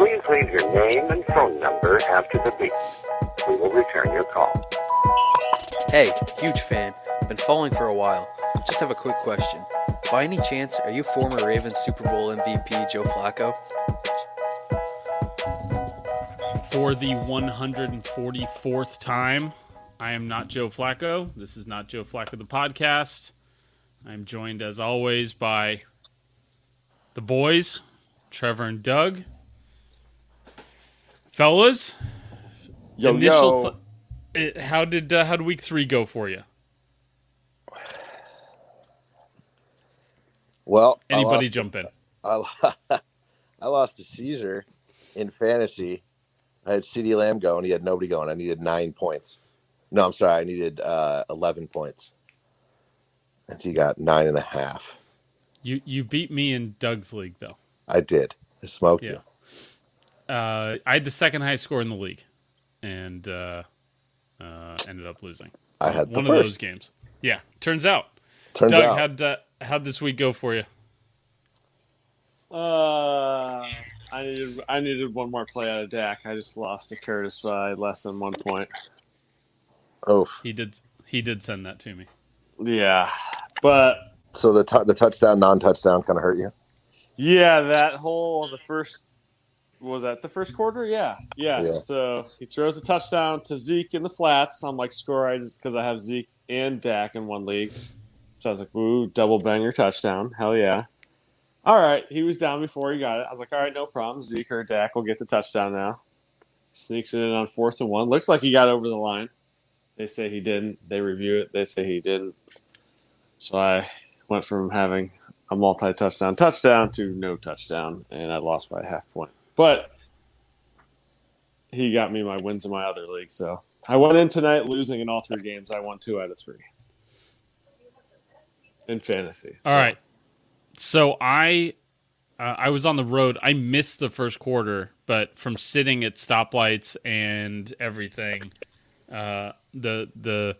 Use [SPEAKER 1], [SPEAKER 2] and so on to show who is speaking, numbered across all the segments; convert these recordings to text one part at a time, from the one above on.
[SPEAKER 1] Please leave your name and phone number after the beep. We will return your call.
[SPEAKER 2] Hey, huge fan. Been following for a while. Just have a quick question. By any chance, are you former Ravens Super Bowl MVP Joe Flacco?
[SPEAKER 3] For the 144th time, I am not Joe Flacco. This is not Joe Flacco the podcast. I'm joined as always by the boys, Trevor and Doug. Fellas,
[SPEAKER 4] Yo,
[SPEAKER 3] initial
[SPEAKER 4] yo.
[SPEAKER 3] th- how did uh, how did week 3 go for you?
[SPEAKER 5] Well,
[SPEAKER 3] Anybody
[SPEAKER 5] lost,
[SPEAKER 3] jump in?
[SPEAKER 5] I, I lost to Caesar in fantasy. I had CeeDee Lamb going. He had nobody going. I needed nine points. No, I'm sorry. I needed uh, 11 points. And he got nine and a half.
[SPEAKER 3] You you beat me in Doug's league though.
[SPEAKER 5] I did. I smoked
[SPEAKER 3] Yeah.
[SPEAKER 5] you.
[SPEAKER 3] Uh, I had the second highest score in the league, and uh, uh, ended up losing
[SPEAKER 5] I had the
[SPEAKER 3] one of those games. Yeah, turns out.
[SPEAKER 5] Turns
[SPEAKER 3] Doug,
[SPEAKER 5] out.
[SPEAKER 3] how'd uh, how'd this week go for you?
[SPEAKER 4] Uh, I needed I needed one more play out of Dak. I just lost to Curtis by less than one point.
[SPEAKER 5] Oof.
[SPEAKER 3] He did he did send that to me.
[SPEAKER 4] Yeah, but
[SPEAKER 5] So the, t- the touchdown, non touchdown kind of hurt you?
[SPEAKER 4] yeah, that whole the first was that the first quarter. Yeah, yeah.
[SPEAKER 5] Yeah.
[SPEAKER 4] So he throws a touchdown to Zeke in the flats. I'm like, score! I just because I have Zeke and Dak in one league. So I was like, ooh, double banger touchdown. Hell yeah. All right. He was down before he got it. I was like, all right, no problem. Zeke or Dak will get the touchdown now. Sneaks it in on fourth and one. Looks like he got over the line. They say he didn't. They review it. They say he didn't. So I went from having a multi touchdown touchdown to no touchdown, and I lost by a half point. But he got me my wins in my other league. So I went in tonight losing in all three games. I won two out of three in fantasy.
[SPEAKER 3] All right. So I uh, I was on the road. I missed the first quarter, but from sitting at stoplights and everything, uh, the the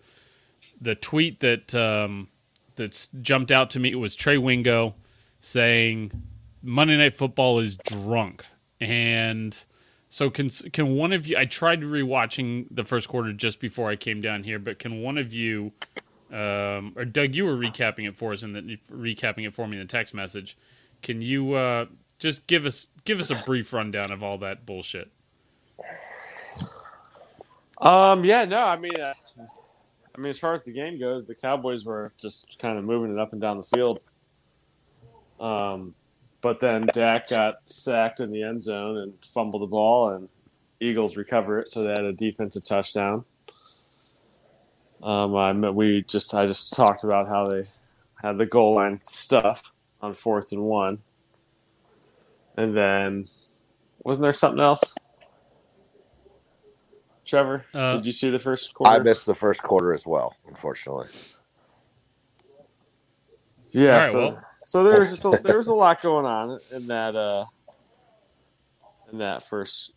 [SPEAKER 3] the tweet that um, that's jumped out to me was Trey Wingo saying Monday Night Football is drunk, and so can can one of you? I tried rewatching the first quarter just before I came down here, but can one of you? um, or Doug, you were recapping it for us and then recapping it for me in the text message. Can you uh, just give us give us a brief rundown of all that bullshit?
[SPEAKER 4] Um. Yeah. No. I mean, uh, I mean, as far as the game goes, the Cowboys were just kind of moving it up and down the field. Um, but then Dak got sacked in the end zone and fumbled the ball, and Eagles recover it, so they had a defensive touchdown. Um, I we just I just talked about how they had the goal line stuff on fourth and one, and then wasn't there something else? Trevor,
[SPEAKER 3] Uh,
[SPEAKER 4] did you see the first quarter?
[SPEAKER 5] I missed the first quarter as well, unfortunately.
[SPEAKER 4] Yeah,
[SPEAKER 3] All right,
[SPEAKER 4] so,
[SPEAKER 3] well-
[SPEAKER 4] so there was just a, there was a lot going on in that uh in that first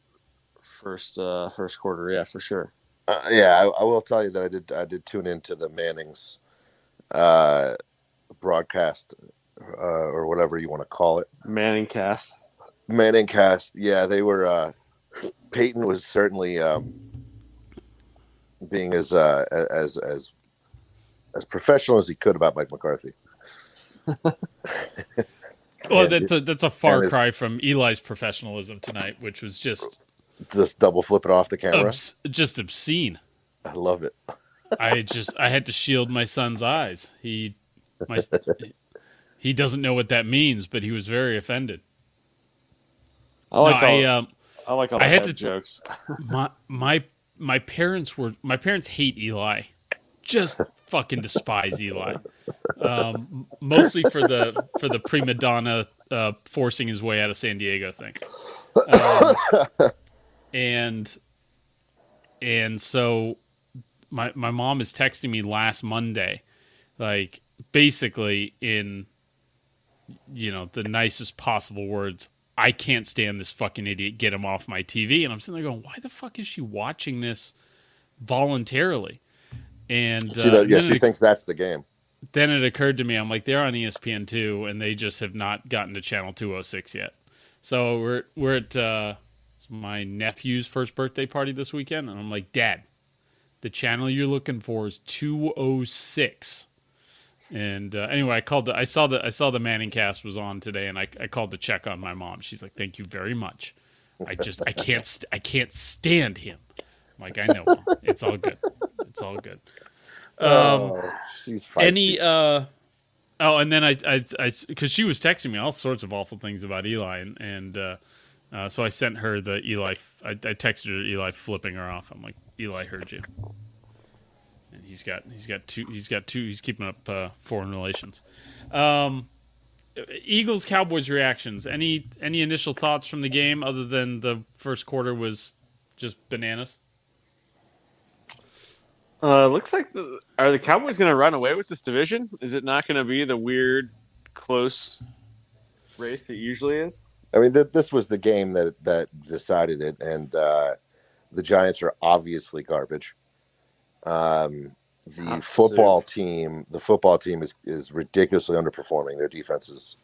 [SPEAKER 4] first uh first quarter. Yeah, for sure.
[SPEAKER 5] Uh, yeah, I, I will tell you that I did. I did tune into the Manning's uh, broadcast uh, or whatever you want to call it.
[SPEAKER 4] Manning cast.
[SPEAKER 5] Manning cast. Yeah, they were. Uh, Peyton was certainly um, being as uh, as as as professional as he could about Mike McCarthy.
[SPEAKER 3] Well, that's a, that's a far cry from Eli's professionalism tonight, which was just
[SPEAKER 5] Just double flip it off the camera.
[SPEAKER 3] obs- just obscene.
[SPEAKER 5] I love it.
[SPEAKER 3] I just I had to shield my son's eyes. He my he doesn't know what that means, but he was very offended.
[SPEAKER 4] I like
[SPEAKER 3] No,
[SPEAKER 4] all
[SPEAKER 3] I, um,
[SPEAKER 4] I like all
[SPEAKER 3] I
[SPEAKER 4] the
[SPEAKER 3] had
[SPEAKER 4] head
[SPEAKER 3] to-
[SPEAKER 4] jokes.
[SPEAKER 3] my my my parents were my parents hate Eli. Just fucking despise Eli. Um, mostly for the for the prima donna uh, forcing his way out of San Diego thing. Um, and and so my my mom is texting me last Monday, like basically in you know the nicest possible words. I can't stand this fucking idiot. Get him off my TV. And I'm sitting there going, why the fuck is she watching this voluntarily? And
[SPEAKER 5] She
[SPEAKER 3] uh,
[SPEAKER 5] does, yeah, she
[SPEAKER 3] it,
[SPEAKER 5] thinks that's the game.
[SPEAKER 3] then it occurred to me, I'm like, they're on ESPN two, and they just have not gotten to channel 206 yet. So we're we're at uh, my nephew's first birthday party this weekend, and I'm like, Dad, the channel you're looking for is 206. And uh, anyway, I called. The, I saw the I saw the Manning cast was on today, and I, I called to check on my mom. She's like, "Thank you very much." I just I can't st- I can't stand him. Like I know it's all good. It's all good. Um,
[SPEAKER 5] oh, she's feisty.
[SPEAKER 3] any uh oh and then i i because she was texting me all sorts of awful things about eli and, and uh, uh so i sent her the eli I, I texted her eli flipping her off i'm like eli heard you and he's got he's got two he's got two he's keeping up uh, foreign relations um eagles cowboys reactions any any initial thoughts from the game other than the first quarter was just bananas
[SPEAKER 4] Uh, looks like the, are the Cowboys going to run away with this division? Is it not going to be the weird, close race it usually is?
[SPEAKER 5] I mean, th- this was the game that that decided it, and uh, the Giants are obviously garbage. Um, the
[SPEAKER 4] Hot
[SPEAKER 5] football team, the football team is is ridiculously underperforming. Their defense is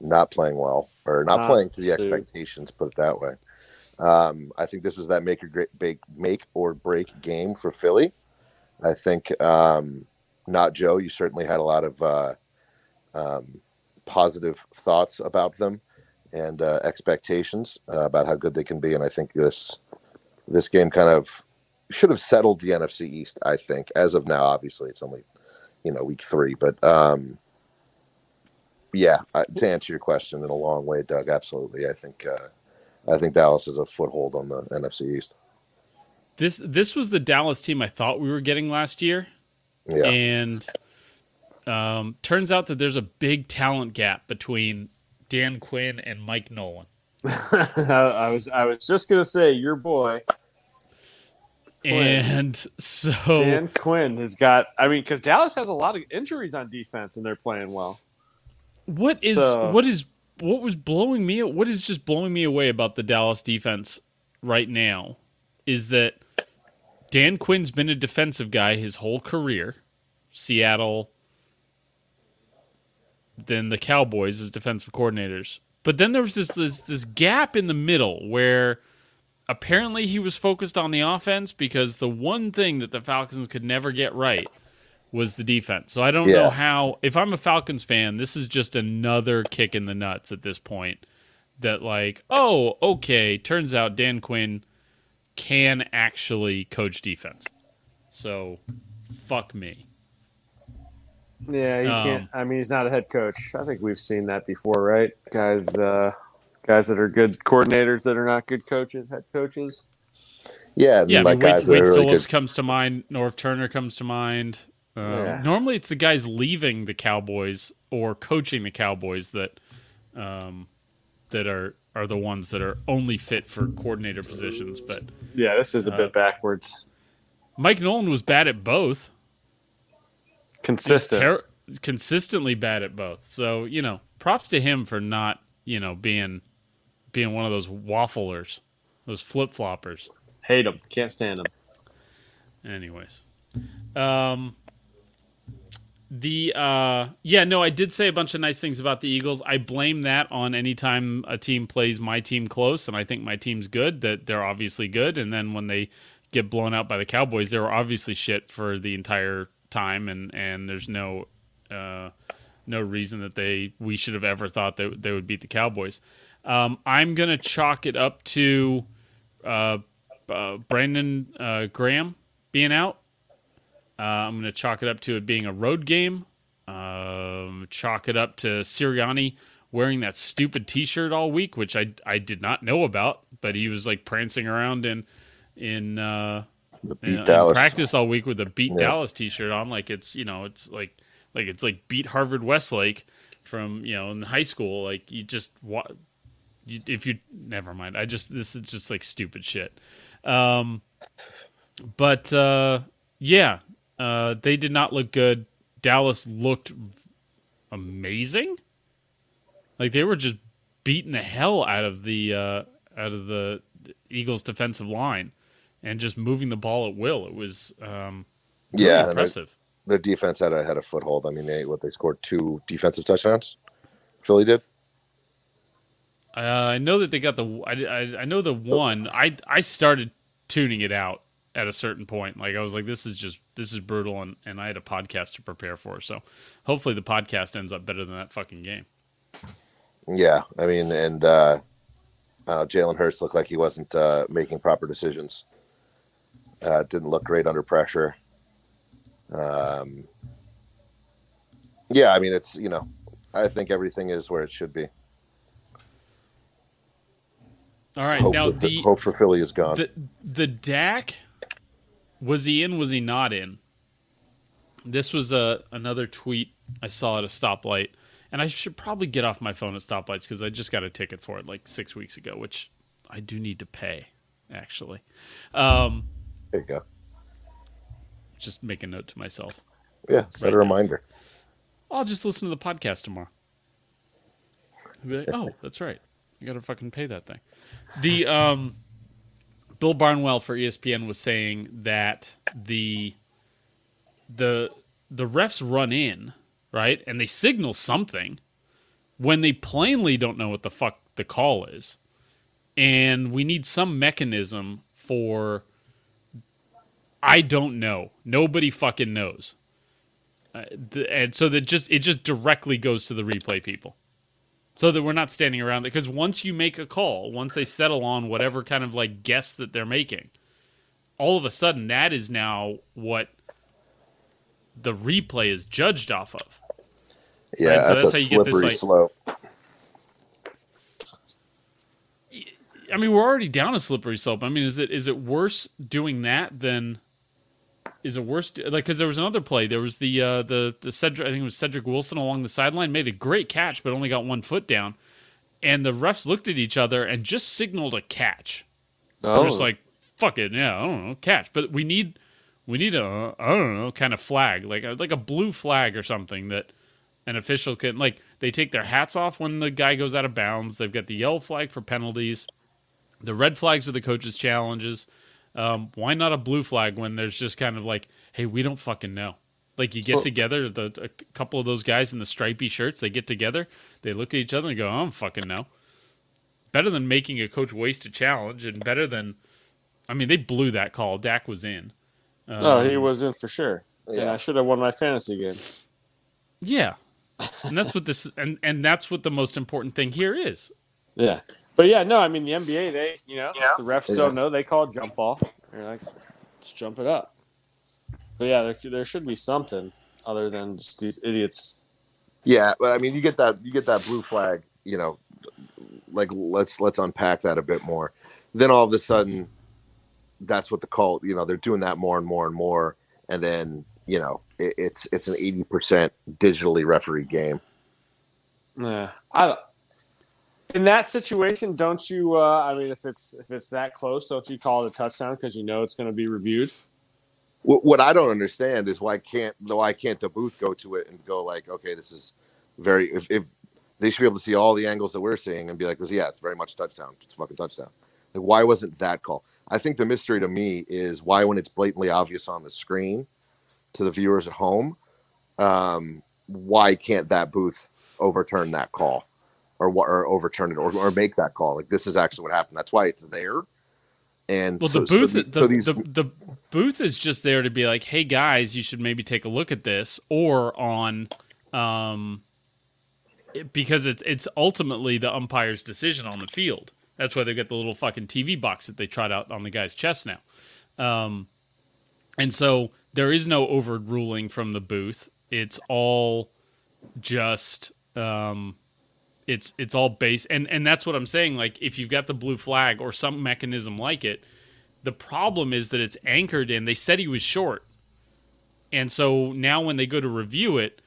[SPEAKER 5] not playing well, or not
[SPEAKER 4] Hot
[SPEAKER 5] playing to the expectations. Put it that way. Um, I think this was that make or great, bake, make or break game for Philly. I think um, not Joe. You certainly had a lot of uh, um, positive thoughts about them and uh, expectations uh, about how good they can be. And I think this this game kind of should have settled the NFC East. I think as of now, obviously it's only you know week three, but um, yeah. I, to answer your question in a long way, Doug, absolutely. I think uh, I think Dallas is a foothold on the NFC East.
[SPEAKER 3] This this was the dallas team i thought we were getting last year
[SPEAKER 5] Yeah,
[SPEAKER 3] and um, turns out that there's a big talent gap between Dan Quinn and Mike Nolan.
[SPEAKER 4] I was I was just going to say your boy Quinn.
[SPEAKER 3] And so
[SPEAKER 4] Dan Quinn has got. I mean, because Dallas has a lot of injuries on defense, and they're playing well.
[SPEAKER 3] what is
[SPEAKER 4] So-
[SPEAKER 3] what is what was blowing me what is just blowing me away about the Dallas defense right now is that Dan Quinn's been a defensive guy his whole career. Seattle then the Cowboys as defensive coordinators. But then there was this this, this gap in the middle where apparently he was focused on the offense because the one thing that the Falcons could never get right was the defense. So I don't
[SPEAKER 5] Yeah.
[SPEAKER 3] know how if I'm a Falcons fan, this is just another kick in the nuts at this point that like, oh, okay, turns out Dan Quinn can actually coach defense. So fuck me.
[SPEAKER 4] Yeah, he
[SPEAKER 3] Um,
[SPEAKER 4] can't. I mean, he's not a head coach. I think we've seen that before, right? Guys, uh, guys that are good coordinators that are not good coaches, head coaches.
[SPEAKER 5] yeah, and
[SPEAKER 3] Yeah, I
[SPEAKER 5] like
[SPEAKER 3] mean, Wade,
[SPEAKER 5] guys that
[SPEAKER 3] Wade
[SPEAKER 5] really
[SPEAKER 3] Phillips
[SPEAKER 5] good.
[SPEAKER 3] comes to mind. Norv Turner comes to mind. Um,
[SPEAKER 4] Yeah.
[SPEAKER 3] Normally, it's the guys leaving the Cowboys or coaching the Cowboys that um, that are are the ones that are only fit for coordinator positions. But
[SPEAKER 4] Yeah, this is a
[SPEAKER 3] Uh,
[SPEAKER 4] bit backwards.
[SPEAKER 3] Mike Nolan was bad at both.
[SPEAKER 4] Consistent.
[SPEAKER 3] ter- consistently bad at both. So you know, props to him for not you know being being one of those wafflers, those flip floppers.
[SPEAKER 4] Hate them. Can't stand them.
[SPEAKER 3] Anyways, um, the uh, yeah, no, I did say a bunch of nice things about the Eagles. I blame that on anytime a team plays my team close, and I think my team's good. That they're obviously good, and then when they get blown out by the Cowboys, they were obviously shit for the entire time, and and there's no uh, no reason that they we should have ever thought that they would beat the Cowboys. Um, I'm gonna chalk it up to uh, uh, Brandon uh, Graham being out. Uh, I'm going to chalk it up to it being a road game. Um, chalk it up to Sirianni wearing that stupid T-shirt all week, which I I did not know about, but he was like prancing around in in, uh, in, in practice all week with a beat
[SPEAKER 5] Yeah.
[SPEAKER 3] Dallas T-shirt on, like it's you know it's like like it's like beat Harvard Westlake from you know in high school. Like you just you, if you never mind. I just this is just like stupid shit. Um, but uh, yeah, uh, they did not look good. Dallas looked amazing. Like they were just beating the hell out of the uh, out of the Eagles' defensive line and just moving the ball at will. It was um, really
[SPEAKER 5] Yeah,
[SPEAKER 3] impressive.
[SPEAKER 5] their defense had a had a foothold. I mean, they what they scored two defensive touchdowns. Philly did.
[SPEAKER 3] Uh, I know that they got the. I, I, I know the one. I I started tuning it out at a certain point. Like I was like, this is just this is brutal, and and I had a podcast to prepare for. So hopefully the podcast ends up better than that fucking game.
[SPEAKER 5] Yeah, I mean, and uh, uh, Jalen Hurts looked like he wasn't uh, making proper decisions. Uh, didn't look great under pressure. Um, yeah, I mean, it's you know, I think everything is where it should be.
[SPEAKER 3] All right,
[SPEAKER 5] Hope,
[SPEAKER 3] now
[SPEAKER 5] for,
[SPEAKER 3] the
[SPEAKER 5] hope for Philly is gone.
[SPEAKER 3] the the Dak was he in? Was he not in? This was a another tweet I saw at a stoplight, and I should probably get off my phone at stoplights because I just got a ticket for it like six weeks ago, which I do need to pay. Actually, um,
[SPEAKER 5] there you go.
[SPEAKER 3] just make a note to myself.
[SPEAKER 5] Yeah, set
[SPEAKER 3] Right
[SPEAKER 5] a
[SPEAKER 3] now.
[SPEAKER 5] reminder.
[SPEAKER 3] I'll just listen to the podcast tomorrow. I'll be like, oh, that's right. You got to fucking pay that thing. The um, Bill Barnwell for ESPN was saying that the the the refs run in right and they signal something when they plainly don't know what the fuck the call is, and we need some mechanism for. I don't know. Nobody fucking knows uh, and so that just it just directly goes to the replay people so that we're not standing around because once you make a call once they settle on whatever kind of like guess that they're making all of a sudden that is now what the replay is judged off of.
[SPEAKER 5] Yeah,
[SPEAKER 3] Right, so
[SPEAKER 5] that's,
[SPEAKER 3] that's
[SPEAKER 5] a
[SPEAKER 3] how you get this,
[SPEAKER 5] slippery
[SPEAKER 3] like-
[SPEAKER 5] slope.
[SPEAKER 3] i mean we're already down a slippery slope. I mean is it is it worse doing that than is a worse like because there was another play. There was the uh the the cedric i think it was cedric wilson along the sideline made a great catch but only got one foot down. And the refs looked at each other and just signaled a catch.
[SPEAKER 4] Oh,
[SPEAKER 3] We're just like fuck it yeah i don't know catch. But we need we need a i don't know kind of flag like a, like a blue flag or something that an official can like they take their hats off when the guy goes out of bounds. They've got the yellow flag for penalties. The red flags are the coaches challenges um, why not a blue flag when there's just kind of like hey we don't fucking know like you get
[SPEAKER 4] Well-
[SPEAKER 3] together the a couple of those guys in the stripy shirts they get together they look at each other and go i don't fucking know better than making a coach waste a challenge and better than i mean they blew that call dak was in
[SPEAKER 4] oh, he
[SPEAKER 3] Um,
[SPEAKER 4] was in for sure. And
[SPEAKER 5] Yeah.
[SPEAKER 4] I should have won my fantasy game.
[SPEAKER 3] yeah and that's what this and and that's what the most important thing here is
[SPEAKER 4] Yeah. But yeah, no, I mean the NBA, they you know,
[SPEAKER 1] Yeah.
[SPEAKER 4] the refs don't know, they call jump ball. They're like, just jump it up. But yeah, there, there should be something other than just these idiots.
[SPEAKER 5] Yeah, but I mean, you get that you get that blue flag. You know, like let's let's unpack that a bit more. Then all of a sudden, that's what the call. You know, they're doing that more and more and more, and then you know it, it's it's an eighty percent digitally refereed game.
[SPEAKER 4] Yeah, I don't. In that situation, don't you? Uh, I mean, if it's if it's that close, don't you call it a touchdown because you know it's going to be reviewed?
[SPEAKER 5] What, what I don't understand is why can't why can't the booth go to it and go like, okay, this is very if, if they should be able to see all the angles that we're seeing and be like, this yeah, it's very much touchdown. It's fucking touchdown. Like, why wasn't that call? I think the mystery to me is why, when it's blatantly obvious on the screen to the viewers at home, um, why can't that booth overturn that call or what or overturn it or, or make that call? Like, this is actually what happened. That's why it's there. And
[SPEAKER 3] Well,
[SPEAKER 5] so,
[SPEAKER 3] the booth,
[SPEAKER 5] so,
[SPEAKER 3] the,
[SPEAKER 5] so these
[SPEAKER 3] the, the booth is just there to be like, "Hey guys, you should maybe take a look at this," or on, um, it- because it's it's ultimately the umpire's decision on the field. That's why they've got the little fucking TV box that they trot out on the guy's chest now, um, and so there is no overruling from the booth. It's all just um, it's it's all based and and that's what i'm saying like if you've got the blue flag or some mechanism like it the problem is that it's anchored in they said he was short and so now when they go to review it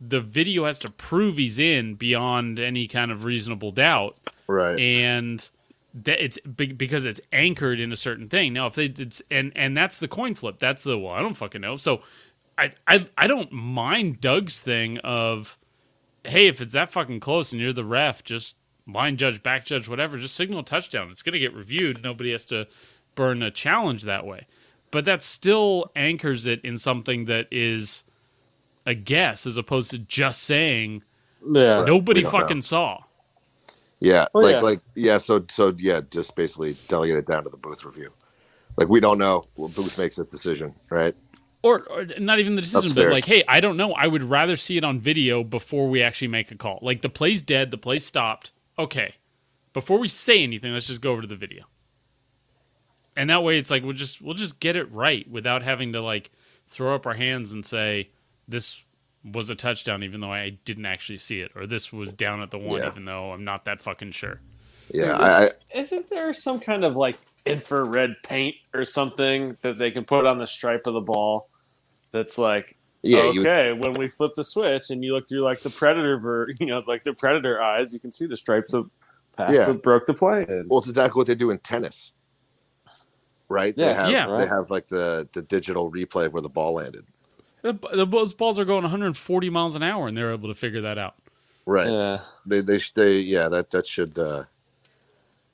[SPEAKER 3] the video has to prove he's in beyond any kind of reasonable doubt
[SPEAKER 5] right.
[SPEAKER 3] and that it's because it's anchored in a certain thing. Now, if they did, and and that's the coin flip. That's the well, I don't fucking know. So, I I I don't mind Doug's thing of, hey, if it's that fucking close and you're the ref, just line judge, back judge, whatever, just signal a touchdown. It's gonna get reviewed. Nobody has to burn a challenge that way. But that still anchors it in something that is a guess as opposed to just saying
[SPEAKER 4] Yeah,
[SPEAKER 3] nobody
[SPEAKER 5] we don't know.
[SPEAKER 3] fucking saw.
[SPEAKER 5] Yeah,
[SPEAKER 4] Oh,
[SPEAKER 5] like
[SPEAKER 4] yeah.
[SPEAKER 5] like yeah. So so yeah, just basically delegate it down to the booth review. Like we don't know. Well, booth makes its decision, right?
[SPEAKER 3] Or, or not even the decision, but like, hey, I don't know. I would rather see it on video before we actually make a call. Like the play's dead, the play stopped. Okay, before we say anything, let's just go over to the video. And that way, it's like we'll just we'll just get it right without having to like throw up our hands and say this was a touchdown, even though I didn't actually see it, or this was down at the one,
[SPEAKER 5] Yeah.
[SPEAKER 3] even though I'm not that fucking sure.
[SPEAKER 5] Yeah,
[SPEAKER 4] Dude,
[SPEAKER 5] I, I
[SPEAKER 4] Isn't there some kind of like infrared paint or something that they can put on the stripe of the ball? That's like
[SPEAKER 5] yeah. You,
[SPEAKER 4] okay, when we flip the switch and you look through like the predator, ver- you know, like the predator eyes, you can see the stripes of past
[SPEAKER 5] Yeah.
[SPEAKER 4] that broke the play. And,
[SPEAKER 5] well, it's exactly what they do in tennis, right? They
[SPEAKER 4] Yeah,
[SPEAKER 5] have,
[SPEAKER 3] yeah.
[SPEAKER 5] They have like the the digital replay of where the ball landed.
[SPEAKER 3] The, the, those balls are going 140 miles an hour, and they're able to figure that out.
[SPEAKER 5] Right.
[SPEAKER 4] yeah,
[SPEAKER 5] They they they yeah that that should uh,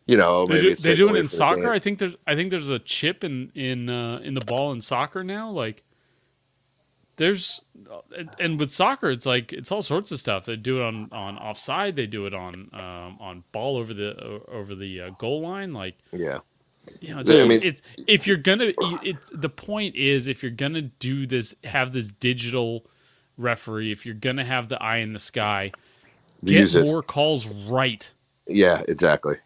[SPEAKER 5] you know
[SPEAKER 3] They do, they do it in soccer. I think there's I think there's a chip in in uh, in the ball in soccer now. Like there's and with soccer, it's like it's all sorts of stuff. They do it on on offside. They do it on um, on ball over the over the uh, goal line. Like
[SPEAKER 5] Yeah.
[SPEAKER 3] you know, it's,
[SPEAKER 5] Yeah, I mean-
[SPEAKER 3] it's if you're gonna, it's the point is if you're gonna do this, have this digital referee. If you're gonna have the eye in the sky, get
[SPEAKER 5] Use it.
[SPEAKER 3] more calls right.
[SPEAKER 5] Yeah, exactly.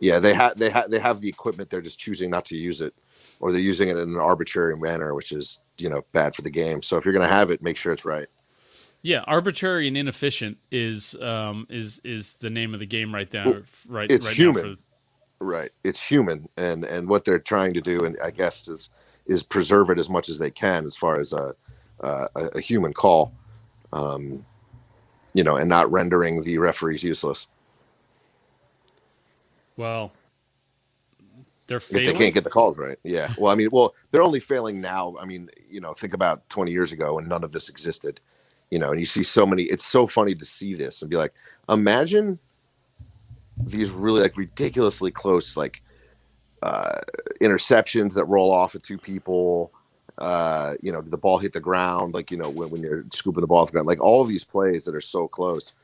[SPEAKER 5] Yeah, they have they have they have the equipment. They're just choosing not to use it, or they're using it in an arbitrary manner, which is you know bad for the game. So if you're gonna have it, make sure it's right.
[SPEAKER 3] Yeah, arbitrary and inefficient is um is is the name of the game right now.
[SPEAKER 5] Well,
[SPEAKER 3] right,
[SPEAKER 5] it's
[SPEAKER 3] right
[SPEAKER 5] human.
[SPEAKER 3] Now for,
[SPEAKER 5] Right. It's human, and and what they're trying to do, and I guess is is preserve it as much as they can, as far as a a, a human call, um, you know, and not rendering the referees useless
[SPEAKER 3] well, they're
[SPEAKER 5] if they can't get the calls right. Yeah. Well, I mean, well, they're only failing now. I mean, you know, think about 20 years ago when none of this existed, you know, and you see so many. It's so funny to see this and be like, imagine these really like ridiculously close like uh interceptions that roll off of two people. Uh, you know, the ball hit the ground? Like, you know, when, when you're scooping the ball off the ground, like all of these plays that are so close,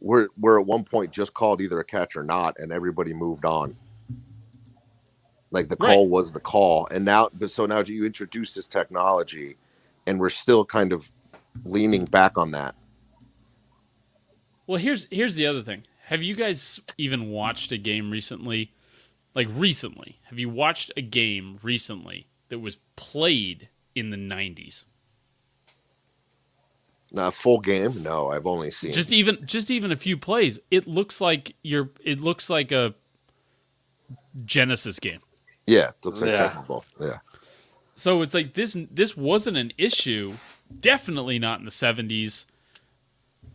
[SPEAKER 5] were were at one point just called either a catch or not, and everybody moved on. Like the
[SPEAKER 3] Right.
[SPEAKER 5] call was the call, and now, but so now you introduce this technology, and we're still kind of leaning back on that.
[SPEAKER 3] Well, here's here's the other thing. Have you guys even watched a game recently? Like recently, have you watched a game recently that was played in the '90s?
[SPEAKER 5] Now, full game? No, I've only seen.
[SPEAKER 3] Just even just even a few plays. It looks like you're. It looks like a Genesis game.
[SPEAKER 5] Yeah, it looks like
[SPEAKER 4] Yeah.
[SPEAKER 5] technical. Yeah,
[SPEAKER 3] So it's like this this wasn't an issue. Definitely not in the seventies.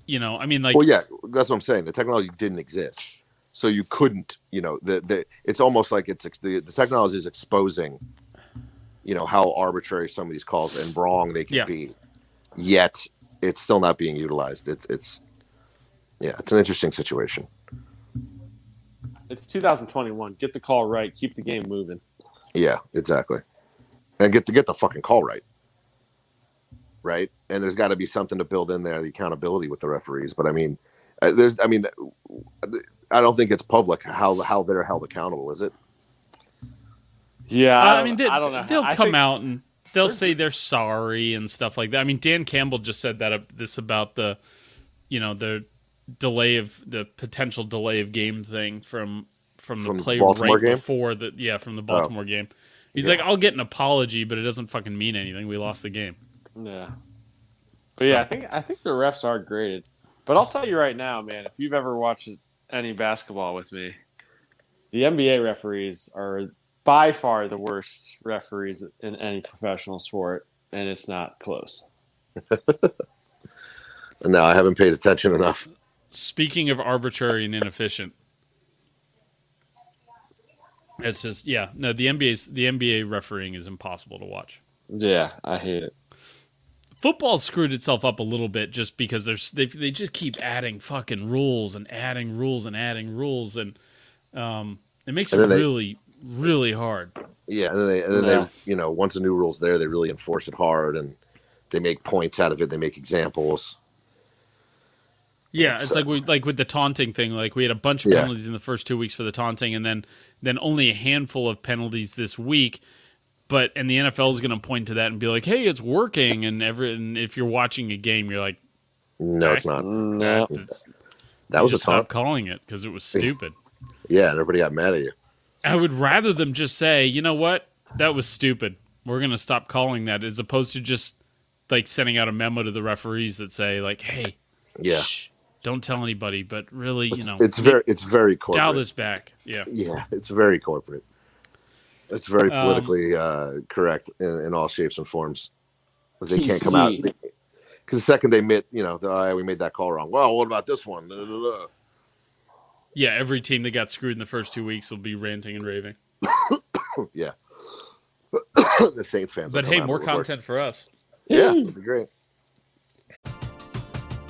[SPEAKER 3] You know, I mean like
[SPEAKER 5] well, yeah, that's what I'm saying. The technology didn't exist, so you couldn't. You know, the, the it's almost like it's the, the technology is exposing, you know, how arbitrary some of these calls and wrong they can
[SPEAKER 3] Yeah.
[SPEAKER 5] be. Yet it's still not being utilized. It's it's yeah, it's an interesting situation.
[SPEAKER 4] It's 2021. Get the call right. Keep the game moving.
[SPEAKER 5] Yeah, exactly. And get to get the fucking call right. Right? And there's got to be something to build in there the accountability with the referees, but I mean uh, there's I mean I don't think it's public how how they're held accountable, is it?
[SPEAKER 4] Yeah,
[SPEAKER 3] I,
[SPEAKER 4] I,
[SPEAKER 3] mean, they,
[SPEAKER 4] I don't know.
[SPEAKER 3] They'll
[SPEAKER 4] I
[SPEAKER 3] come
[SPEAKER 4] think-
[SPEAKER 3] out and they'll say they're sorry and stuff like that. I mean, Dan Campbell just said that uh, this about the, you know, the delay of the potential delay of game thing from from the
[SPEAKER 5] From
[SPEAKER 3] play
[SPEAKER 5] Baltimore
[SPEAKER 3] right
[SPEAKER 5] game? Oh.
[SPEAKER 3] before the yeah from the oh. Baltimore game. He's
[SPEAKER 5] Yeah.
[SPEAKER 3] like, I'll get an apology, but it doesn't fucking mean anything. We lost the game.
[SPEAKER 4] Yeah. But yeah, I think I think the refs are graded. But I'll tell you right now, man, if you've ever watched any basketball with me, the NBA referees are by far the worst referees in any professional sport, and it's not close.
[SPEAKER 5] No, I haven't paid attention enough.
[SPEAKER 3] Speaking of arbitrary and inefficient, it's just yeah. No, the NBA's the NBA refereeing is impossible to watch.
[SPEAKER 4] Yeah, I hate it.
[SPEAKER 3] football screwed itself up a little bit just because there's they they just keep adding fucking rules and adding rules and adding rules and um it makes it
[SPEAKER 5] they-
[SPEAKER 3] really really hard.
[SPEAKER 5] Yeah, and then they, and then
[SPEAKER 4] Yeah.
[SPEAKER 5] they, you know, once a new rule's there, they really enforce it hard, and they make points out of it. They make examples.
[SPEAKER 3] Yeah, it's like we like with the taunting thing. Like we had a bunch of
[SPEAKER 5] Yeah.
[SPEAKER 3] penalties in the first two weeks for the taunting, and then then only a handful of penalties this week. But and the NFL is going to point to that and be like, "Hey, it's working." And every and if you're watching a game, you're like,
[SPEAKER 5] No, it's not.
[SPEAKER 4] Mm, no.
[SPEAKER 5] That was a
[SPEAKER 3] just stop calling it because it was stupid.
[SPEAKER 5] Yeah, and everybody got mad at you.
[SPEAKER 3] I would rather them just say, "You know what? That was stupid. We're going to stop calling that," as opposed to just like sending out a memo to the referees that say, "Like, hey,
[SPEAKER 5] Yeah,
[SPEAKER 3] shh, don't tell anybody," but really, you know,
[SPEAKER 5] it's very it's very corporate.
[SPEAKER 3] dial this back. Yeah.
[SPEAKER 5] Yeah, it's very corporate. It's very
[SPEAKER 3] Um,
[SPEAKER 5] politically uh, correct in, in all shapes and forms. They can't come out because the second they admit, you know, the, oh, we made that call wrong. Well, what about this one? Da, da, da, da.
[SPEAKER 3] Yeah, every team that got screwed in the first two weeks will be ranting and raving.
[SPEAKER 5] yeah, the Saints fans.
[SPEAKER 3] But hey, more content for us.
[SPEAKER 5] Yeah, it'd be great.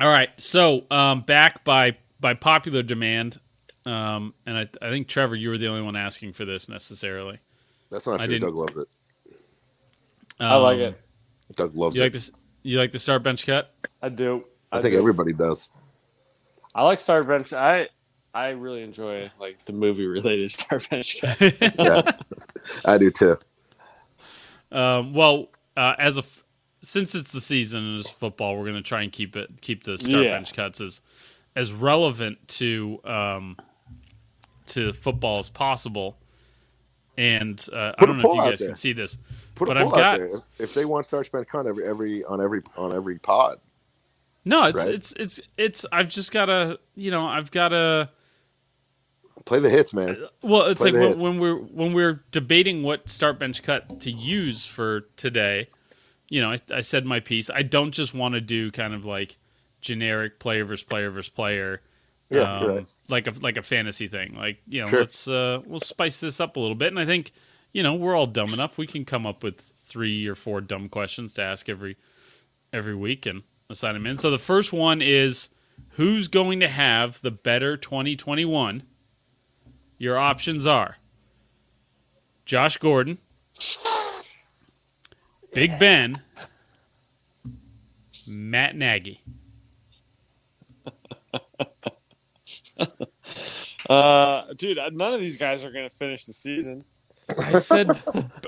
[SPEAKER 3] All right, so um, back by by popular demand, um, and I, I think Trevor, you were the only one asking for this necessarily.
[SPEAKER 5] That's not
[SPEAKER 3] I
[SPEAKER 5] true. Doug loves it.
[SPEAKER 4] I like
[SPEAKER 3] Um,
[SPEAKER 4] it.
[SPEAKER 5] Doug loves
[SPEAKER 3] You
[SPEAKER 5] it.
[SPEAKER 3] like this? You like the start bench cut?
[SPEAKER 4] I do.
[SPEAKER 5] I think
[SPEAKER 4] do.
[SPEAKER 5] everybody does.
[SPEAKER 4] I like Star Bench. I I really enjoy like the movie related Star Bench cuts.
[SPEAKER 5] Yes, I do too.
[SPEAKER 3] Um, well, uh, as a f- since it's the season and it's football, we're going to try and keep it keep the start
[SPEAKER 4] Yeah.
[SPEAKER 3] bench cuts as as relevant to um, to football as possible. And uh, I don't know if you guys can see this,
[SPEAKER 5] Put
[SPEAKER 3] but I've got
[SPEAKER 5] there. If, if they want start bench cut every every on every on every pod.
[SPEAKER 3] no, it's
[SPEAKER 5] Right.
[SPEAKER 3] it's it's it's. I've just got to you know I've got to.
[SPEAKER 5] Play the hits, man.
[SPEAKER 3] Well, it's
[SPEAKER 5] Play
[SPEAKER 3] like when, when we're when we're debating what start bench cut to use for today. You know, I, I said my piece. I don't just want to do kind of like generic player versus player versus player.
[SPEAKER 5] Yeah,
[SPEAKER 3] um,
[SPEAKER 5] right.
[SPEAKER 3] like a like a fantasy thing. Like you know,
[SPEAKER 5] Sure.
[SPEAKER 3] let's uh, we'll spice this up a little bit. And I think you know we're all dumb enough. We can come up with three or four dumb questions to ask every every week and assign them in. So the first one is who's going to have the better 2021? Your options are Josh Gordon, Big Ben, Matt Nagy.
[SPEAKER 4] uh, dude, none of these guys are gonna finish the season.
[SPEAKER 3] I said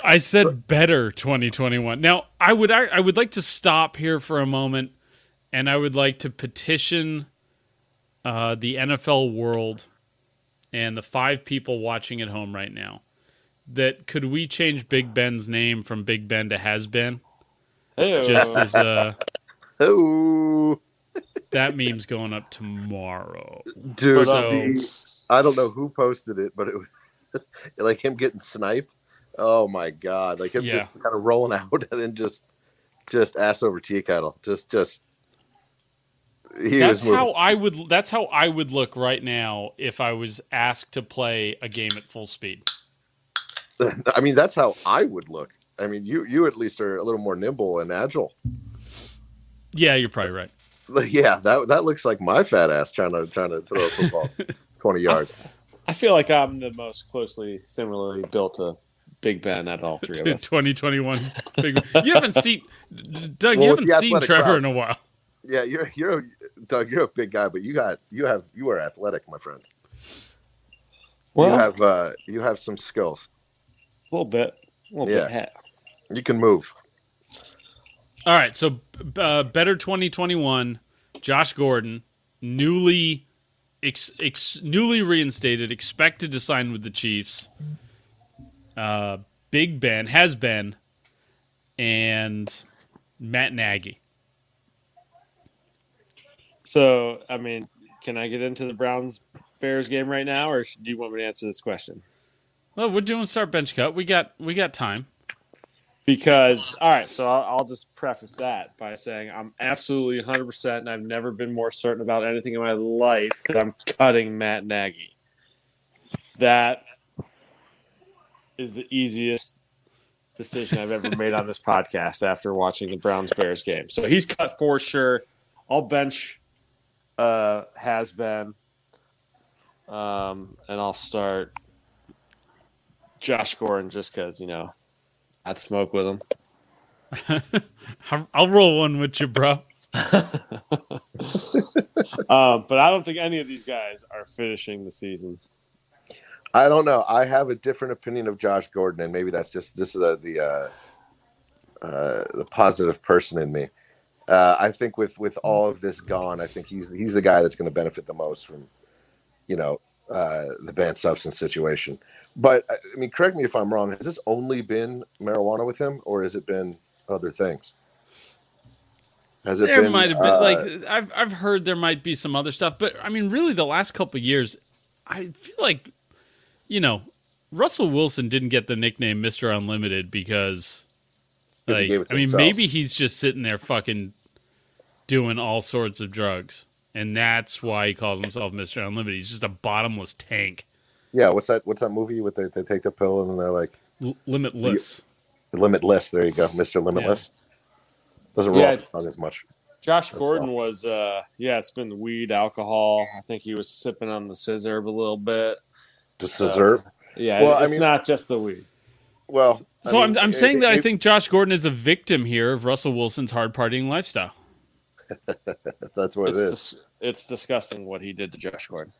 [SPEAKER 3] I said better 2021. Now, I would I would like to stop here for a moment and I would like to petition uh, the NFL world and the five people watching at home right now, that could we change Big Ben's name from Big Ben to Has Been?
[SPEAKER 4] Hey,
[SPEAKER 3] Just as uh,
[SPEAKER 5] Oh,
[SPEAKER 3] that meme's going up tomorrow.
[SPEAKER 5] dude,
[SPEAKER 3] So-
[SPEAKER 5] the- I don't know who posted it, but it was like him getting sniped. Oh my god! Like him
[SPEAKER 3] Yeah.
[SPEAKER 5] just kind of rolling out and then just, just ass over tea kettle. Just, just. He
[SPEAKER 3] that's
[SPEAKER 5] was
[SPEAKER 3] how I would. That's how I would look right now if I was asked to play a game at full speed.
[SPEAKER 5] I mean, that's how I would look. I mean, you you at least are a little more nimble and agile.
[SPEAKER 3] Yeah, you're probably right.
[SPEAKER 5] Yeah, that that looks like my fat ass trying to trying to throw a football twenty yards.
[SPEAKER 4] I feel like I'm the most closely, similarly built to Big Ben at all three of us.
[SPEAKER 3] 2021. Big, you haven't seen Doug.
[SPEAKER 5] Well,
[SPEAKER 3] you haven't seen Trevor
[SPEAKER 5] crowd.
[SPEAKER 3] in a while.
[SPEAKER 5] Yeah, you're you're a, Doug. You're a big guy, but you got you have you are athletic, my friend.
[SPEAKER 4] Well,
[SPEAKER 5] you have uh you have some skills.
[SPEAKER 4] A little bit, a little
[SPEAKER 5] Yeah.
[SPEAKER 4] bit.
[SPEAKER 5] You can move.
[SPEAKER 3] All right, so uh, better 2021. Josh Gordon, newly ex, ex, newly reinstated, expected to sign with the Chiefs. Uh, Big Ben has been, and Matt Nagy.
[SPEAKER 4] So, I mean, can I get into the Browns Bears game right now, or do you want me to answer this question?
[SPEAKER 3] Well, we're doing start bench cut. We got we got time.
[SPEAKER 4] Because, all right, so I'll, I'll just preface that by saying I'm absolutely 100%, and I've never been more certain about anything in my life that I'm cutting Matt Nagy. That is the easiest decision I've ever made on this podcast after watching the Browns Bears game. So he's cut for sure. I'll bench uh, has been, um, and I'll start Josh Gordon just because you know I'd smoke with him.
[SPEAKER 3] I'll, I'll roll one with you, bro.
[SPEAKER 4] Um, but I don't think any of these guys are finishing the season.
[SPEAKER 5] I don't know. I have a different opinion of Josh Gordon, and maybe that's just this is the the uh, uh, the positive person in me. Uh, I think with with all of this gone, I think he's he's the guy that's going to benefit the most from, you know, uh, the banned substance situation. But I mean, correct me if I'm wrong. Has this only been marijuana with him, or has it been other things? Has it
[SPEAKER 3] There
[SPEAKER 5] been,
[SPEAKER 3] might have been
[SPEAKER 5] uh,
[SPEAKER 3] like I've I've heard there might be some other stuff, but I mean, really, the last couple of years, I feel like, you know, Russell Wilson didn't get the nickname Mister Unlimited because, like,
[SPEAKER 5] gave it to
[SPEAKER 3] I mean,
[SPEAKER 5] himself.
[SPEAKER 3] maybe he's just sitting there fucking doing all sorts of drugs, and that's why he calls himself Mister Unlimited. He's just a bottomless tank,
[SPEAKER 5] yeah. What's that? What's that movie with they, they take the pill and then they're like
[SPEAKER 3] L- limitless.
[SPEAKER 5] limitless? There you go, Mister Limitless. Doesn't roll
[SPEAKER 4] Yeah.
[SPEAKER 5] off the tongue as much.
[SPEAKER 4] Josh Gordon was, uh, yeah, it's been the weed, alcohol. I think he was sipping on the scissor a little bit.
[SPEAKER 5] Just
[SPEAKER 4] Uh. Yeah,
[SPEAKER 5] Well, I
[SPEAKER 4] it's
[SPEAKER 5] mean-
[SPEAKER 4] not just the weed.
[SPEAKER 5] Well,
[SPEAKER 3] So I
[SPEAKER 5] mean,
[SPEAKER 3] am I'm
[SPEAKER 5] if-
[SPEAKER 3] saying that I think Josh Gordon is a victim here of Russell Wilson's hard partying lifestyle.
[SPEAKER 5] that's what
[SPEAKER 4] It's
[SPEAKER 5] it is.
[SPEAKER 4] dis- it's disgusting what he did to Josh Gordon.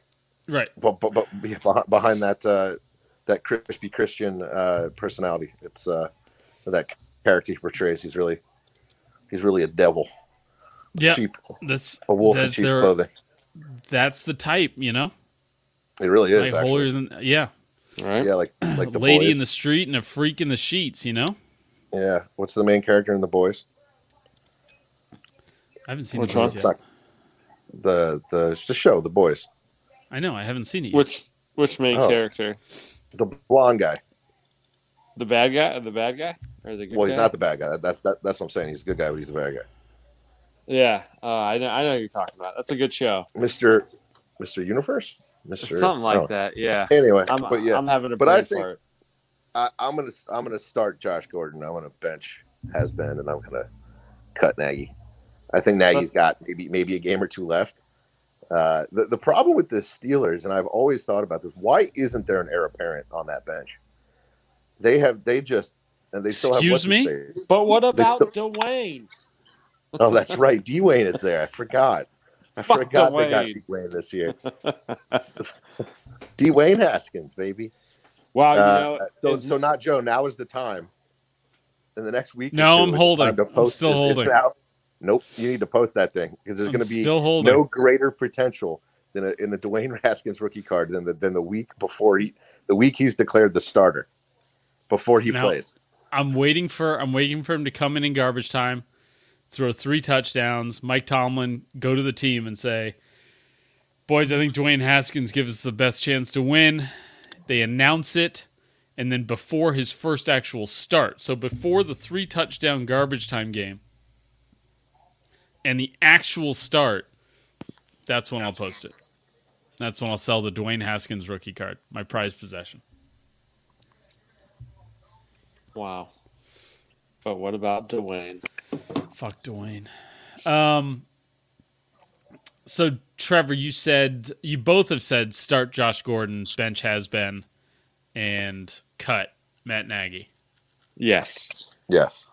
[SPEAKER 3] Right.
[SPEAKER 5] But, but, but yeah, behind that uh, that crispy Christian uh, personality, it's uh, that character he portrays. He's really he's really a devil,
[SPEAKER 3] Yeah.
[SPEAKER 5] sheep,
[SPEAKER 3] That's
[SPEAKER 5] a wolf in
[SPEAKER 3] that
[SPEAKER 5] sheep clothing.
[SPEAKER 3] that's the type, you know,
[SPEAKER 5] It really is.
[SPEAKER 3] like
[SPEAKER 5] actually.
[SPEAKER 3] holier than yeah,
[SPEAKER 4] All right.
[SPEAKER 5] Yeah, like like the
[SPEAKER 3] lady
[SPEAKER 5] boys.
[SPEAKER 3] in the street and a freak in the sheets. You know,
[SPEAKER 5] Yeah, what's the main character in the boys?
[SPEAKER 3] I haven't seen
[SPEAKER 4] Which
[SPEAKER 3] the boys yet.
[SPEAKER 5] the the the show, the boys.
[SPEAKER 3] I know I haven't seen it yet.
[SPEAKER 4] Which which main
[SPEAKER 5] Oh.
[SPEAKER 4] character?
[SPEAKER 5] The blonde guy.
[SPEAKER 4] The bad guy? The bad guy? Or the good
[SPEAKER 5] Well, he's
[SPEAKER 4] guy?
[SPEAKER 5] not the bad guy. That, that, that's what I'm saying. He's a good guy, but he's a bad guy.
[SPEAKER 4] Yeah, uh, I know. I know who you're talking about. That's a good show.
[SPEAKER 5] Mister Mister Universe, Mister
[SPEAKER 4] Something like
[SPEAKER 5] oh.
[SPEAKER 4] that. Yeah.
[SPEAKER 5] Anyway,
[SPEAKER 4] I'm,
[SPEAKER 5] but yeah,
[SPEAKER 4] I'm having a
[SPEAKER 5] But
[SPEAKER 4] brain
[SPEAKER 5] I think-
[SPEAKER 4] fart.
[SPEAKER 5] I, I'm gonna I'm gonna start Josh Gordon. I'm gonna bench has been, and I'm gonna cut Nagy. I think Nagy's got maybe maybe a game or two left. Uh, the the problem with the Steelers, and I've always thought about this: why isn't there an heir apparent on that bench? They have they just and they still
[SPEAKER 3] Excuse
[SPEAKER 5] have
[SPEAKER 3] me?
[SPEAKER 5] what's.
[SPEAKER 4] But what about Dwayne?
[SPEAKER 5] Oh, that's right. Dwayne is there. I forgot. I
[SPEAKER 4] Fuck
[SPEAKER 5] forgot they got
[SPEAKER 4] Dwayne.
[SPEAKER 5] Dwayne this year. Dwayne Haskins, baby.
[SPEAKER 4] Wow,
[SPEAKER 5] Uh,
[SPEAKER 4] you know,
[SPEAKER 5] so,
[SPEAKER 4] is-
[SPEAKER 5] so not Joe. Now is the time. In the next week.
[SPEAKER 3] No,
[SPEAKER 5] two,
[SPEAKER 3] I'm holding. I'm still holding.
[SPEAKER 5] out. Nope. You need to post that thing because there's going to be no greater potential than a in a Dwayne Haskins rookie card than the than the week before he the week he's declared the starter before he
[SPEAKER 3] Now-
[SPEAKER 5] plays.
[SPEAKER 3] I'm waiting for I'm waiting for him to come in in garbage time, throw three touchdowns. Mike Tomlin go to the team and say, "Boys, I think Dwayne Haskins gives us the best chance to win." They announce it, and then before his first actual start, so before the three touchdown garbage time game, and the actual start, that's when I'll post it. That's when I'll sell the Dwayne Haskins rookie card, my prized possession.
[SPEAKER 4] Wow. But what about Dwayne?
[SPEAKER 3] Fuck Dwayne. Um. So Trevor, you said you both have said start Josh Gordon, bench has been, and cut Matt Nagy.
[SPEAKER 4] Yes.
[SPEAKER 5] Yes.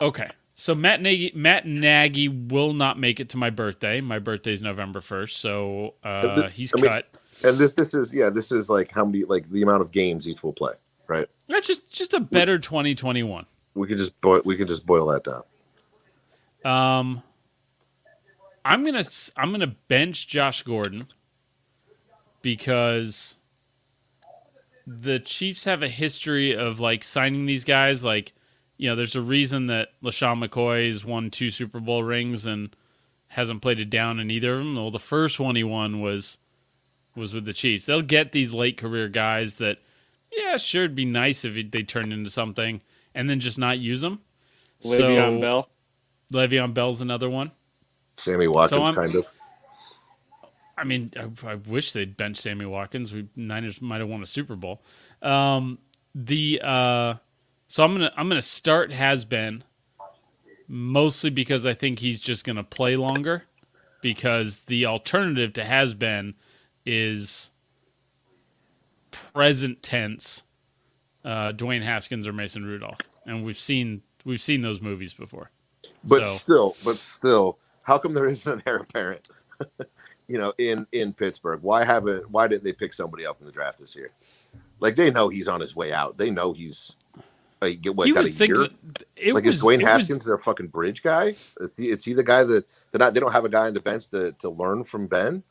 [SPEAKER 3] Okay, so Matt Nagy, Matt Nagy will not make it to my birthday. My birthday is November first, so uh,
[SPEAKER 5] th-
[SPEAKER 3] he's
[SPEAKER 5] I mean-
[SPEAKER 3] cut.
[SPEAKER 5] And this, this is yeah, this is like how many like the amount of games each will play, right?
[SPEAKER 3] That's just just a better 2021.
[SPEAKER 5] We could just boil, we could just boil that down.
[SPEAKER 3] Um, I'm gonna s- I'm gonna bench Josh Gordon because the Chiefs have a history of like signing these guys. Like, you know, there's a reason that LeSean McCoy's won two Super Bowl rings and hasn't played it down in either of them. Well, the first one he won was was with the Chiefs. They'll get these late career guys that, yeah, sure, it'd be nice if they turned into something, and then just not use them.
[SPEAKER 4] Le'Veon
[SPEAKER 3] So-
[SPEAKER 4] Bell.
[SPEAKER 3] Le'Veon Bell's another one.
[SPEAKER 5] Sammy Watkins
[SPEAKER 3] I'm-
[SPEAKER 5] kind of.
[SPEAKER 3] I mean, I, I wish they'd bench Sammy Watkins. We Niners might have won a Super Bowl. Um, the uh, so I'm gonna I'm gonna start has been mostly because I think he's just gonna play longer. Because the alternative to has been is present tense uh, Dwayne Haskins or Mason Rudolph, and we've seen we've seen those movies before.
[SPEAKER 5] But
[SPEAKER 3] So-
[SPEAKER 5] still, but still, how come there isn't an heir apparent? you know, in in Pittsburgh, why haven't why didn't they pick somebody up in the draft this year? Like they know he's on his way out. They know he's like get what
[SPEAKER 3] he
[SPEAKER 5] got
[SPEAKER 3] was
[SPEAKER 5] a year.
[SPEAKER 3] thinking. It
[SPEAKER 5] like
[SPEAKER 3] was,
[SPEAKER 5] is Dwayne
[SPEAKER 3] it was-
[SPEAKER 5] Haskins their fucking bridge guy? Is he, is he the guy that that not, they don't have a guy on the bench to to learn from Ben?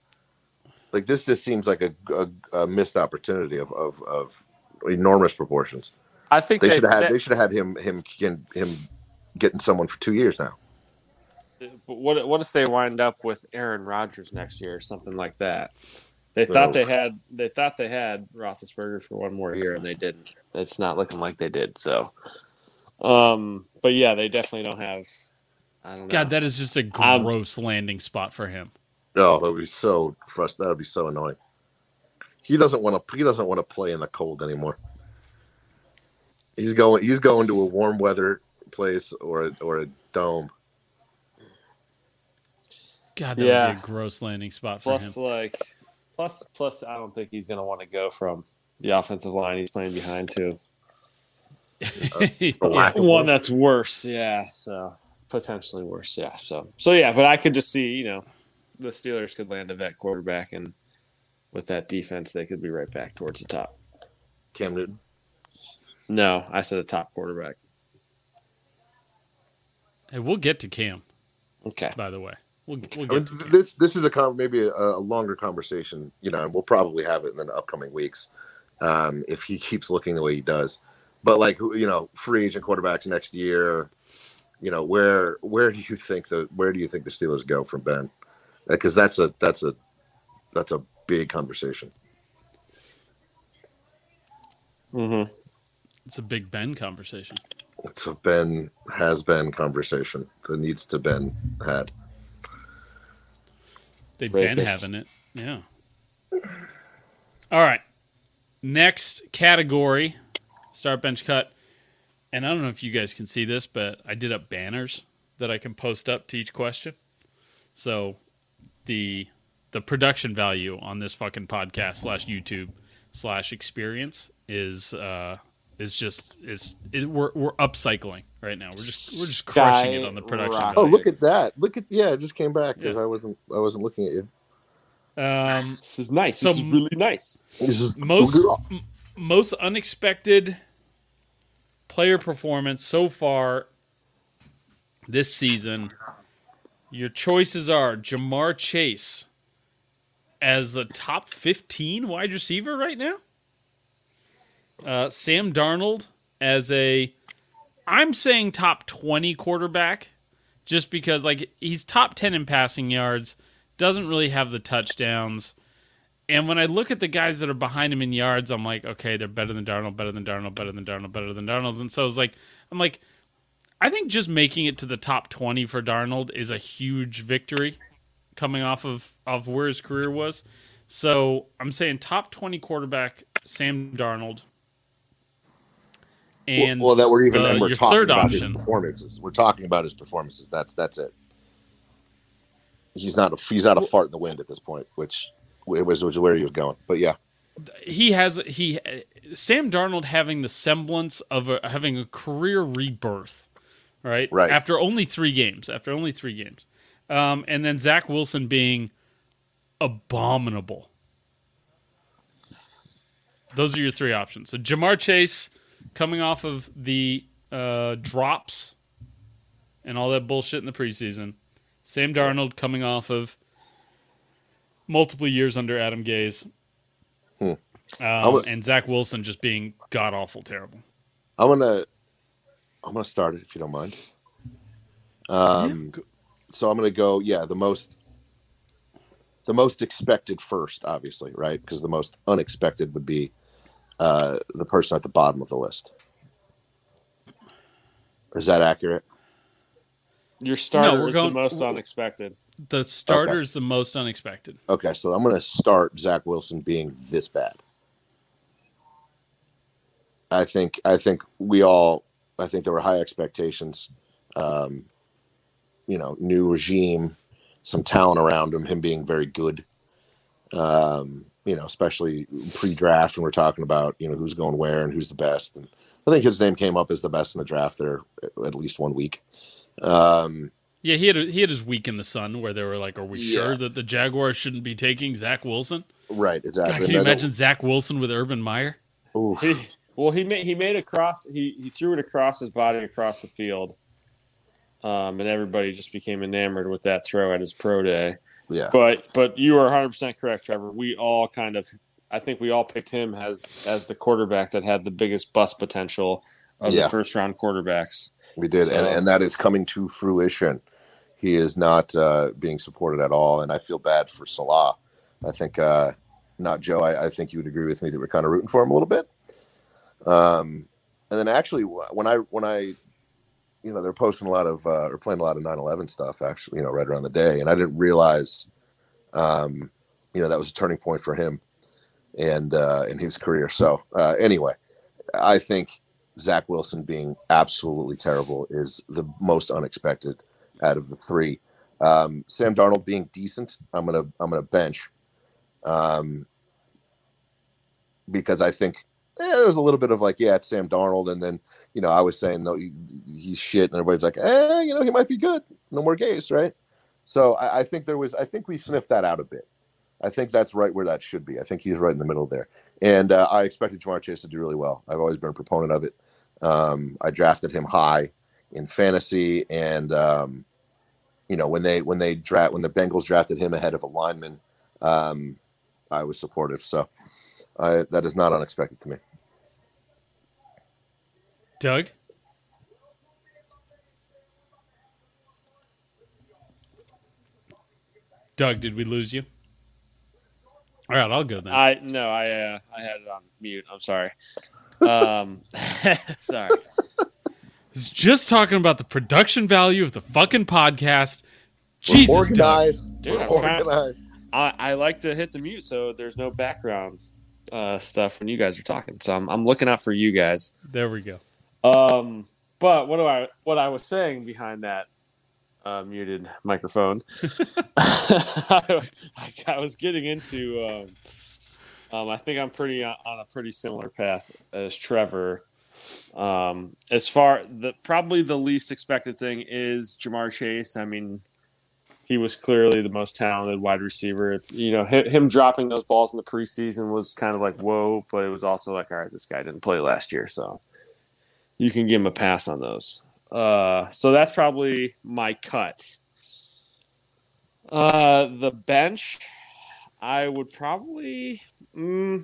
[SPEAKER 5] Like this just seems like a, a, a missed opportunity of, of of enormous proportions.
[SPEAKER 4] I think
[SPEAKER 5] They
[SPEAKER 4] they,
[SPEAKER 5] should have had
[SPEAKER 4] that-
[SPEAKER 5] they should have had him him him, him getting someone for two years now.
[SPEAKER 4] But what what if they wind up with Aaron Rodgers next year or something like that? They thought
[SPEAKER 5] No.
[SPEAKER 4] they had they thought they had Roethlisberger for one more year and they didn't. It's not looking like they did. So, um, but yeah, they definitely don't have. I don't know.
[SPEAKER 3] God, that is just a
[SPEAKER 4] I'm-
[SPEAKER 3] gross landing spot for him.
[SPEAKER 5] Oh, that would be so frust- That would be so annoying. He doesn't want to. He doesn't want to play in the cold anymore. He's going. He's going to a warm weather place or a, or a dome.
[SPEAKER 3] God, that would be a gross landing spot for
[SPEAKER 4] plus
[SPEAKER 3] him.
[SPEAKER 4] like plus plus I don't think he's going to want to go from the offensive line he's playing behind too.
[SPEAKER 3] Yeah.
[SPEAKER 4] one that's worse. Yeah, so potentially worse. Yeah, so so yeah, but I could just see you know the Steelers could land a vet quarterback and with that defense they could be right back towards the top.
[SPEAKER 5] Cam Newton.
[SPEAKER 4] No, I said a top quarterback.
[SPEAKER 3] Hey, we'll get to Cam,
[SPEAKER 4] Okay.
[SPEAKER 3] by the way. We'll, we'll
[SPEAKER 5] I mean,
[SPEAKER 3] get to
[SPEAKER 5] this this is a con- maybe a, a longer conversation. You know, and we'll probably have it in the upcoming weeks um, if he keeps looking the way he does. But like you know, free agent quarterbacks next year. You know, where where do you think the where do you think the Steelers go from Ben? Because that's a that's a that's a big conversation.
[SPEAKER 4] Mm-hmm.
[SPEAKER 3] It's a Big Ben conversation.
[SPEAKER 5] It's a Ben has been conversation that needs to been had.
[SPEAKER 3] They've been having it. Yeah. All right. Next category start bench cut. And I don't know if you guys can see this, but I did up banners that I can post up to each question. So the the production value on this fucking podcast slash YouTube slash experience is uh is just is it, we're we're upcycling right now. We're just we're just crushing it on the production.
[SPEAKER 4] Skyrocket.
[SPEAKER 5] Oh, look at that! Look at yeah, it just came back because
[SPEAKER 3] Yeah.
[SPEAKER 5] I wasn't I wasn't looking at you.
[SPEAKER 3] Um
[SPEAKER 4] This is nice.
[SPEAKER 3] So
[SPEAKER 4] this is really nice.
[SPEAKER 5] This is-
[SPEAKER 3] most m- most unexpected player performance so far this season. Your choices are Ja'Marr Chase, as a top 15 wide receiver right now. Uh, Sam Darnold as a, I'm saying top 20 quarterback, just because like he's top 10 in passing yards, doesn't really have the touchdowns. And when I look at the guys that are behind him in yards, I'm like, okay, they're better than Darnold, better than Darnold, better than Darnold, better than Darnold. And so it's like, I'm like, I think just making it to the top 20 for Darnold is a huge victory coming off of, of where his career was. So I'm saying top 20 quarterback, Sam Darnold. And
[SPEAKER 5] well, well, that we're even
[SPEAKER 3] uh,
[SPEAKER 5] we're
[SPEAKER 3] your
[SPEAKER 5] talking
[SPEAKER 3] third
[SPEAKER 5] about
[SPEAKER 3] option.
[SPEAKER 5] his performances. We're talking about his performances. That's that's it. He's not a he's not a fart in the wind at this point, which was was where he was going. But yeah,
[SPEAKER 3] he has he Sam Darnold having the semblance of a, having a career rebirth, right?
[SPEAKER 5] Right.
[SPEAKER 3] After only three games. After only three games, um, and then Zach Wilson being abominable. Those are your three options. So Ja'Marr Chase coming off of the uh, drops and all that bullshit in the preseason. Sam Darnold coming off of multiple years under Adam Gase.
[SPEAKER 5] Hmm.
[SPEAKER 3] Um,
[SPEAKER 5] a-
[SPEAKER 3] and Zach Wilson just being god awful terrible.
[SPEAKER 5] I'm gonna I'm gonna start it if you don't mind. Um, so I'm gonna go. Yeah, the most the most expected first, obviously, right? Because the most unexpected would be uh, the person at the bottom of the list. Is that accurate?
[SPEAKER 4] Your starter
[SPEAKER 3] we're
[SPEAKER 4] is
[SPEAKER 3] going-
[SPEAKER 4] the most unexpected.
[SPEAKER 3] The starter is the most unexpected.
[SPEAKER 5] Okay, so I'm going to start Zach Wilson being this bad. I think I think we all I think there were high expectations. Um, you know, new regime, some talent around him, him being very good. Um, you know, especially pre-draft when we're talking about you know who's going where and who's the best. And I think his name came up as the best in the draft there at least one week. Um,
[SPEAKER 3] Yeah, he had a, he had his week in the sun where they were like, "Are we
[SPEAKER 5] Yeah.
[SPEAKER 3] sure that the Jaguars shouldn't be taking Zach Wilson?"
[SPEAKER 5] right,
[SPEAKER 3] God,
[SPEAKER 5] exactly.
[SPEAKER 3] can you imagine Zach Wilson with Urban Meyer?
[SPEAKER 5] Oof.
[SPEAKER 4] He, well, he made he made a cross. He he threw it across his body across the field, um, and everybody just became enamored with that throw at his pro day.
[SPEAKER 5] yeah.
[SPEAKER 4] But but you are 100 percent correct, Trevor. We all kind of, I think we all picked him as as the quarterback that had the biggest bust potential of
[SPEAKER 5] Yeah.
[SPEAKER 4] the first round quarterbacks.
[SPEAKER 5] We did, and, and that is coming to fruition. He is not uh, being supported at all, and I feel bad for Salah. I think, uh, not Joe. I, I think you would agree with me that we're kind of rooting for him a little bit. Um, and then actually, when I when I, you know, they're posting a lot of uh, or playing a lot of 9/11 stuff. Actually, you know, right around the day, and I didn't realize, um, you know, that was a turning point for him and uh, in his career. So uh, anyway, I think Zach Wilson being absolutely terrible is the most unexpected out of the three. Um, Sam Darnold being decent, I'm gonna I'm gonna bench, um, because I think eh, there's a little bit of like yeah it's Sam Darnold, and then you know I was saying no he, he's shit, and everybody's like eh you know he might be good, no more Gase, right? So I, I think there was I think we sniffed that out a bit. I think that's right where that should be. I think he's right in the middle there, and uh, I expected Ja'Marr Chase to do really well. I've always been a proponent of it. Um, I drafted him high in fantasy, and um, you know when they when they draft when the Bengals drafted him ahead of a lineman, um, I was supportive. So I, that is not unexpected to me.
[SPEAKER 3] Doug, Doug, did we lose you? All right, I'll go then.
[SPEAKER 4] I no, I uh, I had it on mute. I'm sorry. Um, sorry.
[SPEAKER 3] was just talking about the production value of the fucking podcast.
[SPEAKER 5] We're
[SPEAKER 3] Jesus, Doug.
[SPEAKER 5] organized.
[SPEAKER 4] Dude,
[SPEAKER 5] We're
[SPEAKER 4] I'm trying-
[SPEAKER 5] organized.
[SPEAKER 4] I, I like to hit the mute so there's no background uh, stuff when you guys are talking. So I'm, I'm looking out for you guys.
[SPEAKER 3] There we go.
[SPEAKER 4] Um, but what do I what I was saying behind that uh, muted microphone? I, I was getting into. Um, um, I think I'm pretty on on a pretty similar path as Trevor. Um, as far the probably the least expected thing is Ja'Marr Chase. I mean, he was clearly the most talented wide receiver. You know, him dropping those balls in the preseason was kind of like whoa, but it was also like, all right, this guy didn't play last year, so you can give him a pass on those. Uh, so that's probably my cut. Uh, the bench, I would probably. Mm,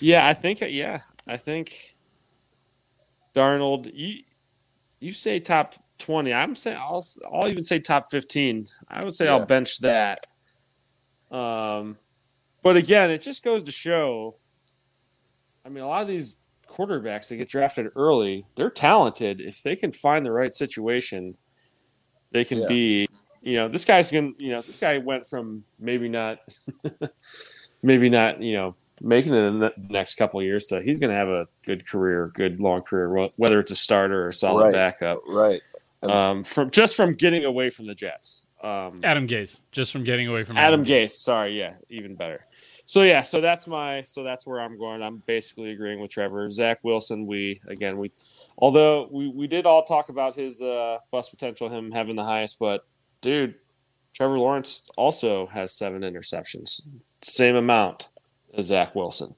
[SPEAKER 4] yeah, I think. Yeah, I think. Darnold, you you say top twenty. I'm saying I'll I'll even say top fifteen. I would say
[SPEAKER 5] Yeah.
[SPEAKER 4] I'll bench that. Um, but again, it just goes to show. I mean, a lot of these quarterbacks that get drafted early, they're talented. If they can find the right situation, they can
[SPEAKER 5] Yeah.
[SPEAKER 4] be. You know, this guy's gonna. You know, this guy went from maybe not, maybe not. You know, making it in the next couple of years to he's going to have a good career, good long career, whether it's a starter or solid
[SPEAKER 5] Right.
[SPEAKER 4] backup.
[SPEAKER 5] Right.
[SPEAKER 4] Um, from just from getting away from the Jets. Um,
[SPEAKER 3] Adam Gase, just from getting away from
[SPEAKER 4] Adam Gase. Sorry, yeah, even better. So yeah, so that's my so that's where I'm going. I'm basically agreeing with Trevor. Zach Wilson. We again we, although we we did all talk about his uh, bust potential, him having the highest, but dude, Trevor Lawrence also has seven interceptions, same amount as Zach Wilson.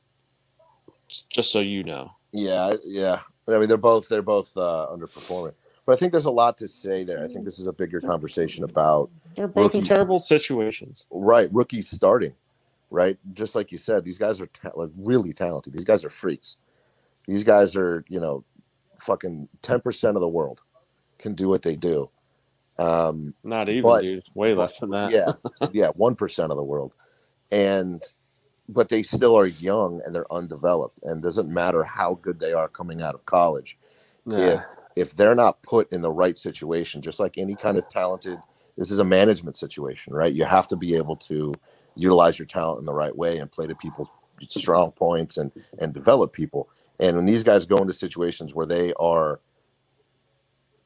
[SPEAKER 4] Just so you know.
[SPEAKER 5] Yeah, yeah. I mean, they're both they're both uh, underperforming, but I think there's a lot to say there. I think this is a bigger conversation about
[SPEAKER 4] They're both in terrible situations.
[SPEAKER 5] right rookies starting, right? Just like you said, these guys are ta- like really talented. These guys are freaks. These guys are you know, fucking ten percent of the world can do what they do. Um,
[SPEAKER 4] Not even,
[SPEAKER 5] But-
[SPEAKER 4] dude. Way less than that.
[SPEAKER 5] yeah, yeah, one percent of the world, and but they still are young and they're undeveloped, and doesn't matter how good they are coming out of college.
[SPEAKER 4] Yeah.
[SPEAKER 5] if they're not put in the right situation, just like any kind of talented, this is a management situation, right? You have to be able to utilize your talent in the right way and play to people's strong points and and develop people. And when these guys go into situations where they are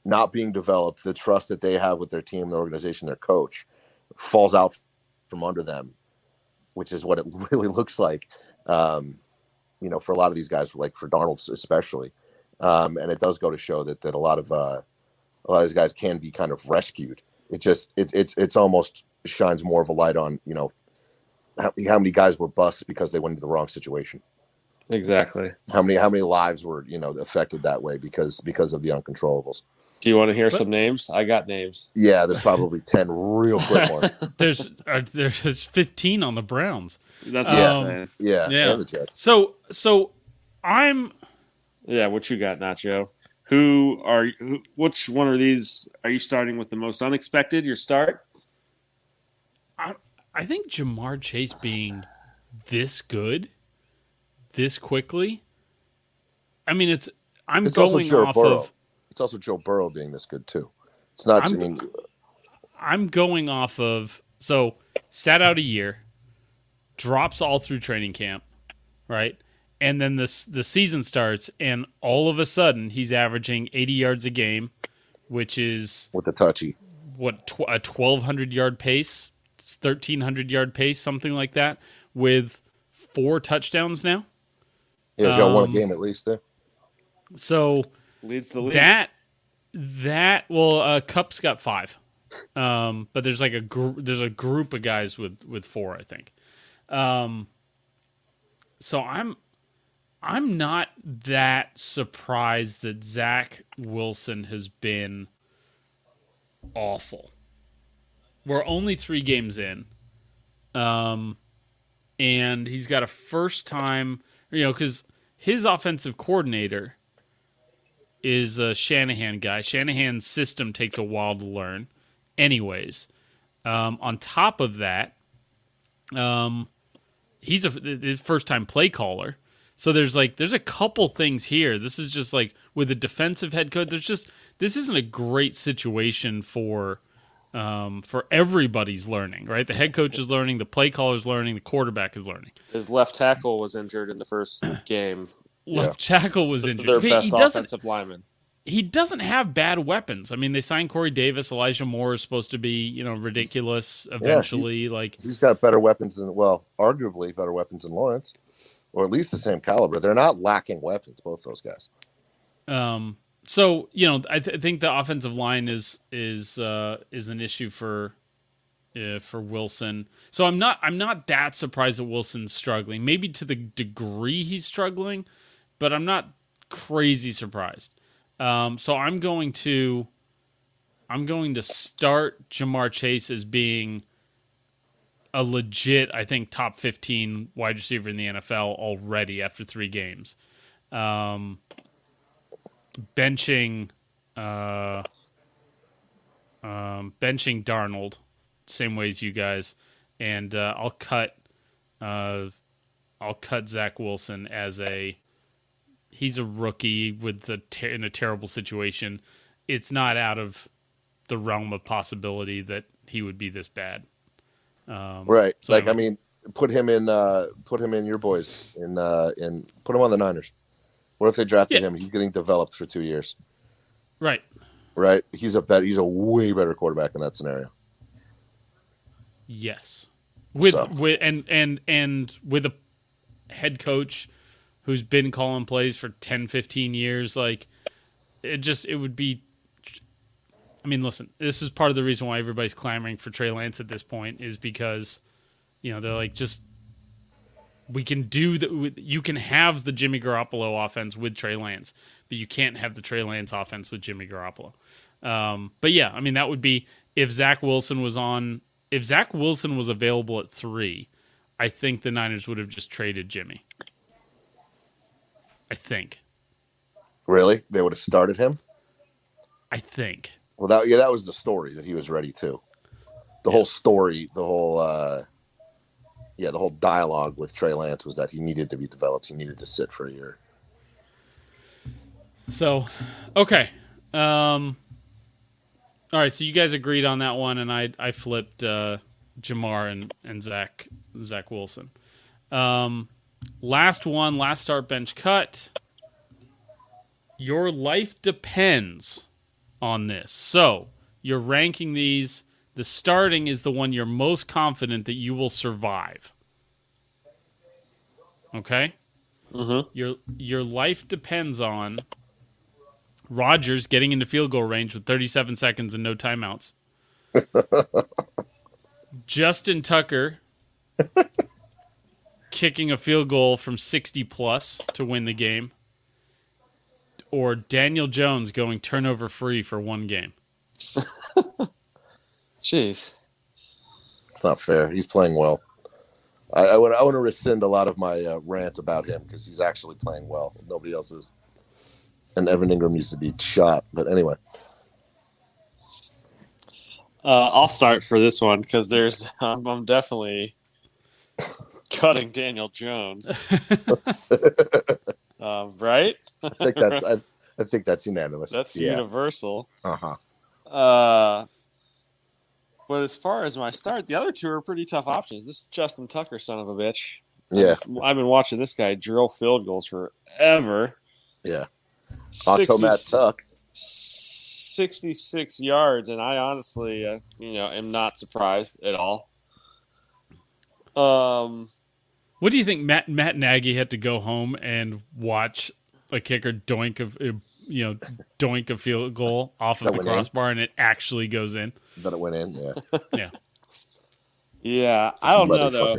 [SPEAKER 5] not being developed, the trust that they have with their team, their organization, their coach falls out from under them, which is what it really looks like. Um, you know, for a lot of these guys, like for Darnold especially, um, and it does go to show that that a lot of uh, a lot of these guys can be kind of rescued. It just it's it's it's almost shines more of a light on you know how, how many guys were busts because they went into the wrong situation.
[SPEAKER 4] Exactly.
[SPEAKER 5] How many how many lives were you know affected that way because because of the uncontrollables.
[SPEAKER 4] Do you want to hear
[SPEAKER 3] But-
[SPEAKER 4] some names? I got names.
[SPEAKER 5] Yeah, there's probably ten real quick ones.
[SPEAKER 3] There's uh, there's 15 on the Browns.
[SPEAKER 4] That's
[SPEAKER 3] Yeah.
[SPEAKER 4] what
[SPEAKER 5] Yeah,
[SPEAKER 3] Yeah.
[SPEAKER 5] and the Jets.
[SPEAKER 3] So so I'm
[SPEAKER 4] Yeah, what you got, Nacho? Who are who, which one of these are you starting with the most unexpected? Your start?
[SPEAKER 3] I, I think Ja'Marr Chase being this good, this quickly. I mean, it's I'm
[SPEAKER 5] It's
[SPEAKER 3] going
[SPEAKER 5] Joe
[SPEAKER 3] off
[SPEAKER 5] Burrow.
[SPEAKER 3] of
[SPEAKER 5] It's also Joe Burrow being this good too. It's not. i
[SPEAKER 3] I'm-
[SPEAKER 5] mean,
[SPEAKER 3] I'm going off of so sat out a year, drops all through training camp, right? And then this the season starts, and all of a sudden he's averaging 80 yards a game, which is
[SPEAKER 5] with a touchy.
[SPEAKER 3] what tw- a 1200 yard pace, 1300 yard pace, something like that, with four touchdowns now.
[SPEAKER 5] Yeah, got one
[SPEAKER 3] Um,
[SPEAKER 5] game at least there.
[SPEAKER 3] So
[SPEAKER 4] Leads the league.
[SPEAKER 3] that that well, uh, Kupp's got five, um, but there's like a gr- there's a group of guys with with four, I think. Um, so I'm I'm not that surprised that Zach Wilson has been awful. We're only three games in, um, and he's got a first time, you know, because his offensive coordinator is a Shanahan guy. Shanahan's system takes a while to learn. Anyways, um, on top of that, um, he's a first time play caller. So there's like there's a couple things here. This is just like with a defensive head coach. There's just this isn't a great situation for um, for everybody's learning, right? The head coach is learning, the play caller is learning, the quarterback is learning.
[SPEAKER 4] His left tackle was injured in the first game.
[SPEAKER 3] Left tackle was injured.
[SPEAKER 4] Their best
[SPEAKER 3] he doesn't
[SPEAKER 4] offensive lineman.
[SPEAKER 3] he doesn't have bad weapons. I mean, they signed Corey Davis. Elijah Moore is supposed to be, you know, ridiculous eventually. like,
[SPEAKER 5] He's got better weapons than well, arguably better weapons than Lawrence, or at least the same caliber. They're not lacking weapons, both those guys.
[SPEAKER 3] um, so you know, I, th- I think the offensive line is is uh, is an issue for uh, for Wilson. So I'm not I'm not that surprised that Wilson's struggling. Maybe to the degree he's struggling, but I'm not crazy surprised. Um, so I'm going to I'm going to start Ja'Marr Chase as being a legit, I think, top 15 wide receiver in the NFL already after three games. Um, benching, uh, um, benching Darnold, same way as you guys, and uh, I'll cut, uh, I'll cut Zach Wilson as a. He's a rookie with the ter- in a terrible situation. It's not out of the realm of possibility that he would be this bad. Um,
[SPEAKER 5] Right.
[SPEAKER 3] so
[SPEAKER 5] like I mean, put him in uh put him in your boys in uh in put him on the Niners. What if they drafted
[SPEAKER 3] Yeah.
[SPEAKER 5] him? He's getting developed for two years.
[SPEAKER 3] right.
[SPEAKER 5] Right? He's a bet he's a way better quarterback in that scenario.
[SPEAKER 3] Yes. With
[SPEAKER 5] So-
[SPEAKER 3] with and and and with a head coach who's been calling plays for 10 15 years like it just it would be I mean listen, this is part of the reason why everybody's clamoring for Trey Lance at this point is because you know, they're like just we can do the you can have the Jimmy Garoppolo offense with Trey Lance, but you can't have the Trey Lance offense with Jimmy Garoppolo. Um, but yeah, I mean that would be if Zach Wilson was on if Zach Wilson was available at three, I think the Niners would have just traded Jimmy. I think.
[SPEAKER 5] Really? They would have started him?
[SPEAKER 3] I think.
[SPEAKER 5] Well that yeah, that was the story that he was ready to. The whole story, the whole uh yeah, the whole dialogue with Trey Lance was that he needed to be developed. He needed to sit for a year.
[SPEAKER 3] So, okay. Um, all right. So you guys agreed on that one, and I I flipped uh, Ja'Marr and and Zach Zach Wilson. Um, last one, last start bench cut. Your life depends on this. So you're ranking these. The starting is the one you're most confident that you will survive. Okay.
[SPEAKER 4] Mhm.
[SPEAKER 3] Your your life depends on Rodgers getting into field goal range with 37 seconds and no timeouts. Justin Tucker kicking a field goal from 60 plus to win the game. Or Daniel Jones going turnover free for one game.
[SPEAKER 4] Jeez.
[SPEAKER 5] It's not fair. He's playing well. I, I want I want to rescind a lot of my uh, rant about him because he's actually playing well. Nobody else is. And Evan Engram used to be shot, but anyway,
[SPEAKER 4] Uh, I'll start for this one because there's I'm, I'm definitely cutting Daniel Jones. um, right?
[SPEAKER 5] I think that's I, I think that's unanimous.
[SPEAKER 4] That's
[SPEAKER 5] yeah.
[SPEAKER 4] universal.
[SPEAKER 5] Uh huh.
[SPEAKER 4] Uh, but as far as my start, the other two are pretty tough options. This is Justin Tucker, son of a bitch.
[SPEAKER 5] Yeah.
[SPEAKER 4] I've been watching this guy drill field goals forever.
[SPEAKER 5] Yeah.
[SPEAKER 4] 60
[SPEAKER 5] Automat Tuck.
[SPEAKER 4] 66 yards, and I honestly, uh, you know, am not surprised at all. Um,
[SPEAKER 3] What do you think Matt Matt Nagy had to go home and watch a kicker doink of uh, you know doink a field goal off of
[SPEAKER 5] That
[SPEAKER 3] the
[SPEAKER 5] went in?
[SPEAKER 3] crossbar and it actually goes in?
[SPEAKER 5] That it went in. Yeah.
[SPEAKER 3] Yeah.
[SPEAKER 4] yeah, I don't know though.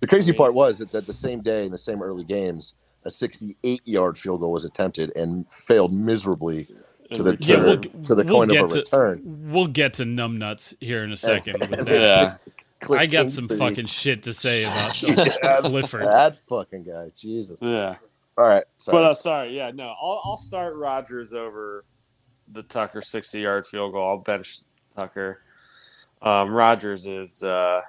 [SPEAKER 5] The crazy part was that, that the same day in the same early games, a 68 yard field goal was attempted and failed miserably to the, to
[SPEAKER 3] Yeah,
[SPEAKER 5] the,
[SPEAKER 3] we'll-
[SPEAKER 5] to the
[SPEAKER 3] we'll
[SPEAKER 5] coin of
[SPEAKER 3] get
[SPEAKER 5] a
[SPEAKER 3] to-
[SPEAKER 5] return.
[SPEAKER 3] We'll get to numbnuts here in a second. With that.
[SPEAKER 4] Yeah.
[SPEAKER 5] Cliff
[SPEAKER 3] I got some fucking shit to say about
[SPEAKER 5] Yeah,
[SPEAKER 3] Clifford.
[SPEAKER 5] That fucking guy. Jesus.
[SPEAKER 4] Yeah,
[SPEAKER 5] All right. Sorry.
[SPEAKER 4] but uh, sorry, yeah, no, I'll I'll start Rodgers over the Tucker 60 yard field goal. I'll bench Tucker. Um, Rodgers is. Uh,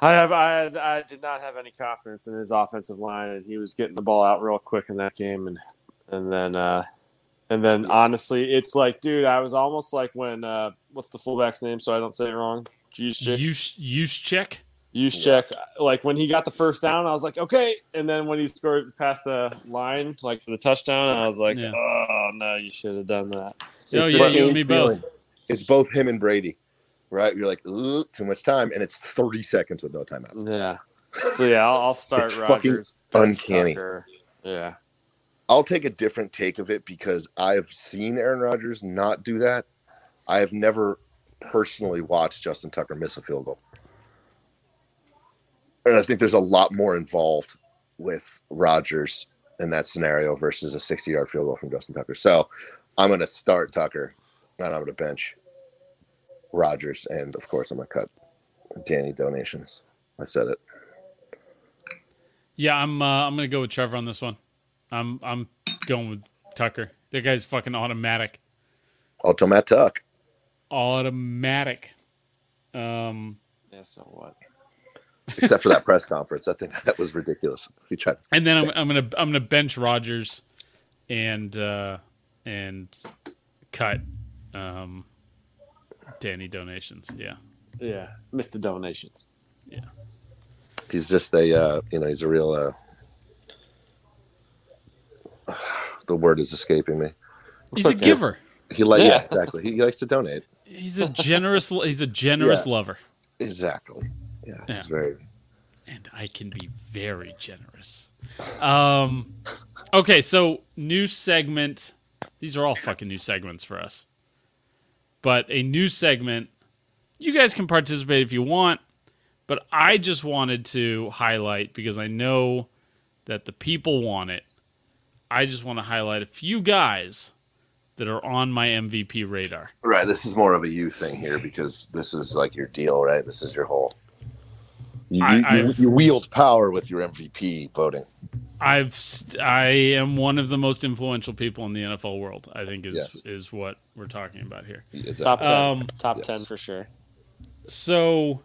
[SPEAKER 4] I have I I did not have any confidence in his offensive line, and he was getting the ball out real quick in that game, and and then uh, and then honestly, it's like, dude, I was almost like when uh, what's the fullback's name, so I don't say it wrong. Juszczyk.
[SPEAKER 3] Use use check?
[SPEAKER 4] use check. Like when he got the first down, I was like, okay. And then when he scored past the line, like for the touchdown, I was like,
[SPEAKER 3] Yeah.
[SPEAKER 4] oh no, you should have done that.
[SPEAKER 3] Oh,
[SPEAKER 5] It's
[SPEAKER 3] yeah, you and
[SPEAKER 5] same
[SPEAKER 3] me both.
[SPEAKER 5] It's both him and Brady, right? You're like, too much time, and it's 30 seconds with no timeouts.
[SPEAKER 4] Yeah. So yeah, I'll, I'll start
[SPEAKER 5] It's fucking uncanny.
[SPEAKER 4] Tucker. Yeah.
[SPEAKER 5] I'll take a different take of it because I've seen Aaron Rodgers not do that. I have never personally watched Justin Tucker miss a field goal. And I think there's a lot more involved with Rodgers in that scenario versus a 60 yard field goal from Justin Tucker. So I'm going to start Tucker and I'm going to bench Rodgers. And of course, I'm going to cut Danny donations. I said it.
[SPEAKER 3] Yeah, I'm. Uh, I'm gonna go with Trevor on this one. I'm. I'm going with Tucker. That guy's fucking automatic.
[SPEAKER 5] Automat Tuck.
[SPEAKER 3] Automatic. Um,
[SPEAKER 4] Yeah, so what?
[SPEAKER 5] Except for that press conference. I think that was ridiculous. He tried.
[SPEAKER 3] and then I'm, I'm gonna. I'm gonna bench Rodgers, and uh, and cut um, Danny donations. Yeah.
[SPEAKER 4] Yeah, Mr. Donations. Yeah.
[SPEAKER 5] He's just a, uh, you know, he's a real. Uh, the word is escaping me.
[SPEAKER 3] He's a giver.
[SPEAKER 5] He like, yeah.
[SPEAKER 4] Yeah.
[SPEAKER 5] exactly. He, he likes to donate.
[SPEAKER 3] He's a generous. he's a generous
[SPEAKER 5] Yeah.
[SPEAKER 3] lover.
[SPEAKER 5] Exactly. Yeah,
[SPEAKER 3] Yeah.
[SPEAKER 5] he's very.
[SPEAKER 3] and I can be very generous. Um, okay, so new segment. These are all fucking new segments for us. But a new segment. You guys can participate if you want, but I just wanted to highlight because I know that the people want it. I just want to highlight a few guys that are on my MVP radar.
[SPEAKER 5] Right. This is more of a you thing here because this is like your deal, right? This is your whole. You,
[SPEAKER 3] I-
[SPEAKER 5] you, you, wield power with your MVP voting.
[SPEAKER 3] I've st- I am one of the most influential people in the NFL world. I think is
[SPEAKER 5] Yes.
[SPEAKER 3] is what we're talking about here.
[SPEAKER 5] Exactly.
[SPEAKER 4] Top ten.
[SPEAKER 3] Um,
[SPEAKER 4] Top
[SPEAKER 5] yes.
[SPEAKER 4] ten for sure.
[SPEAKER 3] So,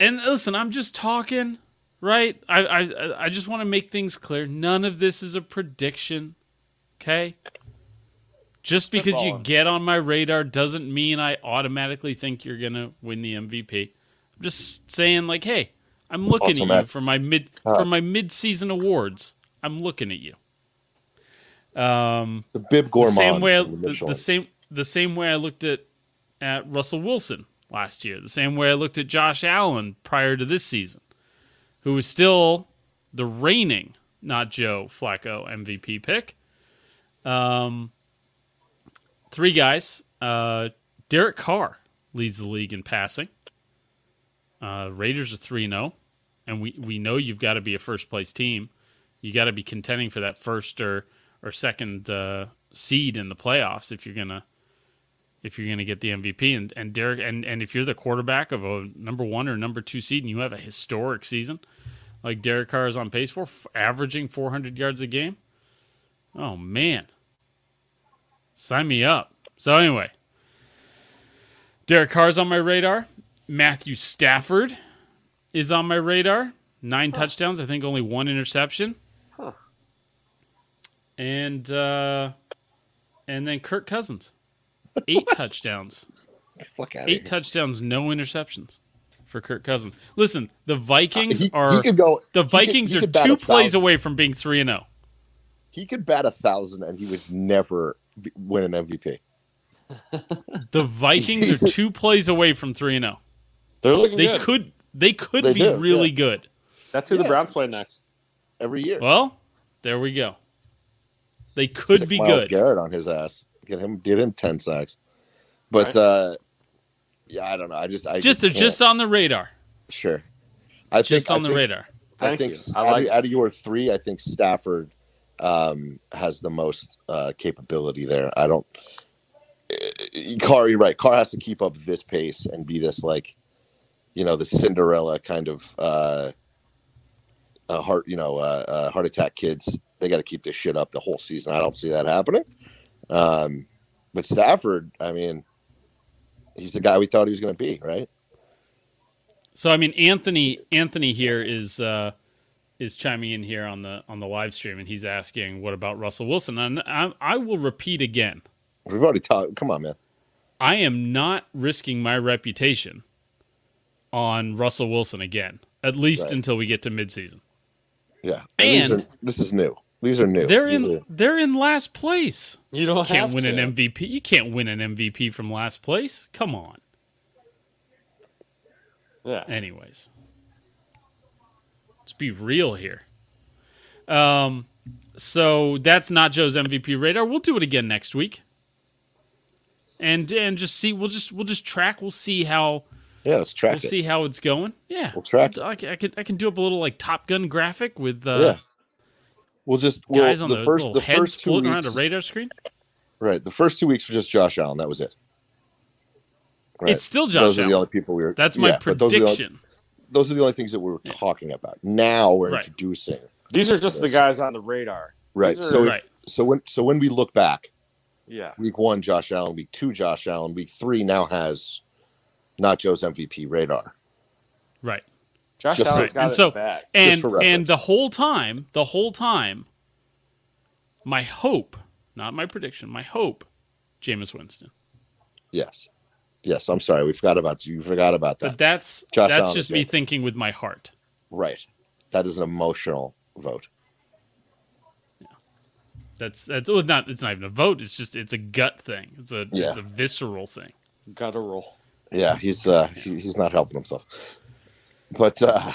[SPEAKER 3] and listen, I'm just talking, right? I I I just want to make things clear. None of this is a prediction, okay? Just because you get on my radar doesn't mean I automatically think you're gonna win the MVP. I'm just saying, like, hey, I'm looking at you for my mid
[SPEAKER 5] Ah.
[SPEAKER 3] for my mid season awards. I'm looking at you. Um,
[SPEAKER 5] the Bib
[SPEAKER 3] the same way I, the, the same the same way I looked at at Russell Wilson last year. The same way I looked at Josh Allen prior to this season, who was still the reigning, not Joe Flacco MVP pick. Um, three guys. Uh, Derek Carr leads the league in passing. Uh, Raiders are three zero, and we we know you've got to be a first place team. You got to be contending for that first or or second uh, seed in the playoffs if you're gonna if you're gonna get the MVP. And and Derek and and if you're the quarterback of a number one or number two seed and you have a historic season like Derek Carr is on pace for, f- averaging 400 yards a game. Oh man, sign me up. So anyway, Derek Carr's on my radar. Matthew Stafford is on my radar. Nine touchdowns, I think only one interception. Huh. And uh and then Kirk Cousins. Eight touchdowns.
[SPEAKER 5] Fuck out
[SPEAKER 3] Eight touchdowns, no interceptions for Kirk Cousins. Listen, the Vikings
[SPEAKER 5] He,
[SPEAKER 3] are
[SPEAKER 5] he could go.
[SPEAKER 3] the
[SPEAKER 5] he could-
[SPEAKER 3] Vikings
[SPEAKER 5] he
[SPEAKER 3] are two plays away from being 3 and oh. 0.
[SPEAKER 5] He could bat a thousand, and he would never be, win an MVP.
[SPEAKER 3] The Vikings are two plays away from 3 and 0.
[SPEAKER 4] They're looking
[SPEAKER 3] They
[SPEAKER 4] good.
[SPEAKER 3] could they could
[SPEAKER 5] They
[SPEAKER 3] be
[SPEAKER 5] do,
[SPEAKER 3] really
[SPEAKER 5] yeah.
[SPEAKER 3] good.
[SPEAKER 4] That's who
[SPEAKER 5] Yeah.
[SPEAKER 4] the Browns play next.
[SPEAKER 5] every year.
[SPEAKER 3] Well, there we go. They could
[SPEAKER 5] Sick
[SPEAKER 3] be
[SPEAKER 5] Myles
[SPEAKER 3] good.
[SPEAKER 5] Garrett on his ass. Get him. Get him ten sacks. But
[SPEAKER 4] Right.
[SPEAKER 5] uh, yeah, I don't know. I just. I
[SPEAKER 3] Just
[SPEAKER 5] can't.
[SPEAKER 3] just on the radar.
[SPEAKER 5] sure. I
[SPEAKER 3] Just
[SPEAKER 5] think,
[SPEAKER 3] on
[SPEAKER 5] I
[SPEAKER 3] the
[SPEAKER 5] think,
[SPEAKER 3] radar.
[SPEAKER 5] I
[SPEAKER 4] Thank
[SPEAKER 5] think
[SPEAKER 4] you. I
[SPEAKER 5] out, of, out of your three, I think Stafford um, has the most uh, capability there. I don't. Uh, Carr, you're right. Carr has to keep up this pace and be this like, you know, the Cinderella kind of uh, uh, heart, you know, uh, uh, heart attack kids. They got to keep this shit up the whole season. I don't see that happening. Um, but Stafford, I mean, he's the guy we thought he was going to be, right?
[SPEAKER 3] So I mean Anthony Anthony here is uh is chiming in here on the on the live stream and he's asking what about Russell Wilson? And I, I will repeat again.
[SPEAKER 5] We've already talked. Come on, man.
[SPEAKER 3] I am not risking my reputation on Russell Wilson again, at least
[SPEAKER 5] Right.
[SPEAKER 3] until we get to midseason.
[SPEAKER 5] Yeah,
[SPEAKER 3] And-
[SPEAKER 5] these are, this is new. These are new.
[SPEAKER 3] They're
[SPEAKER 5] These
[SPEAKER 3] in
[SPEAKER 5] are-
[SPEAKER 3] they're in last place.
[SPEAKER 4] You don't
[SPEAKER 3] Can't
[SPEAKER 4] have
[SPEAKER 3] win
[SPEAKER 4] to.
[SPEAKER 3] an MVP. You can't win an MVP from last place. Come on.
[SPEAKER 4] Yeah.
[SPEAKER 3] Anyways, let's be real here. Um, so that's not Joe's MVP radar. We'll do it again next week, and and just see. We'll just we'll just track. We'll see how
[SPEAKER 5] yeah, let's track
[SPEAKER 3] we'll
[SPEAKER 5] it.
[SPEAKER 3] see how it's going. Yeah,
[SPEAKER 5] We'll track
[SPEAKER 3] I, can- I can I can do up a little like Top Gun graphic with uh,
[SPEAKER 5] yeah, we'll just we'll,
[SPEAKER 3] guys on
[SPEAKER 5] the,
[SPEAKER 3] the,
[SPEAKER 5] first the first two
[SPEAKER 3] floating
[SPEAKER 5] weeks.
[SPEAKER 3] around a radar screen.
[SPEAKER 5] Right, the first two weeks were just Josh Allen. That was it. Right.
[SPEAKER 3] It's still Josh
[SPEAKER 5] those are the only people we were.
[SPEAKER 3] That's my
[SPEAKER 5] yeah, but those are the only-
[SPEAKER 3] prediction.
[SPEAKER 5] Those are the only things that we were talking about. Now we're
[SPEAKER 3] Right.
[SPEAKER 5] introducing.
[SPEAKER 4] These are just the guys on the radar.
[SPEAKER 5] Right.
[SPEAKER 4] These are-
[SPEAKER 5] So if- so when so when we look back,
[SPEAKER 4] Yeah.
[SPEAKER 5] week one, Josh Allen, week two, Josh Allen, week three now has not Joe's MVP radar.
[SPEAKER 3] Right.
[SPEAKER 4] Josh
[SPEAKER 5] Just-
[SPEAKER 4] Allen's
[SPEAKER 3] Right.
[SPEAKER 4] got
[SPEAKER 3] And
[SPEAKER 4] it
[SPEAKER 3] so-
[SPEAKER 4] back.
[SPEAKER 3] And and the whole time, the whole time, my hope, not my prediction, my hope, Jameis Winston.
[SPEAKER 5] Yes. Yes. I'm sorry. We forgot about you. Forgot about
[SPEAKER 3] But
[SPEAKER 5] that.
[SPEAKER 3] that's
[SPEAKER 5] Josh
[SPEAKER 3] that's
[SPEAKER 5] Allen
[SPEAKER 3] just me thinking with my heart.
[SPEAKER 5] Right. That is an emotional vote. Yeah.
[SPEAKER 3] That's that's well, not it's not even a vote. It's just it's a gut thing. It's a
[SPEAKER 5] Yeah.
[SPEAKER 3] it's a visceral thing.
[SPEAKER 4] Guttural.
[SPEAKER 5] Yeah, he's uh he, he's not helping himself. But uh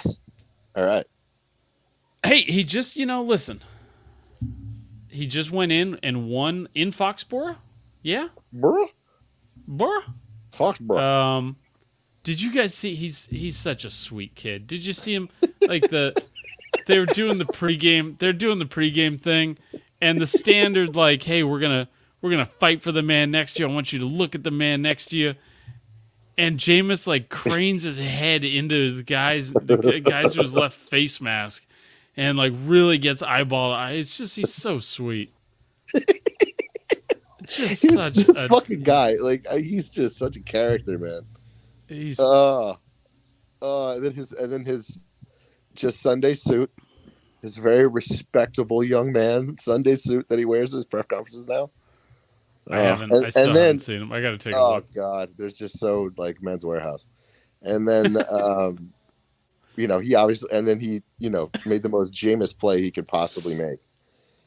[SPEAKER 5] all right.
[SPEAKER 3] Hey, he just you know listen. He just went in and won in Foxborough. Yeah,
[SPEAKER 5] Bro.
[SPEAKER 3] Borough.
[SPEAKER 5] Bro.
[SPEAKER 3] Um, did you guys see? He's he's such a sweet kid. Did you see him? Like the they were doing the pregame. They're doing the pregame thing, and the standard like, hey, we're gonna we're gonna fight for the man next to you. I want you to look at the man next to you. And Jameis like cranes his head into the guy's the guy's who's left face mask, and like really gets eyeball. It's just he's so sweet. Just
[SPEAKER 5] He's
[SPEAKER 3] such
[SPEAKER 5] this
[SPEAKER 3] a
[SPEAKER 5] fucking guy. Like he's just such a character, man.
[SPEAKER 3] he's
[SPEAKER 5] Uh uh and then his and then his just Sunday suit. His very respectable young man Sunday suit that he wears at his press conferences now.
[SPEAKER 3] I
[SPEAKER 5] Uh,
[SPEAKER 3] haven't.
[SPEAKER 5] and-
[SPEAKER 3] I still
[SPEAKER 5] and then-
[SPEAKER 3] haven't seen him. I got to take a
[SPEAKER 5] Oh
[SPEAKER 3] look.
[SPEAKER 5] God, there's just so like men's Wearhouse, and then um, you know he obviously, and then he you know made the most Jameis play he could possibly make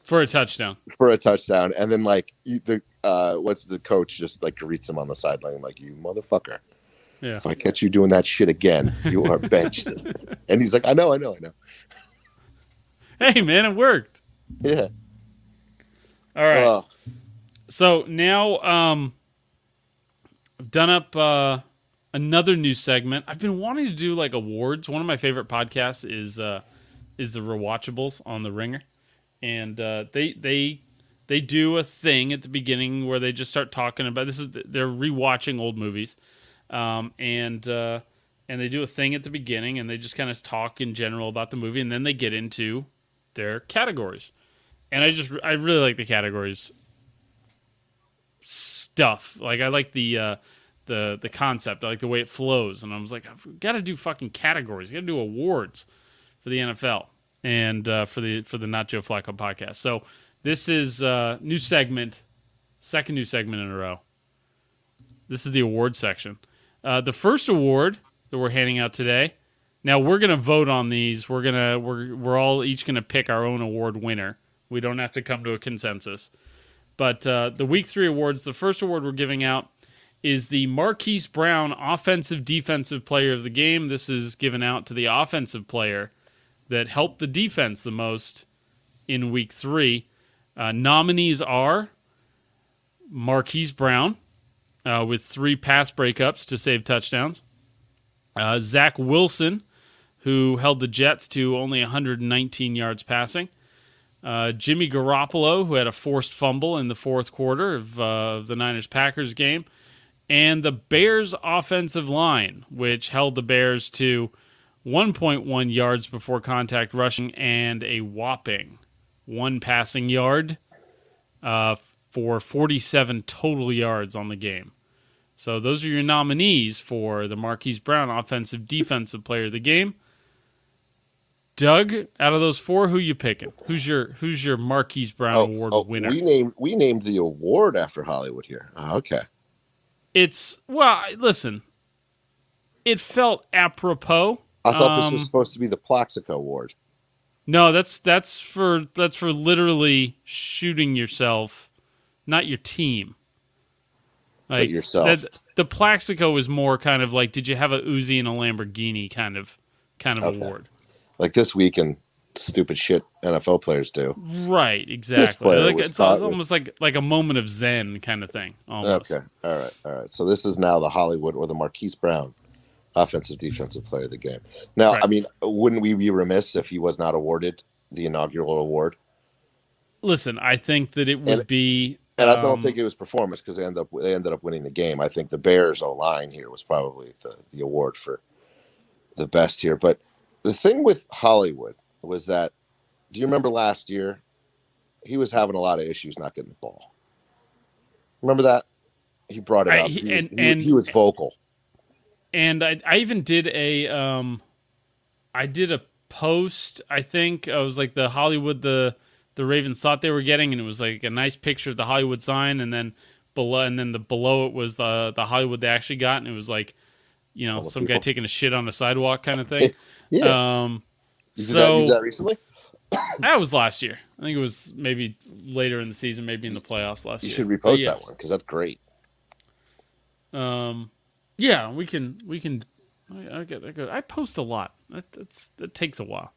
[SPEAKER 3] for a touchdown.
[SPEAKER 5] for a touchdown, and then like you- the uh, what's the coach just like greets him on the sideline like you motherfucker.
[SPEAKER 3] Yeah.
[SPEAKER 5] If I catch you doing that shit again, you are benched. and he's like, I know, I know, I know.
[SPEAKER 3] Hey man, it worked.
[SPEAKER 5] Yeah.
[SPEAKER 3] All right.
[SPEAKER 5] Oh,
[SPEAKER 3] so now um I've done up uh another new segment. I've been wanting to do like awards. One of my favorite podcasts is uh is the Rewatchables on the Ringer. And uh they they they do a thing at the beginning where they just start talking about this is they're rewatching old movies. Um and uh and they do a thing at the beginning and they just kind of talk in general about the movie and then they get into their categories. And I just I really like the categories stuff. Like I like the uh, the the concept. I like the way it flows. And I was like, I've got to do fucking categories. Got to do awards for the NFL and uh, for the for the Joe Flacco podcast. So this is uh, new segment, second new segment in a row. This is the award section. Uh, the first award that we're handing out today. Now we're gonna vote on these. We're gonna we're we're all each gonna pick our own award winner. We don't have to come to a consensus. But uh, the week three awards, the first award we're giving out is the Marquise Brown Offensive Defensive Player of the Game. This is given out to the offensive player that helped the defense the most in week three. Uh, nominees are Marquise Brown uh, with three pass breakups to save touchdowns, uh, Zach Wilson, who held the Jets to only 119 yards passing. Uh, Jimmy Garoppolo, who had a forced fumble in the fourth quarter of uh, the Niners Packers game, and the Bears offensive line, which held the Bears to 1.1 yards before contact rushing and a whopping one passing yard uh, for 47 total yards on the game. So those are your nominees for the Marquise Brown Offensive Defensive Player of the Game. Doug, out of those four, who you picking? Who's your Who's your Marquise Brown
[SPEAKER 5] oh,
[SPEAKER 3] Award
[SPEAKER 5] oh,
[SPEAKER 3] winner?
[SPEAKER 5] we named we named the award after Hollywood here. Oh, okay.
[SPEAKER 3] It's well, listen. It felt apropos.
[SPEAKER 5] I thought this
[SPEAKER 3] Um,
[SPEAKER 5] was supposed to be the Plaxico Award.
[SPEAKER 3] No, that's that's for that's for literally shooting yourself, not your team.
[SPEAKER 5] But yourself.
[SPEAKER 3] that- the Plaxico is more kind of like, did you have a Uzi and a Lamborghini kind of kind of
[SPEAKER 5] Okay.
[SPEAKER 3] award?
[SPEAKER 5] Like this weekend, stupid shit NFL players do.
[SPEAKER 3] Right, exactly. Like,
[SPEAKER 5] was
[SPEAKER 3] it's almost like like a moment of zen kind of thing. Almost.
[SPEAKER 5] Okay. All right. All right. So this is now the Hollywood or the Marquise Brown offensive defensive player of the game. Now,
[SPEAKER 3] Right.
[SPEAKER 5] I mean, wouldn't we be remiss if he was not awarded the inaugural award?
[SPEAKER 3] Listen, I think that it would
[SPEAKER 5] And-
[SPEAKER 3] be
[SPEAKER 5] And I don't
[SPEAKER 3] Um,
[SPEAKER 5] think it was performance because they ended up they ended up winning the game. I think the Bears O line here was probably the, the award for the best here. But the thing with Hollywood was that do you remember last year? He was having a lot of issues not getting the ball. Remember that? He brought it
[SPEAKER 3] I-
[SPEAKER 5] up.
[SPEAKER 3] he-
[SPEAKER 5] He, was, he,
[SPEAKER 3] and-
[SPEAKER 5] he was vocal.
[SPEAKER 3] And I, I even did a um I did a post I think it was like the Hollywood the the Ravens thought they were getting and it was like a nice picture of the Hollywood sign and then below and then the below it was the the Hollywood they actually got and it was like you know some guy taking a shit on the sidewalk kind of thing
[SPEAKER 5] Yeah.
[SPEAKER 3] um
[SPEAKER 5] you did that, you
[SPEAKER 3] so
[SPEAKER 5] did that recently?
[SPEAKER 3] that was last year I think it was maybe later in the season maybe in the playoffs last
[SPEAKER 5] You
[SPEAKER 3] year
[SPEAKER 5] You
[SPEAKER 3] should
[SPEAKER 5] repost
[SPEAKER 3] yeah.
[SPEAKER 5] that one because that's great.
[SPEAKER 3] Um, yeah, we can we can. I, I get I I post a lot. That that's that takes a while.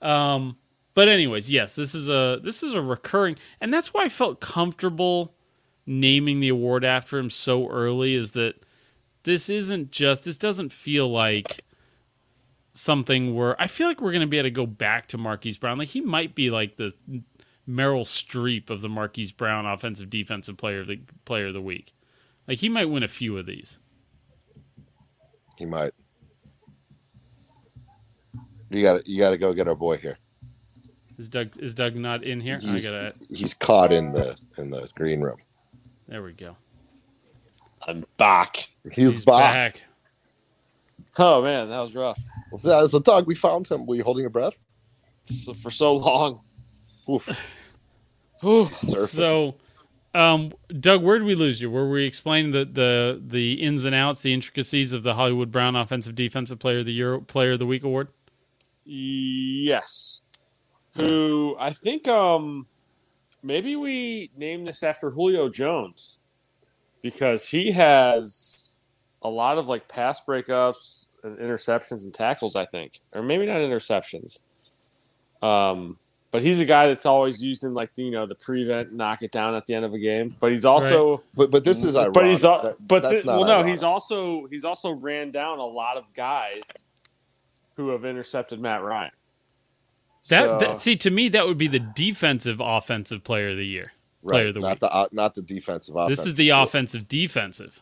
[SPEAKER 3] Um, but anyways, yes, this is a this is a recurring, and that's why I felt comfortable naming the award after him so early. Is that this isn't just this doesn't feel like something where I feel like we're going to be able to go back to Marquise Brown. Like he might be like the Meryl Streep of the Marquise Brown offensive defensive player of the player of the week. Like he might win a few of these.
[SPEAKER 5] He might. You got to you got to go get our boy here.
[SPEAKER 3] Is Doug is Doug not in here? I
[SPEAKER 5] He's,
[SPEAKER 3] gotta.
[SPEAKER 5] he's caught in the in the green room.
[SPEAKER 3] There we go.
[SPEAKER 4] I'm back.
[SPEAKER 5] He's,
[SPEAKER 3] He's
[SPEAKER 5] back.
[SPEAKER 3] back.
[SPEAKER 4] Oh man, that was rough.
[SPEAKER 5] So, so, Doug, we found him. Were you holding your breath?
[SPEAKER 4] So, for so long.
[SPEAKER 5] Oof.
[SPEAKER 4] Whew.
[SPEAKER 5] Surface.
[SPEAKER 3] So, um, Doug, where did we lose you? Were we explaining the, the the ins and outs, the intricacies of the Hollywood Brown Offensive Defensive Player of the Year Player of the Week award?
[SPEAKER 4] Yes. Who I think um maybe we name this after Julio Jones because he has a lot of like pass breakups and interceptions and tackles, I think. Or maybe not interceptions. Um but he's a guy that's always used in like the, you know the prevent knock it down at the end of a game. But he's also
[SPEAKER 5] but but this is ironic.
[SPEAKER 4] but he's al-
[SPEAKER 5] That-
[SPEAKER 4] but
[SPEAKER 5] that's
[SPEAKER 4] the-
[SPEAKER 5] not
[SPEAKER 4] well, no, he's also he's also ran down a lot of guys who have intercepted Matt Ryan.
[SPEAKER 3] That,
[SPEAKER 4] So-
[SPEAKER 3] that see to me that would be the defensive offensive player of the year. player
[SPEAKER 5] right,
[SPEAKER 3] of the
[SPEAKER 5] not
[SPEAKER 3] week.
[SPEAKER 5] the uh, not the defensive offense.
[SPEAKER 3] This is the offensive defensive.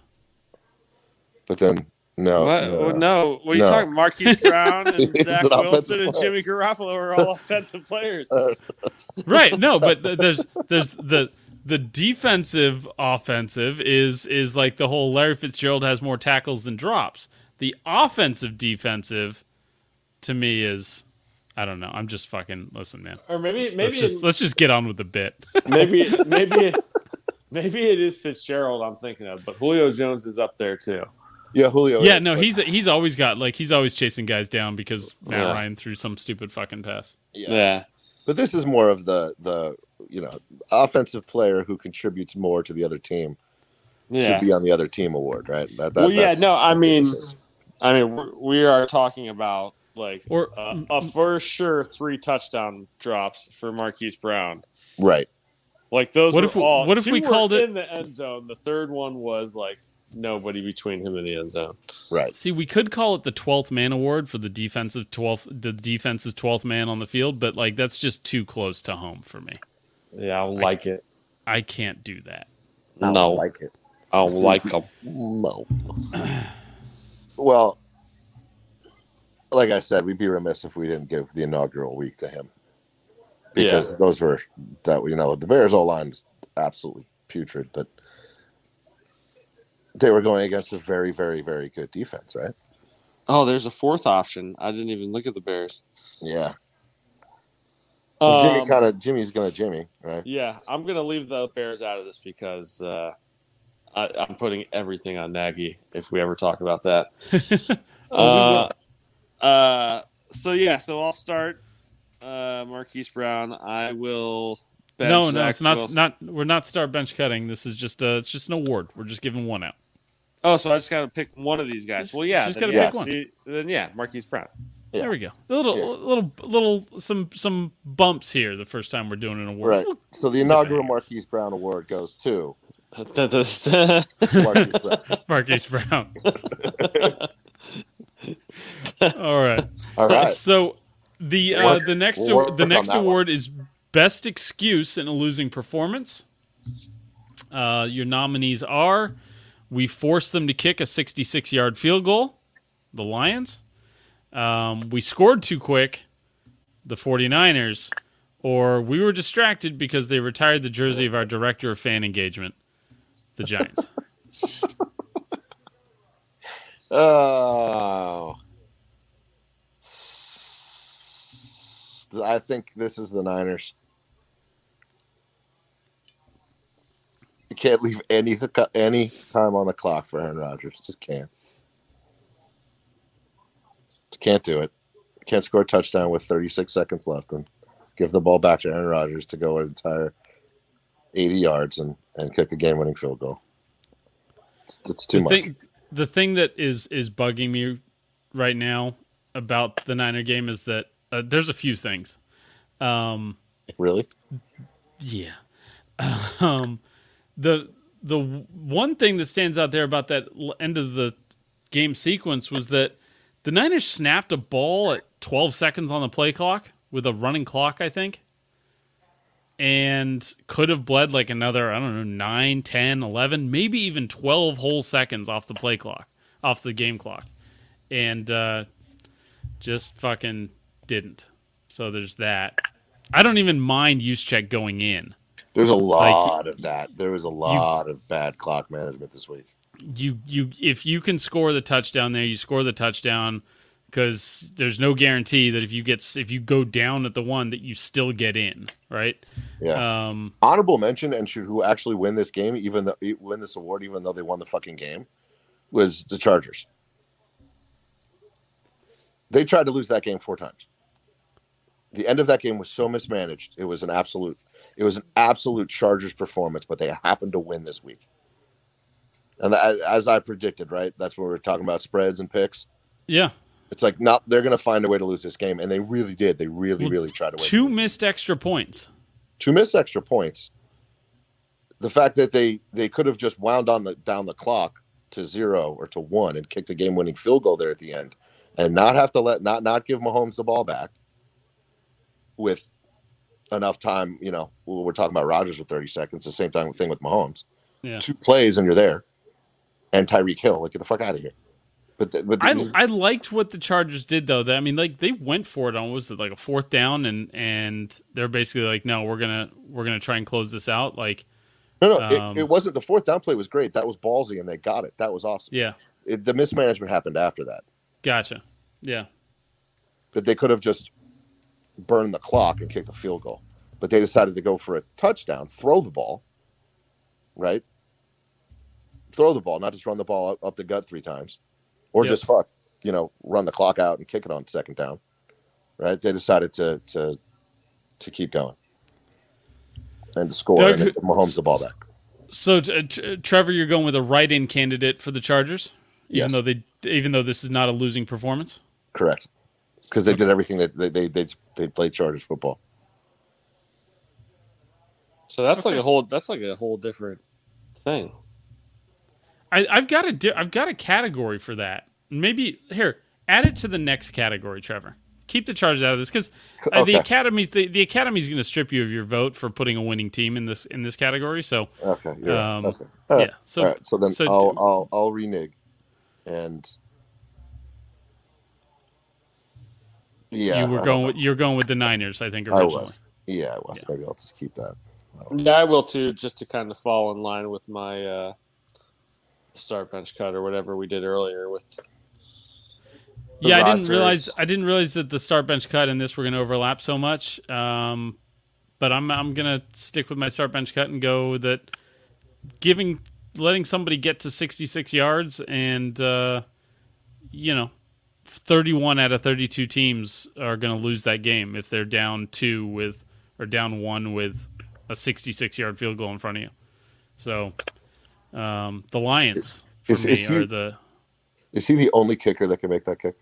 [SPEAKER 5] But then no,
[SPEAKER 4] what?
[SPEAKER 5] no.
[SPEAKER 4] Well, no, what are you
[SPEAKER 5] No.
[SPEAKER 4] talking? Marquise Brown and Zach
[SPEAKER 5] an
[SPEAKER 4] Wilson and
[SPEAKER 5] player.
[SPEAKER 4] Jimmy Garoppolo are all offensive players.
[SPEAKER 3] Right no but th- there's there's the the defensive offensive is is like the whole larry fitzgerald has more tackles than drops the offensive defensive to me is i don't know i'm just fucking listen man
[SPEAKER 4] or maybe
[SPEAKER 3] let's
[SPEAKER 4] maybe
[SPEAKER 3] just let's just get on with the bit
[SPEAKER 4] maybe maybe maybe it is Fitzgerald I'm thinking of, but Julio Jones is up there too.
[SPEAKER 5] Yeah, Julio.
[SPEAKER 3] yeah
[SPEAKER 5] is,
[SPEAKER 3] no
[SPEAKER 5] but-
[SPEAKER 3] he's he's always got like he's always chasing guys down because matt
[SPEAKER 4] Yeah.
[SPEAKER 3] ryan threw some stupid fucking pass
[SPEAKER 5] yeah. yeah. But this is more of the the you know offensive player who contributes more to the other team
[SPEAKER 4] yeah.
[SPEAKER 5] should be on the other team award, right? That, that,
[SPEAKER 4] Well, yeah, no, I mean. I mean, we're, talking about like
[SPEAKER 3] or
[SPEAKER 4] uh, a for sure three touchdown drops for Marquise Brown.
[SPEAKER 5] right.
[SPEAKER 4] Like those.
[SPEAKER 3] What
[SPEAKER 4] were
[SPEAKER 3] if we-
[SPEAKER 4] all,
[SPEAKER 3] what if we called it-
[SPEAKER 4] in the end zone? The third one was like nobody between him and the end zone.
[SPEAKER 5] Right.
[SPEAKER 3] See, we could call it the twelfth man award for the defensive twelfth, the defense's twelfth man on the field, but like that's just too close to home for me.
[SPEAKER 4] Yeah, I don't like it.
[SPEAKER 3] I can't do that.
[SPEAKER 5] I
[SPEAKER 4] No.
[SPEAKER 5] don't like it.
[SPEAKER 4] I don't like them.
[SPEAKER 5] No. well, like I said, we'd be remiss if we didn't give the inaugural week to him because those were that you know the Bears O line is absolutely putrid, but they were going against a very, very, very good defense, right?
[SPEAKER 4] Oh, there's a fourth option. I didn't even look at the Bears.
[SPEAKER 5] Yeah. Well, Jimmy
[SPEAKER 4] Um,
[SPEAKER 5] kind of Jimmy's gonna Jimmy, right?
[SPEAKER 4] Yeah, I'm gonna leave the Bears out of this because uh, I, I'm putting everything on Nagy if we ever talk about that. uh, uh, so yeah, so I'll start uh, Marquise Brown. I will. bench
[SPEAKER 3] no, no,
[SPEAKER 4] Zach
[SPEAKER 3] it's not.
[SPEAKER 4] Wilson.
[SPEAKER 3] Not we're not start bench cutting. This is just uh it's just an award. We're just giving one out.
[SPEAKER 4] Oh, so I just gotta pick one of these guys.
[SPEAKER 3] Just-
[SPEAKER 4] well, yeah,
[SPEAKER 3] just
[SPEAKER 4] then,
[SPEAKER 3] gotta
[SPEAKER 4] yeah,
[SPEAKER 3] pick one.
[SPEAKER 4] see- then yeah, Marquise Brown.
[SPEAKER 5] Yeah.
[SPEAKER 3] There we go. A little,
[SPEAKER 5] Yeah.
[SPEAKER 3] little, little, some, some bumps here. The first time we're doing an award.
[SPEAKER 5] Right. So the inaugural
[SPEAKER 3] Bangers.
[SPEAKER 5] Marquise Brown Award goes to. Marquise Brown.
[SPEAKER 3] Marquise Brown. All right.
[SPEAKER 5] All right.
[SPEAKER 3] So the uh,
[SPEAKER 5] Work-
[SPEAKER 3] the next
[SPEAKER 5] we'll work
[SPEAKER 3] the next
[SPEAKER 5] that one.
[SPEAKER 3] award is best excuse in a losing performance. Uh, your nominees are we forced them to kick a 66 yard field goal, the Lions. Um, we scored too quick, the 49ers. Or we were distracted because they retired the jersey of our director of fan engagement, the Giants.
[SPEAKER 5] Oh. I think this is the Niners. You can't leave any any time on the clock for Aaron Rodgers. Just can't. Can't do it. Can't score a touchdown with 36 seconds left and give the ball back to Aaron Rodgers to go an entire 80 yards and, and kick a game winning field goal. It's, it's too
[SPEAKER 3] the
[SPEAKER 5] much.
[SPEAKER 3] Thing, the thing that is is bugging me right now about the Niner game is that uh, there's a few things. Um,
[SPEAKER 5] really?
[SPEAKER 3] Yeah. Um, the the one thing that stands out there about that end of the game sequence was that the Niners snapped a ball at 12 seconds on the play clock with a running clock, I think. And could have bled like another, I don't know, 9, 10, 11, maybe even 12 whole seconds off the play clock, off the game clock. And uh, just fucking didn't. So there's that. I don't even mind Juszczyk going in.
[SPEAKER 5] There's a lot like, of that. There was a lot you, of bad clock management this week.
[SPEAKER 3] You you if you can score the touchdown there, you score the touchdown because there's no guarantee that if you get if you go down at the one that you still get in, right?
[SPEAKER 5] Yeah. Um, Honorable mention and should who actually win this game, even though win this award, even though they won the fucking game, was the Chargers. They tried to lose that game four times. The end of that game was so mismanaged. It was an absolute it was an absolute Chargers performance, but they happened to win this week. And as I predicted, right? That's what we are talking about spreads and picks.
[SPEAKER 3] Yeah.
[SPEAKER 5] It's like not they're going to find a way to lose this game, and they really did. They really, well, really tried to win.
[SPEAKER 3] Two missed extra points.
[SPEAKER 5] Two missed extra points. The fact that they they could have just wound on the down the clock to zero or to one and kicked a game winning field goal there at the end, and not have to let not not give Mahomes the ball back with enough time, you know, we're talking about Rodgers with 30 seconds, the same time thing with Mahomes.
[SPEAKER 3] Yeah.
[SPEAKER 5] Two plays and you're there. And Tyreek Hill, like get the fuck out of here. But, the, but
[SPEAKER 3] I I liked what the Chargers did though. That I mean, like they went for it on was it like a fourth down, and and they're basically like, no, we're gonna we're gonna try and close this out. Like,
[SPEAKER 5] no, no, um, it, it, wasn't the fourth down play was great. That was ballsy, and they got it. That was awesome.
[SPEAKER 3] Yeah,
[SPEAKER 5] it, the mismanagement happened after that.
[SPEAKER 3] Gotcha. Yeah,
[SPEAKER 5] that they could have just burned the clock and kick the field goal but they decided to go for a touchdown, throw the ball, right? Throw the ball, not just run the ball up, up the gut three times, or yep. just fuck, you know, run the clock out and kick it on second down, right? They decided to to to keep going and to score Doug, and Mahomes the ball back.
[SPEAKER 3] So, uh, Trevor, you're going with a write-in candidate for the Chargers, even
[SPEAKER 5] yes.
[SPEAKER 3] though they, even though this is not a losing performance.
[SPEAKER 5] Correct, because they did everything that they they they, they played Chargers football.
[SPEAKER 4] So that's okay. like a whole that's like a whole different thing.
[SPEAKER 3] I, I've got a di- I've got a category for that. Maybe here, add it to the next category, Trevor. Keep the Chargers out of this because uh, okay. the academy's the, the academy's going to strip you of your vote for putting a winning team in this in this category. So
[SPEAKER 5] okay, yeah, um, okay. yeah. So so then so, I'll I'll I'll renege, and
[SPEAKER 3] yeah, you were going with you're going with the Niners. I think originally. I
[SPEAKER 5] was. Yeah, I was. Yeah. Maybe I'll just keep that.
[SPEAKER 4] Yeah, I will too, just to kind of fall in line with my uh, start bench cut or whatever we did earlier with.
[SPEAKER 3] Yeah, I didn't realize I didn't realize that the start bench cut and this were going to overlap so much. Um, but I'm I'm going to stick with my start bench cut and go that giving letting somebody get to 66 yards and uh, you know 31 out of 32 teams are going to lose that game if they're down two with or down one with a 66 yard field goal in front of you. So um, the Lions for is, me is he, are the.
[SPEAKER 5] Is he the only kicker that can make that kick?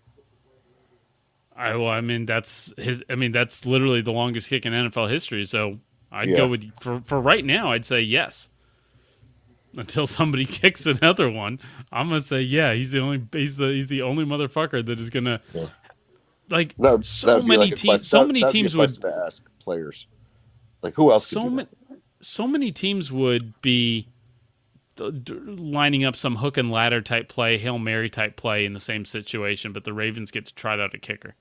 [SPEAKER 3] I well, I mean that's his. I mean that's literally the longest kick in NFL history. So I'd yeah. go with for for right now. I'd say yes. Until somebody kicks another one, I'm gonna say yeah. He's the only. He's the. He's the only motherfucker that is gonna. Yeah. Like that, so many like teams. So many teams would
[SPEAKER 5] ask players like who else?
[SPEAKER 3] So many, so many teams would be lining up some hook and ladder type play, hail mary type play in the same situation, but the Ravens get to try out a kicker.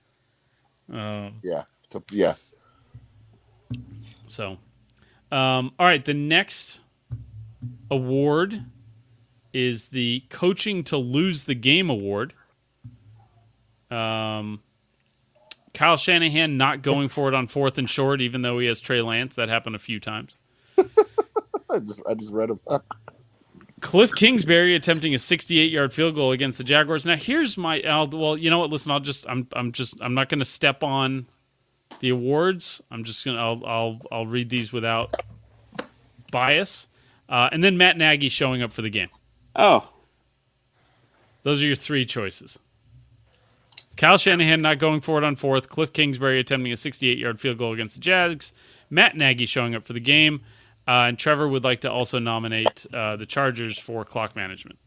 [SPEAKER 3] Um,
[SPEAKER 5] Yeah. So- yeah.
[SPEAKER 3] so, um, all right, the next award is the coaching to lose the game award. Um, Kyle Shanahan not going for it on fourth and short, even though he has Trey Lance. That happened a few times.
[SPEAKER 5] I just I just read them.
[SPEAKER 3] Cliff Kingsbury attempting a 68-yard field goal against the Jaguars. Now here's my I'll, well, you know what? Listen, I'll just I'm I'm just I'm not going to step on the awards. I'm just gonna I'll I'll I'll read these without bias. Uh, and then Matt Nagy showing up for the game.
[SPEAKER 4] Oh,
[SPEAKER 3] Those are your three choices. Kyle Shanahan not going for it on fourth. Cliff Kingsbury attempting a 68 yard field goal against the Jags. Matt Nagy showing up for the game. Uh, and Trevor would like to also nominate uh, the Chargers for clock management.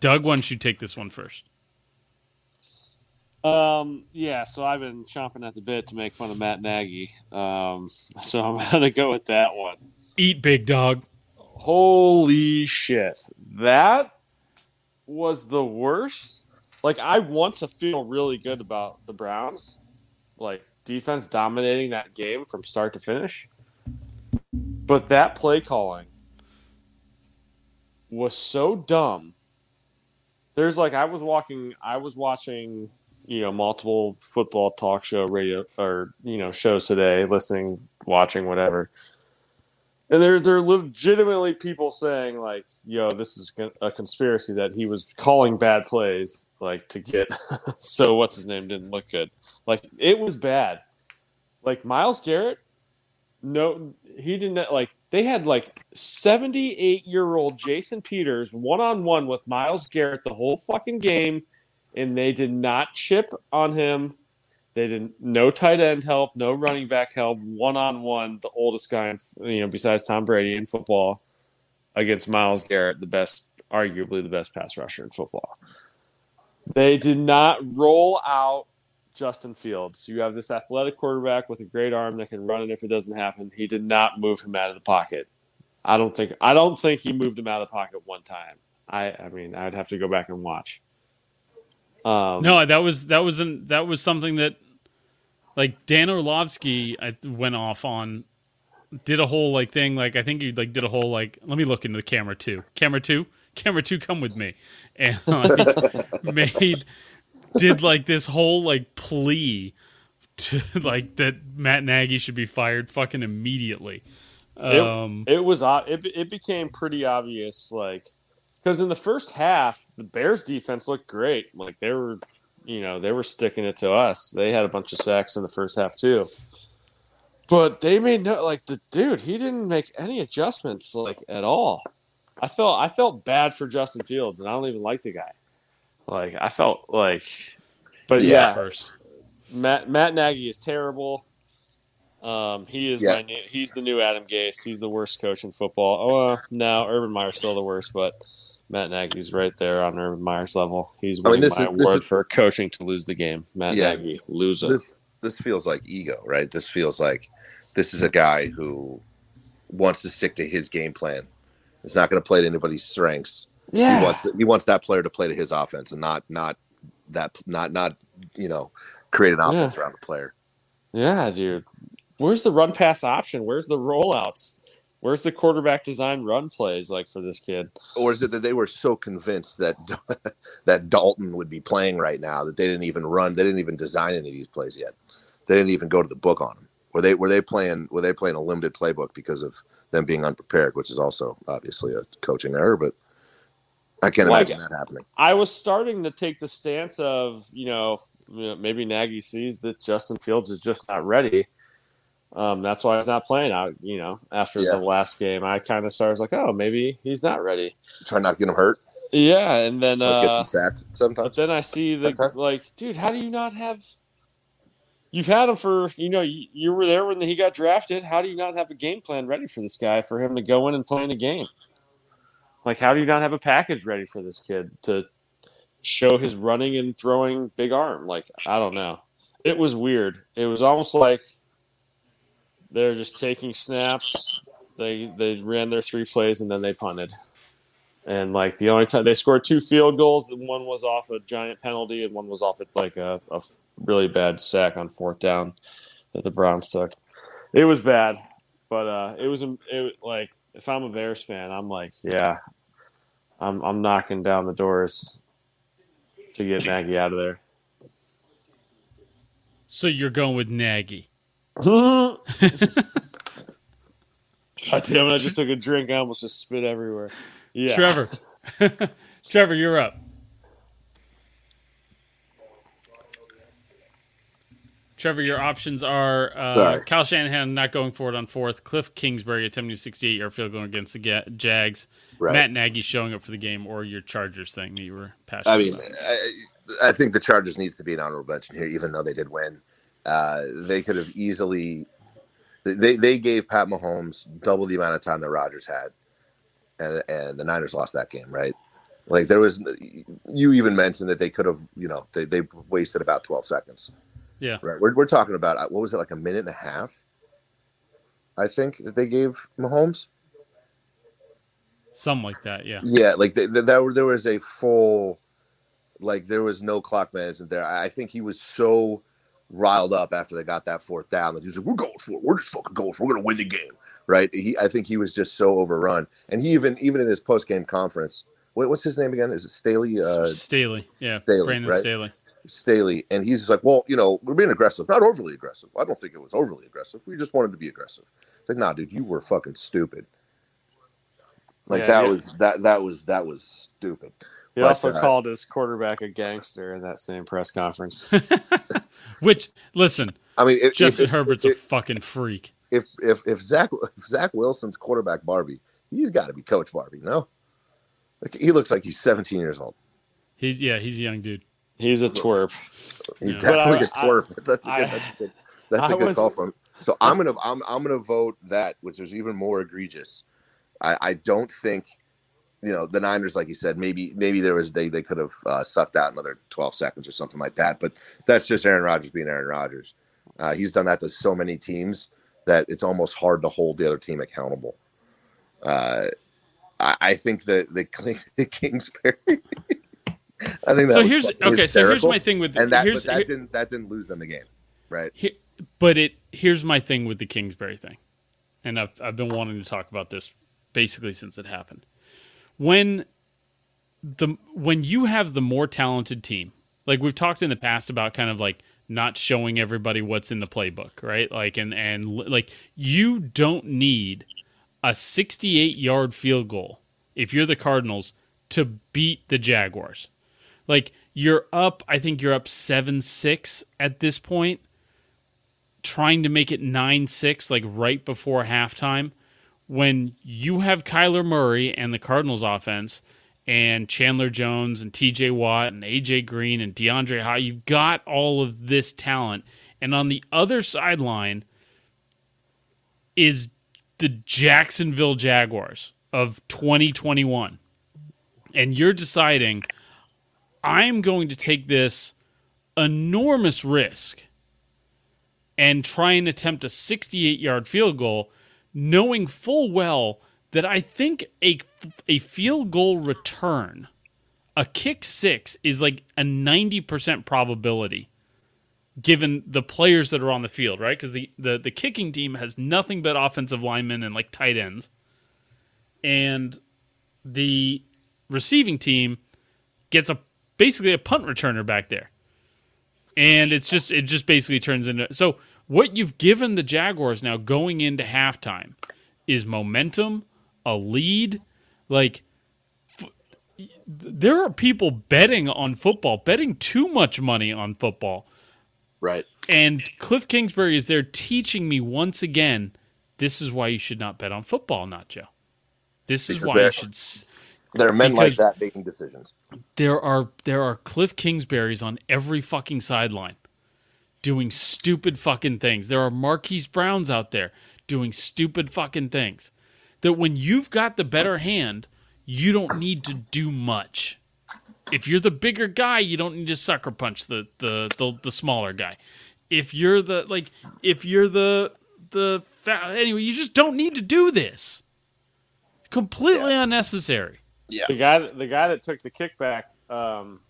[SPEAKER 3] Doug, why don't you take this one first?
[SPEAKER 4] Um, yeah, so I've been chomping at the bit to make fun of Matt Nagy. Um, so I'm gonna go with that one.
[SPEAKER 3] Eat big dog.
[SPEAKER 4] Holy shit. That was the worst. Like I want to feel really good about the Browns. Like defense dominating that game from start to finish. But that play calling was so dumb. There's like I was walking I was watching, you know, multiple football talk show radio or, you know, shows today, listening, watching, whatever. And there, there are legitimately people saying like, "Yo, this is a conspiracy that he was calling bad plays, like to get so what's his name didn't look good. Like it was bad. Like Myles Garrett, no, he didn't like. They had like seventy-eight year old Jason Peters one on one with Myles Garrett the whole fucking game, and they did not chip on him. They didn't no tight end help, no running back help, one on one, the oldest guy, in, you know, besides Tom Brady in football, against Myles Garrett, the best, arguably the best pass rusher in football. They did not roll out Justin Fields. You have this athletic quarterback with a great arm that can run it if it doesn't happen. He did not move him out of the pocket. I don't think I don't think he moved him out of the pocket one time. I I mean I'd have to go back and watch. Um,
[SPEAKER 3] No, that was that wasn't that was something that like Dan Orlovsky I went off on did a whole like thing like I think he like did a whole like let me look into the camera two camera two? Camera two come with me. And like, made did like this whole like plea to like that Matt Nagy should be fired fucking immediately.
[SPEAKER 4] It-
[SPEAKER 3] Um,
[SPEAKER 4] it was it, it became pretty obvious like because in the first half the bears defense looked great like they were you know they were sticking it to us they had a bunch of sacks in the first half too but they made no like the dude he didn't make any adjustments like at all i felt i felt bad for justin fields and i don't even like the guy like i felt like but
[SPEAKER 5] Yeah.
[SPEAKER 4] yeah,
[SPEAKER 3] first.
[SPEAKER 4] Matt Matt Nagy is terrible. Um, he is
[SPEAKER 5] Yeah.
[SPEAKER 4] my new, he's the new Adam Gase. He's the worst coach in football. Oh uh, no, Urban Meyer's still the worst, but Matt Nagy's right there on Urban Meyer's level. He's
[SPEAKER 5] I mean,
[SPEAKER 4] winning my
[SPEAKER 5] is-
[SPEAKER 4] award
[SPEAKER 5] is-
[SPEAKER 4] for coaching to lose the game. Matt
[SPEAKER 5] Yeah.
[SPEAKER 4] Nagy, loser.
[SPEAKER 5] This this feels like ego, right? This feels like this is a guy who wants to stick to his game plan. It's not going to play to anybody's strengths.
[SPEAKER 4] yeah,
[SPEAKER 5] He wants he wants that player to play to his offense and not not that not not you know create an offense around the player.
[SPEAKER 4] yeah, dude. Where's the run pass option? Where's the rollouts? Where's the quarterback design run plays like for this kid?
[SPEAKER 5] Or is it that they were so convinced that that Dalton would be playing right now that they didn't even run, they didn't even design any of these plays yet. They didn't even go to the book on them. Were they were they playing were they playing a limited playbook because of them being unprepared, which is also obviously a coaching error, but I can't
[SPEAKER 4] Like-
[SPEAKER 5] imagine that happening.
[SPEAKER 4] I was starting to take the stance of, you know, you know, maybe Nagy sees that Justin Fields is just not ready. Um, that's why he's not playing out, you know, after
[SPEAKER 5] Yeah.
[SPEAKER 4] the last game. I kind of started like, oh, maybe he's not ready.
[SPEAKER 5] Try not to get him hurt,
[SPEAKER 4] Yeah. And then,
[SPEAKER 5] or get
[SPEAKER 4] uh,
[SPEAKER 5] them sacked sometimes.
[SPEAKER 4] but then I see the, like, dude, how do you not have, you've had him for, you know, you, you were there when he got drafted. How do you not have a game plan ready for this guy for him to go in and play in a game? Like, how do you not have a package ready for this kid to show his running and throwing big arm? Like, I don't know. It was weird. It was almost like they're just taking snaps, They they ran their three plays and then they punted. And like the only time they scored two field goals, one was off a giant penalty and one was off at like a, a really bad sack on fourth down that the Browns took. It was bad, but uh, it was it like if I'm a Bears fan, I'm like, yeah, I'm I'm knocking down the doors to get Nagy out of there.
[SPEAKER 3] So you're going with Nagy.
[SPEAKER 4] God damn it! I just took a drink. I almost just spit everywhere. Yeah,
[SPEAKER 3] Trevor. Trevor, you're up. Trevor, your options are uh,
[SPEAKER 5] Sorry.
[SPEAKER 3] Kyle Shanahan not going forward on fourth, Cliff Kingsbury attempting a 68 yard field goal against the Ga- Jags,
[SPEAKER 5] Right.
[SPEAKER 3] Matt Nagy showing up for the game, or your Chargers thing that you were passionate
[SPEAKER 5] I mean,
[SPEAKER 3] about.
[SPEAKER 5] I, I think the Chargers needs to be an honorable mention here, even though they did win. Uh, they could have easily. They they gave Pat Mahomes double the amount of time that Rodgers had, and and the Niners lost that game, right? Like there was, you even mentioned that they could have, you know, they they wasted about twelve seconds.
[SPEAKER 3] Yeah.
[SPEAKER 5] Right. We're we're talking about uh, what was it like a minute and a half? I think that they gave Mahomes.
[SPEAKER 3] Something like that, yeah.
[SPEAKER 5] Yeah, like th- th- that. were- There was a full, like there was no clock management there. I I think he was so riled up after they got that fourth down that he was like, "We're going for it. We're just fucking going for. it. We're gonna win the game." Right? He, I think he was just so overrun, and he even even in his post game conference, what, what's his name again? Is it Staley? Uh,
[SPEAKER 3] Staley, yeah.
[SPEAKER 5] Staley,
[SPEAKER 3] Brandon
[SPEAKER 5] right?
[SPEAKER 3] Staley.
[SPEAKER 5] Staley, and he's just like, "Well, you know, we're being aggressive, not overly aggressive. I don't think it was overly aggressive. We just wanted to be aggressive." It's like, "Nah, dude, you were fucking stupid." Like
[SPEAKER 4] Yeah,
[SPEAKER 5] that
[SPEAKER 4] yeah.
[SPEAKER 5] was that that was that was stupid.
[SPEAKER 4] He
[SPEAKER 5] But,
[SPEAKER 4] also
[SPEAKER 5] uh,
[SPEAKER 4] called his quarterback a gangster in that same press conference.
[SPEAKER 3] Which, listen,
[SPEAKER 5] I mean, if,
[SPEAKER 3] Justin
[SPEAKER 5] if,
[SPEAKER 3] Herbert's
[SPEAKER 5] if,
[SPEAKER 3] a fucking freak.
[SPEAKER 5] if if if Zach if Zach Wilson's quarterback Barbie, he's got to be Coach Barbie. No, like he looks like he's 17 years old.
[SPEAKER 3] He's yeah, he's a young dude.
[SPEAKER 4] He's a twerp.
[SPEAKER 5] He's
[SPEAKER 3] Yeah.
[SPEAKER 5] definitely
[SPEAKER 4] But I-
[SPEAKER 5] a twerp. that's a
[SPEAKER 4] I-
[SPEAKER 5] good. that's a good, that's
[SPEAKER 4] I
[SPEAKER 5] a good
[SPEAKER 4] was-
[SPEAKER 5] call from. So I'm gonna I'm I'm gonna vote that, which is even more egregious. I I don't think. You know the Niners, like you said, maybe maybe there was they they could have uh, sucked out another 12 seconds or something like that. But that's just Aaron Rodgers being Aaron Rodgers. Uh, he's done that to so many teams that it's almost hard to hold the other team accountable. Uh, I, I think that the, the Kingsbury. I think that
[SPEAKER 3] So here's okay. So here's my thing with
[SPEAKER 5] and that, that
[SPEAKER 3] here-
[SPEAKER 5] didn't that didn't lose them the game, right?
[SPEAKER 3] Here, but it here's my thing with the Kingsbury thing, and I've I've been wanting to talk about this basically since it happened. When the when you have the more talented team, like we've talked in the past about, kind of like not showing everybody what's in the playbook, right? Like and and like you don't need a 68 yard field goal if you're the Cardinals to beat the Jaguars. Like you're up, I think you're up 7 6 at this point, trying to make it 9 6, like right before halftime. When you have Kyler Murray and the Cardinals offense and Chandler Jones and TJ Watt and AJ Green and DeAndre High, you've got all of this talent. And on the other sideline is the Jacksonville Jaguars of 2021. And you're deciding, I'm going to take this enormous risk and try and attempt a 68 yard field goal, knowing full well that I think a, a field goal return, a kick six, is like a 90% probability given the players that are on the field, right? Because the, the, the kicking team has nothing but offensive linemen and like tight ends. And the receiving team gets a basically a punt returner back there. And it's just it just basically turns into so what you've given the Jaguars now going into halftime is momentum, a lead, like f- there are people betting on football, betting too much money on football.
[SPEAKER 5] Right.
[SPEAKER 3] And Cliff Kingsbury is there teaching me once again this is why you should not bet on football, not Joe. This is
[SPEAKER 5] Because
[SPEAKER 3] why you should
[SPEAKER 5] There are men like that making decisions.
[SPEAKER 3] there are there are Cliff Kingsbury's on every fucking sideline doing stupid fucking things. There are Marquise Browns out there doing stupid fucking things. That when you've got the better hand, you don't need to do much. If you're the bigger guy, you don't need to sucker punch the the the, the smaller guy. If you're the like if you're the the fa- anyway. You just don't need to do this. Completely unnecessary. Yeah.
[SPEAKER 4] The guy, the guy that took the kickback, um,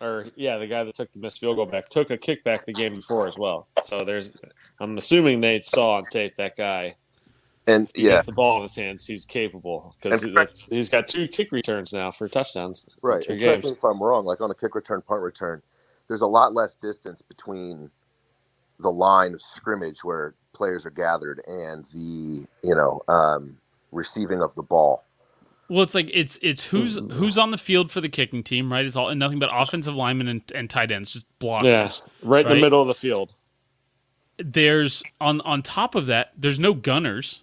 [SPEAKER 4] or yeah, the guy that took the missed field goal back took a kickback the game before as well. So there's, I'm assuming they saw on tape that guy.
[SPEAKER 5] And
[SPEAKER 4] He
[SPEAKER 5] yeah,
[SPEAKER 4] gets the ball in his hands. He's capable because
[SPEAKER 5] And
[SPEAKER 4] he's got two kick returns now for touchdowns.
[SPEAKER 5] right.
[SPEAKER 4] Two
[SPEAKER 5] And correct me
[SPEAKER 4] games.
[SPEAKER 5] if I'm wrong. Like on a kick return, punt return, there's a lot less distance between the line of scrimmage where players are gathered and the you know um, receiving of the ball.
[SPEAKER 3] Well, it's like it's it's who's who's on the field for the kicking team, right? It's all nothing but offensive linemen and, and tight ends, just blockers.
[SPEAKER 4] Yeah, right, in
[SPEAKER 3] Right.
[SPEAKER 4] the middle of the field.
[SPEAKER 3] There's on on top of that, there's no gunners,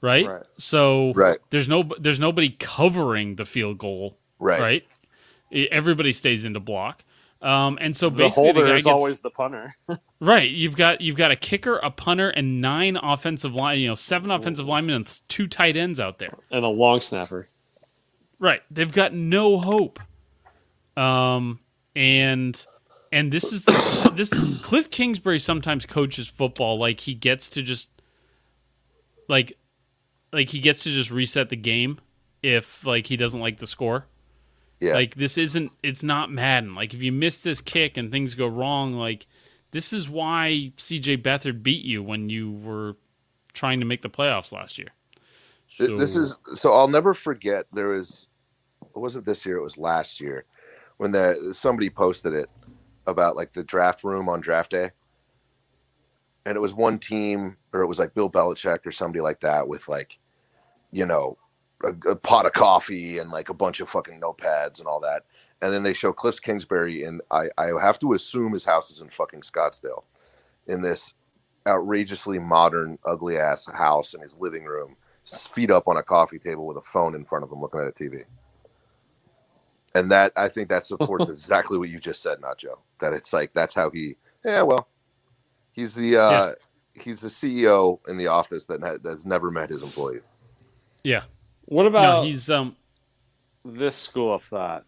[SPEAKER 3] right?
[SPEAKER 4] Right.
[SPEAKER 3] So
[SPEAKER 5] Right.
[SPEAKER 3] there's no there's nobody covering the field goal,
[SPEAKER 5] Right.
[SPEAKER 3] right? Everybody stays into block. Um, and so basically, the,
[SPEAKER 4] holder
[SPEAKER 3] guy
[SPEAKER 4] is
[SPEAKER 3] gets,
[SPEAKER 4] always the punter.
[SPEAKER 3] right. You've got you've got a kicker, a punter, and nine offensive line. You know, seven offensive linemen and two tight ends out there.
[SPEAKER 4] and a long snapper.
[SPEAKER 3] Right. They've got no hope. Um and and this is this Cliff Kingsbury sometimes coaches football like he gets to just like like he gets to just reset the game if like he doesn't like the score.
[SPEAKER 5] Yeah.
[SPEAKER 3] Like this isn't it's not Madden. Like if you miss this kick and things go wrong, like this is why CJ Beathard beat you when you were trying to make the playoffs last year.
[SPEAKER 5] Th- this is so I'll never forget. There was, it wasn't this year. It was last year when the somebody posted it about like the draft room on draft day, and it was one team, or it was like Bill Belichick or somebody like that with like, you know, a, a pot of coffee and like a bunch of fucking notepads and all that. And then they show Cliff Kingsbury, and I I have to assume his house is in fucking Scottsdale, in this outrageously modern, ugly ass house in his living room feet up on a coffee table with a phone in front of him looking at a TV. And that I think that supports exactly what you just said, Nacho. That it's like that's how he yeah, well, he's the uh he's the CEO in the office that ha- has never met his employees.
[SPEAKER 3] Yeah.
[SPEAKER 4] What
[SPEAKER 3] No,
[SPEAKER 4] about
[SPEAKER 3] he's um
[SPEAKER 4] this school of thought?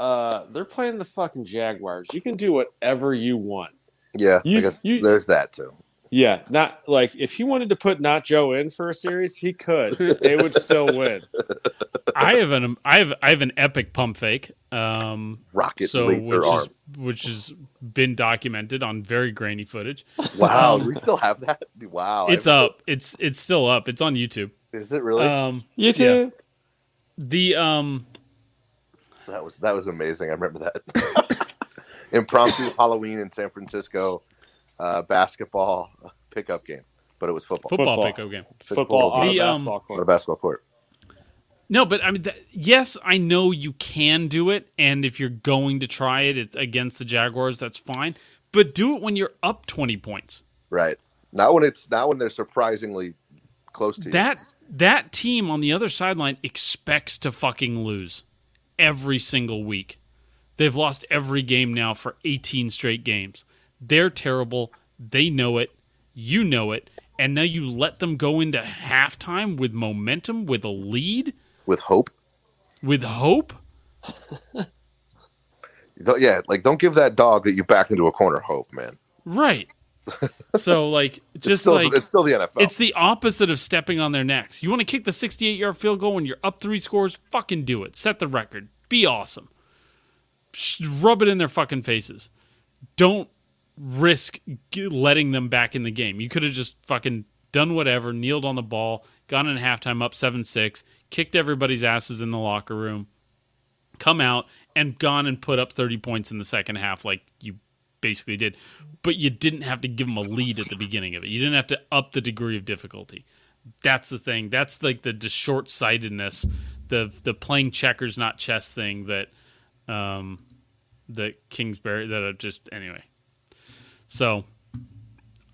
[SPEAKER 4] Uh, they're playing the fucking Jaguars. You can do whatever you want.
[SPEAKER 5] Yeah,
[SPEAKER 4] You-
[SPEAKER 5] I guess
[SPEAKER 4] you-
[SPEAKER 5] there's that too.
[SPEAKER 4] Yeah, not like if he wanted to put Nacho in for a series, he could. they would still win.
[SPEAKER 3] I have an I have I have an epic pump fake. Um,
[SPEAKER 5] Rocket
[SPEAKER 3] so which
[SPEAKER 5] her arm.
[SPEAKER 3] is which has been documented on very grainy footage.
[SPEAKER 5] Wow,
[SPEAKER 3] um,
[SPEAKER 5] do we still have that? Wow,
[SPEAKER 3] It's
[SPEAKER 5] I-
[SPEAKER 3] up. It's it's still up. It's on YouTube.
[SPEAKER 5] Is it really?
[SPEAKER 3] Um,
[SPEAKER 4] YouTube.
[SPEAKER 3] the um
[SPEAKER 5] that was that was amazing. I remember that. Impromptu Halloween in San Francisco, uh, basketball pickup game, but it was football.
[SPEAKER 3] football,
[SPEAKER 4] Football.
[SPEAKER 3] pickup game.
[SPEAKER 4] Football on
[SPEAKER 3] The,
[SPEAKER 4] a
[SPEAKER 3] um,
[SPEAKER 4] basketball
[SPEAKER 5] on a
[SPEAKER 4] court.
[SPEAKER 5] basketball court.
[SPEAKER 3] No, but I mean, th- yes, I know you can do it, and if you're going to try it, it's against the Jaguars. That's fine, but do it when you're up twenty points.
[SPEAKER 5] Right. Not when it's not when they're surprisingly close to you.
[SPEAKER 3] That that team on the other sideline expects to fucking lose every single week. They've lost every game now for 18 straight games. They're terrible. They know it. You know it. And now you let them go into halftime with momentum, with a lead,
[SPEAKER 5] with hope.
[SPEAKER 3] with hope.
[SPEAKER 5] Yeah, like don't give that dog that you backed into a corner hope, man.
[SPEAKER 3] Right. So like
[SPEAKER 5] It's
[SPEAKER 3] just
[SPEAKER 5] still,
[SPEAKER 3] like
[SPEAKER 5] it's still the NFL.
[SPEAKER 3] It's the opposite of stepping on their necks. You want to kick the 68 yard field goal when you're up three scores? Fucking do it. Set the record. Be awesome. Rub it in their fucking faces. Don't risk letting them back in the game. You could have just fucking done whatever, kneeled on the ball, gone in halftime up 7 6, kicked everybody's asses in the locker room, come out, and gone and put up 30 points in the second half like you basically did. But you didn't have to give them a lead at the beginning of it. You didn't have to up the degree of difficulty. That's the thing. That's like the, the short sightedness, the the playing checkers not chess thing that um that Kingsbury that I just anyway. So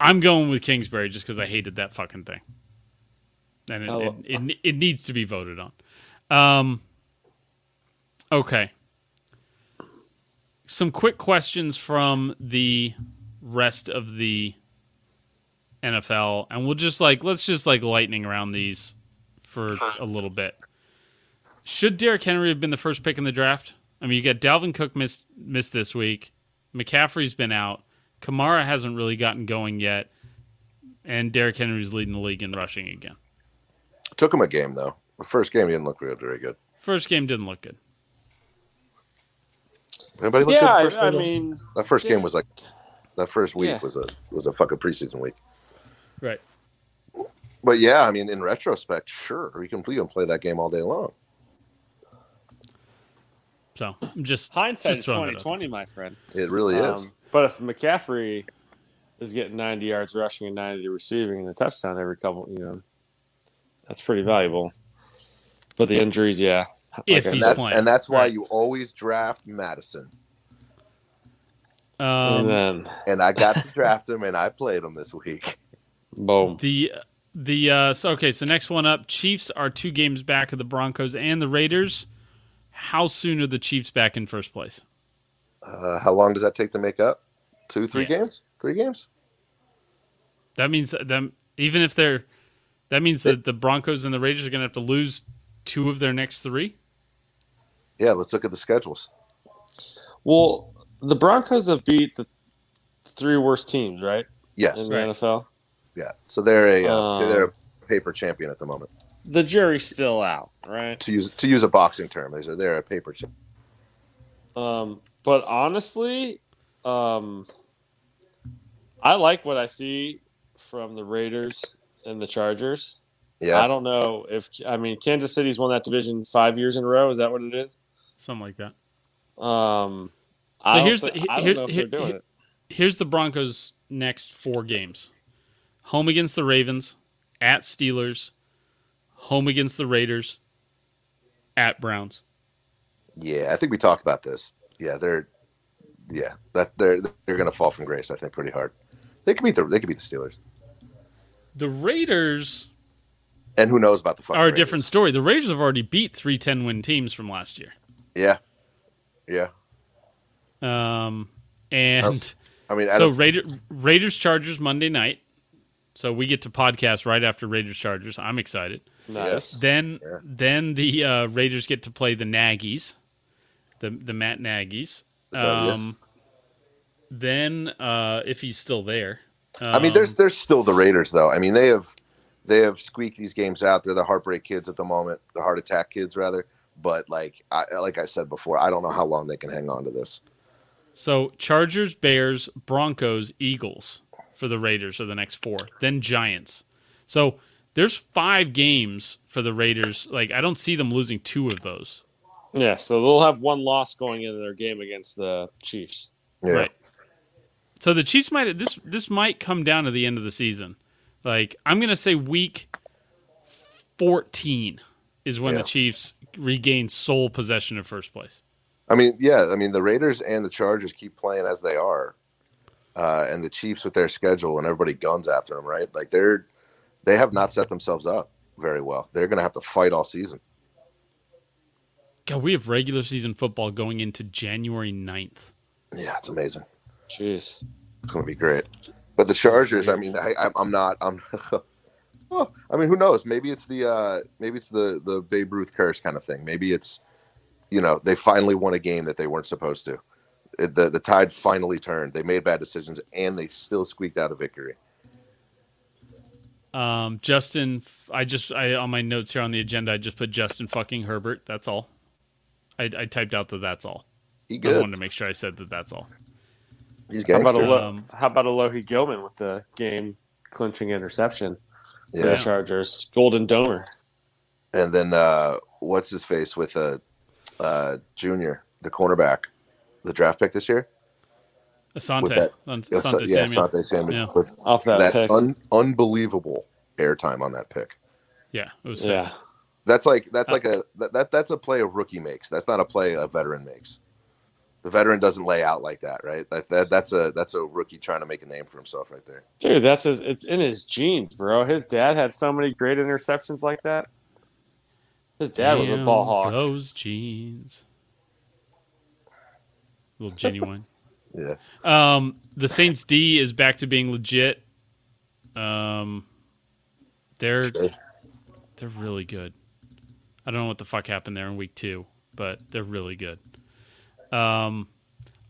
[SPEAKER 3] I'm going with Kingsbury just because I hated that fucking thing, and it,
[SPEAKER 4] Oh.
[SPEAKER 3] it, it it needs to be voted on. Um. Okay. Some quick questions from the rest of the NFL, and we'll just like let's just like lightning around these for a little bit. Should Derrick Henry have been the first pick in the draft? I mean, you got Dalvin Cook missed missed this week. McCaffrey's been out. Kamara hasn't really gotten going yet. and Derrick Henry's leading the league in rushing again.
[SPEAKER 5] Took him a game though. The first game he didn't look good, very good.
[SPEAKER 3] First game didn't look good.
[SPEAKER 5] Anybody look
[SPEAKER 4] Yeah,
[SPEAKER 5] good? the first
[SPEAKER 4] I, I mean,
[SPEAKER 5] that first game was like that first week
[SPEAKER 4] Yeah.
[SPEAKER 5] was a was a fucking preseason week.
[SPEAKER 3] Right.
[SPEAKER 5] But yeah, I mean, in retrospect, sure, we can we can play that game all day long.
[SPEAKER 3] So I'm just
[SPEAKER 4] hindsight
[SPEAKER 3] just
[SPEAKER 4] is
[SPEAKER 3] throwing
[SPEAKER 4] twenty twenty, my friend.
[SPEAKER 5] It really
[SPEAKER 4] um, is. But if McCaffrey is getting ninety yards rushing and ninety receiving and a touchdown every couple, you know, that's pretty valuable. But the injuries, yeah.
[SPEAKER 3] If
[SPEAKER 4] I
[SPEAKER 5] and
[SPEAKER 3] he's
[SPEAKER 5] that's and that's why
[SPEAKER 3] right.
[SPEAKER 5] you always draft Madison.
[SPEAKER 3] Um,
[SPEAKER 4] and then
[SPEAKER 5] And I got to draft him, and I played him this week.
[SPEAKER 4] boom.
[SPEAKER 3] The the uh, so okay, so next one up, Chiefs are two games back of the Broncos and the Raiders. How soon are the Chiefs back in first place?
[SPEAKER 5] Uh, how long does that take to make up? Two, three
[SPEAKER 3] Yeah.
[SPEAKER 5] games? Three games?
[SPEAKER 3] That means that them even if they're that means that the Broncos and the Raiders are going to have to lose two of their next three.
[SPEAKER 5] Yeah, let's look at the schedules.
[SPEAKER 4] Well, the Broncos have beat the three worst teams, right?
[SPEAKER 5] Yes,
[SPEAKER 4] In the
[SPEAKER 3] Right.
[SPEAKER 4] NFL.
[SPEAKER 5] yeah. So they're a uh,
[SPEAKER 4] Um,
[SPEAKER 5] they're a paper champion at the moment.
[SPEAKER 4] The jury's still out, right?
[SPEAKER 5] To use to use a boxing term, they're they're a paper champion.
[SPEAKER 4] Um, but honestly, um, I like what I see from the Raiders and the Chargers.
[SPEAKER 5] Yeah,
[SPEAKER 4] I don't know if I mean Kansas City's won that division five years in a row. Is that what it is?
[SPEAKER 3] Something like that.
[SPEAKER 4] Um,
[SPEAKER 3] So
[SPEAKER 4] I
[SPEAKER 3] here's
[SPEAKER 4] thi-
[SPEAKER 3] the-
[SPEAKER 4] I don't
[SPEAKER 3] here-
[SPEAKER 4] know if
[SPEAKER 3] here-
[SPEAKER 4] they're doing
[SPEAKER 3] here-
[SPEAKER 4] it.
[SPEAKER 3] Here's the Broncos' next four games: home against the Ravens, at Steelers, home against the Raiders, at Browns.
[SPEAKER 5] yeah. I think we talked about this. Yeah, they're yeah that they're they're gonna fall from grace. I think pretty hard. They could beat the they could beat the Steelers.
[SPEAKER 3] The Raiders
[SPEAKER 5] And who knows about the fucking
[SPEAKER 3] are a
[SPEAKER 5] Raiders.
[SPEAKER 3] different story. The Raiders have already beat three 10 win teams from last year.
[SPEAKER 5] Yeah, yeah.
[SPEAKER 3] Um, and
[SPEAKER 5] I mean, out
[SPEAKER 3] so Raider, Raiders Chargers Monday night. So we get to podcast right after Raiders Chargers. I'm excited.
[SPEAKER 4] Nice.
[SPEAKER 3] Then
[SPEAKER 5] Yeah.
[SPEAKER 3] then the uh, Raiders get to play the Nagys, the the Matt Nagys. Um, then uh, if he's still there,
[SPEAKER 5] I mean, there's
[SPEAKER 3] um,
[SPEAKER 5] there's still the Raiders though. I mean, they have they have squeaked these games out. They're the heartbreak kids at the moment, the heart attack kids rather. But like I like I said before, I don't know how long they can hang on to this.
[SPEAKER 3] so Chargers, Bears, Broncos, Eagles for the Raiders are the next four. Then Giants. So there's five games for the Raiders. Like I don't see them losing two of those.
[SPEAKER 4] Yeah, so they'll have one loss going into their game against the Chiefs.
[SPEAKER 5] Yeah.
[SPEAKER 3] Right. So the Chiefs might this this might come down to the end of the season. Like I'm gonna say week fourteen is when
[SPEAKER 5] Yeah.
[SPEAKER 3] the Chiefs regain sole possession of first place.
[SPEAKER 5] I mean, yeah, I mean the Raiders and the Chargers keep playing as they are, uh, and the Chiefs with their schedule and everybody guns after them, right? Like they're they have not set themselves up very well. They're going to have to fight all season.
[SPEAKER 3] God, we have regular season football going into January 9th.
[SPEAKER 5] Yeah, it's amazing.
[SPEAKER 4] Jeez.
[SPEAKER 5] It's going to be great. But the Chargers, I mean, I, I'm- I'm not. I'm. oh, I mean, who knows? Maybe it's the uh, maybe it's the the Babe Ruth curse kind of thing. Maybe it's you know they finally won a game that they weren't supposed to. It, the the tide finally turned. They made bad decisions and they still squeaked out a victory.
[SPEAKER 3] Um, Justin, I just I on my notes here on the agenda, I just put Justin fucking Herbert. That's all. I, I typed out that that's all.
[SPEAKER 5] He good.
[SPEAKER 3] I wanted to make sure I said that that's all.
[SPEAKER 5] He's
[SPEAKER 4] How about a
[SPEAKER 5] gangster.
[SPEAKER 3] Um,
[SPEAKER 4] how about Alohi Gilman with the game clinching interception for
[SPEAKER 5] Yeah.
[SPEAKER 4] the Chargers? Golden Domer.
[SPEAKER 5] And then uh, what's his face with a uh, junior, the cornerback, the draft pick this year?
[SPEAKER 3] Asante,
[SPEAKER 5] that-
[SPEAKER 3] Asante
[SPEAKER 5] Yeah, Sa- yeah,
[SPEAKER 3] Samuel.
[SPEAKER 5] Sante Samuel.
[SPEAKER 3] Yeah.
[SPEAKER 5] With
[SPEAKER 4] Off that,
[SPEAKER 5] that
[SPEAKER 4] pick.
[SPEAKER 5] un- unbelievable airtime on that pick.
[SPEAKER 3] Yeah, it was sick.
[SPEAKER 4] yeah.
[SPEAKER 5] That's like that's like a that, that that's a play a rookie makes. That's not a play a veteran makes. The veteran doesn't lay out like that, right? That, that that's a that's a rookie trying to make a name for himself right there.
[SPEAKER 4] Dude, that's his it's in his genes, bro. His dad had so many great interceptions like that. His dad was a ball hawk.
[SPEAKER 3] Those jeans. little genuine.
[SPEAKER 5] Yeah.
[SPEAKER 3] Um, the Saints D is back to being legit. Um, they're they're really good. I don't know what the fuck happened there in week two, but they're really good. Um,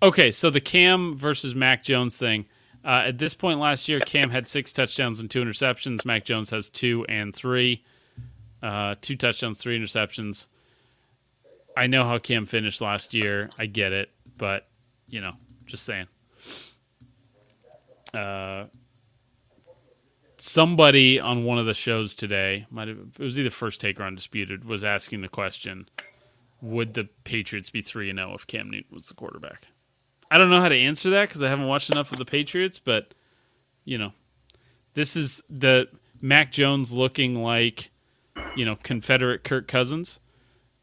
[SPEAKER 3] okay, so the Cam versus Mac Jones thing. Uh, at this point last year, Cam had six touchdowns and two interceptions. Mac Jones has two and three. Uh, two touchdowns, three interceptions. I know how Cam finished last year. I get it, but you know, just saying. Uh, somebody on one of the shows today might have it was either first take or undisputed was asking the question would the patriots be 3 and 0 if cam newton was the quarterback? I don't know how to answer that because i haven't watched enough of the patriots but you know this is the mac jones looking like you know confederate kirk cousins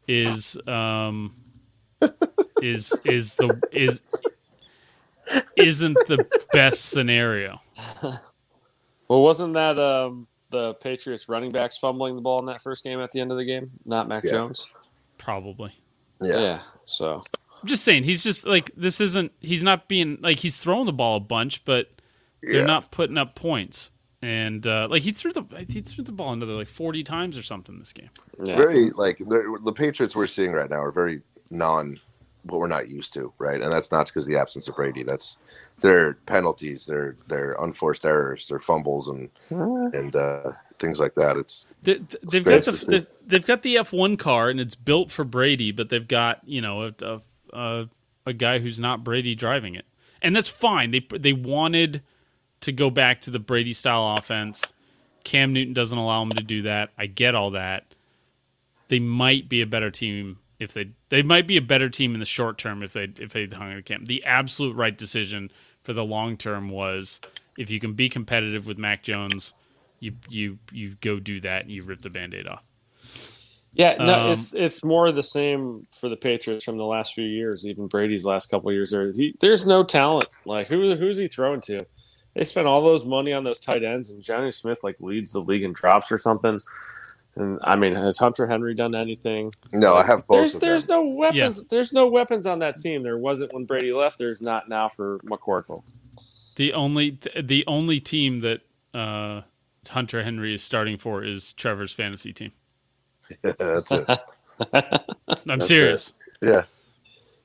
[SPEAKER 3] is um is is the is isn't the best scenario
[SPEAKER 4] Well, wasn't that um, the Patriots running backs fumbling the ball in that first game at the end of the game? Not Mac
[SPEAKER 5] Yeah.
[SPEAKER 4] Jones.
[SPEAKER 3] probably
[SPEAKER 5] Yeah.
[SPEAKER 4] So
[SPEAKER 3] I'm just saying he's just like this isn't he's not being like he's throwing the ball a bunch, but they're
[SPEAKER 5] Yeah.
[SPEAKER 3] not putting up points. And uh, like he threw the he threw the ball another like 40 times or something this game.
[SPEAKER 4] yeah.
[SPEAKER 5] Very like the, the Patriots we're seeing right now are very non what we're not used to, right? And that's not because of the absence of Brady. That's their penalties, their their unforced errors, their fumbles, and and uh, things like that. It's
[SPEAKER 3] They, they've got the, they've, they've got the F1 car and it's built for Brady, but they've got you know a a, a, a guy who's not Brady driving it, and that's fine. They they wanted to go back to the Brady style offense. Cam Newton doesn't allow them to do that. I get all that. They might be a better team if they they might be a better team in the short term if they if they hung on camp. The absolute right decision for the long term was if you can be competitive with Mac Jones, you you you go do that and you rip the band-aid off.
[SPEAKER 4] Yeah, no,
[SPEAKER 3] Um,
[SPEAKER 4] it's it's more the same for the Patriots from the last few years. Even Brady's last couple of years, there, he, there's no talent. Like who who's he throwing to? They spent all those money on those tight ends, and Jonnu Smith like leads the league in drops or something. And I mean, has Hunter Henry done anything?
[SPEAKER 5] no, I have both
[SPEAKER 4] There's
[SPEAKER 5] of
[SPEAKER 4] there's
[SPEAKER 5] them.
[SPEAKER 4] no weapons. There's no weapons on that team. There wasn't when Brady left. There's not now for McCorkle.
[SPEAKER 3] The only the only team that uh, Hunter Henry is starting for is Trevor's fantasy team.
[SPEAKER 5] Yeah, that's it.
[SPEAKER 3] I'm
[SPEAKER 4] That's
[SPEAKER 3] serious.
[SPEAKER 5] Yeah,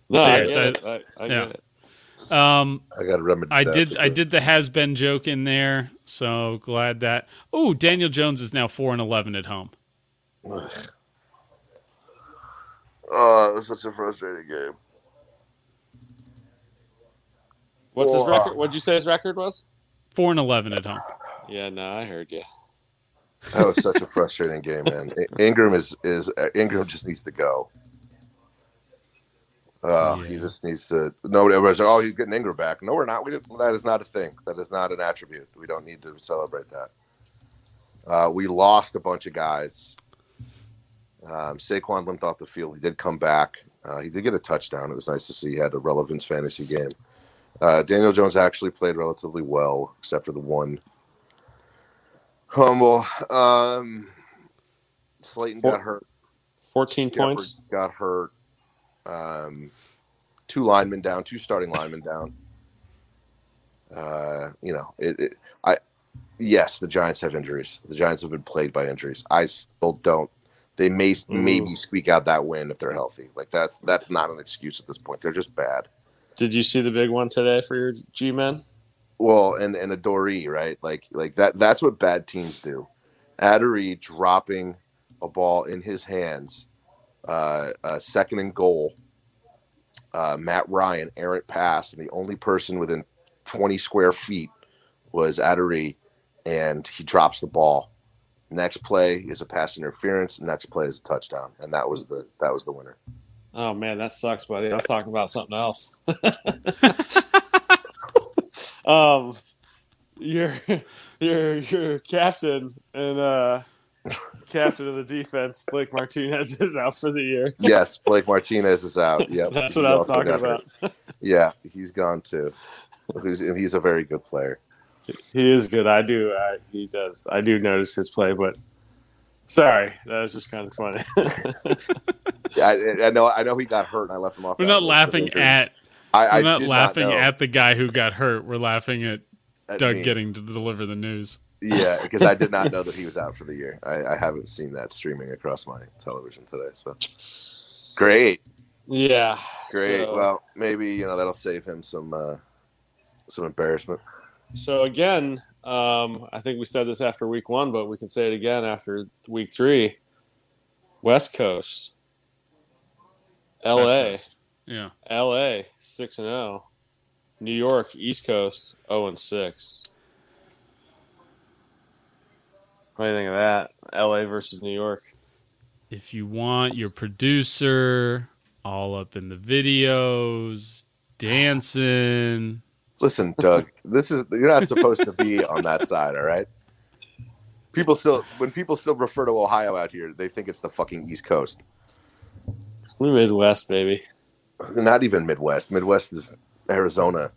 [SPEAKER 4] No, I get
[SPEAKER 3] I-
[SPEAKER 4] it. I, I
[SPEAKER 3] yeah.
[SPEAKER 4] get it.
[SPEAKER 3] Um,
[SPEAKER 5] I got to remember.
[SPEAKER 3] I
[SPEAKER 5] that.
[SPEAKER 3] did I did the has been joke in there, so glad that. Oh, Daniel Jones is now four and eleven at home.
[SPEAKER 5] Oh, it was such a frustrating game.
[SPEAKER 4] What's his record? What'd you say his record was?
[SPEAKER 3] Four and eleven at home.
[SPEAKER 4] Yeah, no, I heard you.
[SPEAKER 5] That was such a frustrating game, man. Engram is is uh, Engram just needs to go. Uh, He just needs to. Nobody. Everybody's like, "Oh, he's getting Engram back." No, we're not. We didn't, that is not a thing. That is not an attribute. We don't need to celebrate that. Uh, we lost a bunch of guys. Um, Saquon limped off the field. He did come back. Uh, he did get a touchdown. It was nice to see he had a relevance fantasy game. Uh, Daniel Jones actually played relatively well, except for the one humble. Um, Slayton
[SPEAKER 4] Four-
[SPEAKER 5] got hurt.
[SPEAKER 4] 14
[SPEAKER 5] Shepard
[SPEAKER 4] points.
[SPEAKER 5] got hurt. Um, two linemen down, two starting linemen down. Uh, you know, it, it. I yes, the Giants have injuries. The Giants have been plagued by injuries. I still don't. They may maybe squeak out that win if they're healthy. Like that's that's not an excuse at this point. They're just bad.
[SPEAKER 4] Did you see the big one today for your G men?
[SPEAKER 5] Well, and and Adoree, right? Like like that. That's what bad teams do. Adoree dropping a ball in his hands, uh, uh, second and goal. Uh, Matt Ryan errant pass, and the only person within 20 square feet was Adoree, and he drops the ball. Next play is a pass interference. Next play is a touchdown, and that was the that was the winner.
[SPEAKER 4] Oh man, that sucks, buddy. I was talking about something else. um, your your your captain and uh, captain of the defense, Blake Martinez, is out for the year.
[SPEAKER 5] Yes, Blake Martinez is out. Yep,
[SPEAKER 4] That's what I was talking
[SPEAKER 5] hurt.
[SPEAKER 4] about.
[SPEAKER 5] Yeah, he's gone too. And he's a very good player.
[SPEAKER 4] He is good. I do. I, he does. I do notice his play, but sorry, that was just kind of funny.
[SPEAKER 5] I, I know. I know he got hurt, and I left him off.
[SPEAKER 3] We're not laughing at
[SPEAKER 5] I,
[SPEAKER 3] we're
[SPEAKER 5] I
[SPEAKER 3] not laughing
[SPEAKER 5] know
[SPEAKER 3] at the guy who got hurt. We're laughing at
[SPEAKER 5] at
[SPEAKER 3] Doug
[SPEAKER 5] me.
[SPEAKER 3] getting to deliver the news.
[SPEAKER 5] Yeah, because I did not know that he was out for the year. I, I haven't seen that streaming across my television today. So great,
[SPEAKER 4] yeah.
[SPEAKER 5] great.
[SPEAKER 4] so-
[SPEAKER 5] Well, maybe you know that'll save him some uh, some embarrassment.
[SPEAKER 4] So again, um, I think we said this after week one, but we can say it again after week three. West Coast, L.A.,
[SPEAKER 3] West Yeah.
[SPEAKER 4] L.A. six and zero. New York, East Coast, zero and six. What do you think of that? L.A. versus New York.
[SPEAKER 3] If you want your producer all up in the videos, dancing.
[SPEAKER 5] Listen, Doug, this is you're not supposed to be on that side, all right? People still when people still refer to Ohio out here, they think it's the fucking East Coast.
[SPEAKER 4] We're Midwest, baby.
[SPEAKER 5] Not even Midwest. Midwest is Arizona.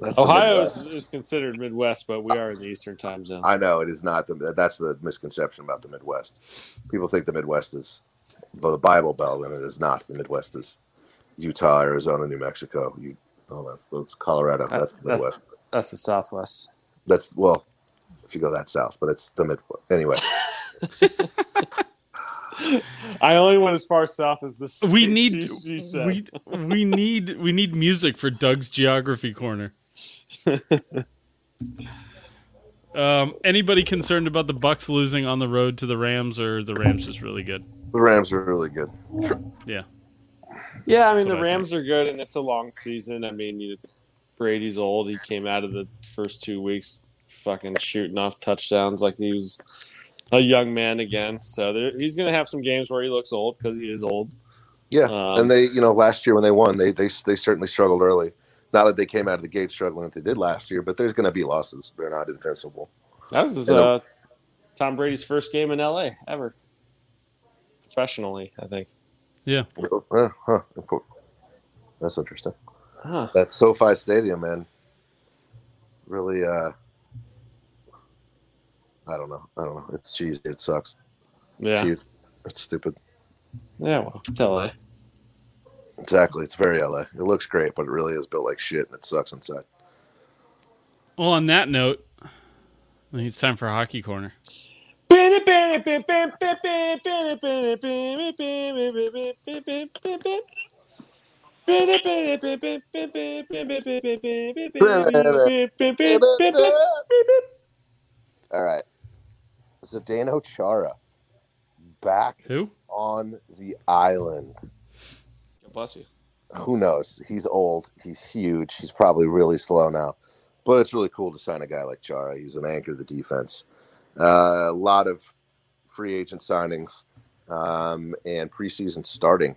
[SPEAKER 5] That's
[SPEAKER 4] Ohio is, is considered Midwest, but we are in the Eastern time zone.
[SPEAKER 5] I know it is not. The, that's the misconception about the Midwest. People think the Midwest is the Bible Belt, and it is not. The Midwest is Utah, Arizona, New Mexico. You, oh, that's, that's Colorado. That's the
[SPEAKER 4] That's-
[SPEAKER 5] Midwest.
[SPEAKER 4] That's the Southwest.
[SPEAKER 5] That's well, if you go that south, but it's the Midwest. Anyway,
[SPEAKER 4] I only went as far south as the
[SPEAKER 3] We need
[SPEAKER 4] you, you said.
[SPEAKER 3] we, we need we need music for Doug's geography corner. um, anybody concerned about the Bucks losing on the road to the Rams, or the Rams is really good?
[SPEAKER 5] the Rams are really good.
[SPEAKER 3] Yeah,
[SPEAKER 4] Yeah, I mean the
[SPEAKER 3] I
[SPEAKER 4] Rams are good, and it's a long season. I mean, you, Brady's old. He came out of the first two weeks fucking shooting off touchdowns like he was a young man again. So there, he's going to have some games where he looks old because he is old.
[SPEAKER 5] Yeah,
[SPEAKER 4] Um,
[SPEAKER 5] and they, you know, last year when they won, they they they certainly struggled early. Not that they came out of the gate struggling like they did last year, but there's going to be losses. They're not invincible.
[SPEAKER 4] That was his, uh, Tom Brady's first game in LA ever, professionally. I think.
[SPEAKER 3] Yeah.
[SPEAKER 5] Uh, huh, that's interesting.
[SPEAKER 4] Huh.
[SPEAKER 5] That SoFi Stadium, man, really. uh I don't know. I don't know. It's cheesy. It sucks. It's
[SPEAKER 4] Yeah.
[SPEAKER 5] huge. It's stupid.
[SPEAKER 4] Yeah. Well, it's LA.
[SPEAKER 5] Exactly. It's very LA. It looks great, but it really is built like shit, and it sucks inside.
[SPEAKER 3] Well, on that note, I think it's time for hockey corner.
[SPEAKER 5] All right. Zdeno Chara back
[SPEAKER 3] Who?
[SPEAKER 5] on the island.
[SPEAKER 4] God Bless you.
[SPEAKER 5] Who knows? He's old. He's huge. He's probably really slow now. But it's really cool to sign a guy like Chara. He's an anchor of the defense. Uh, a lot of free agent signings um, and preseason starting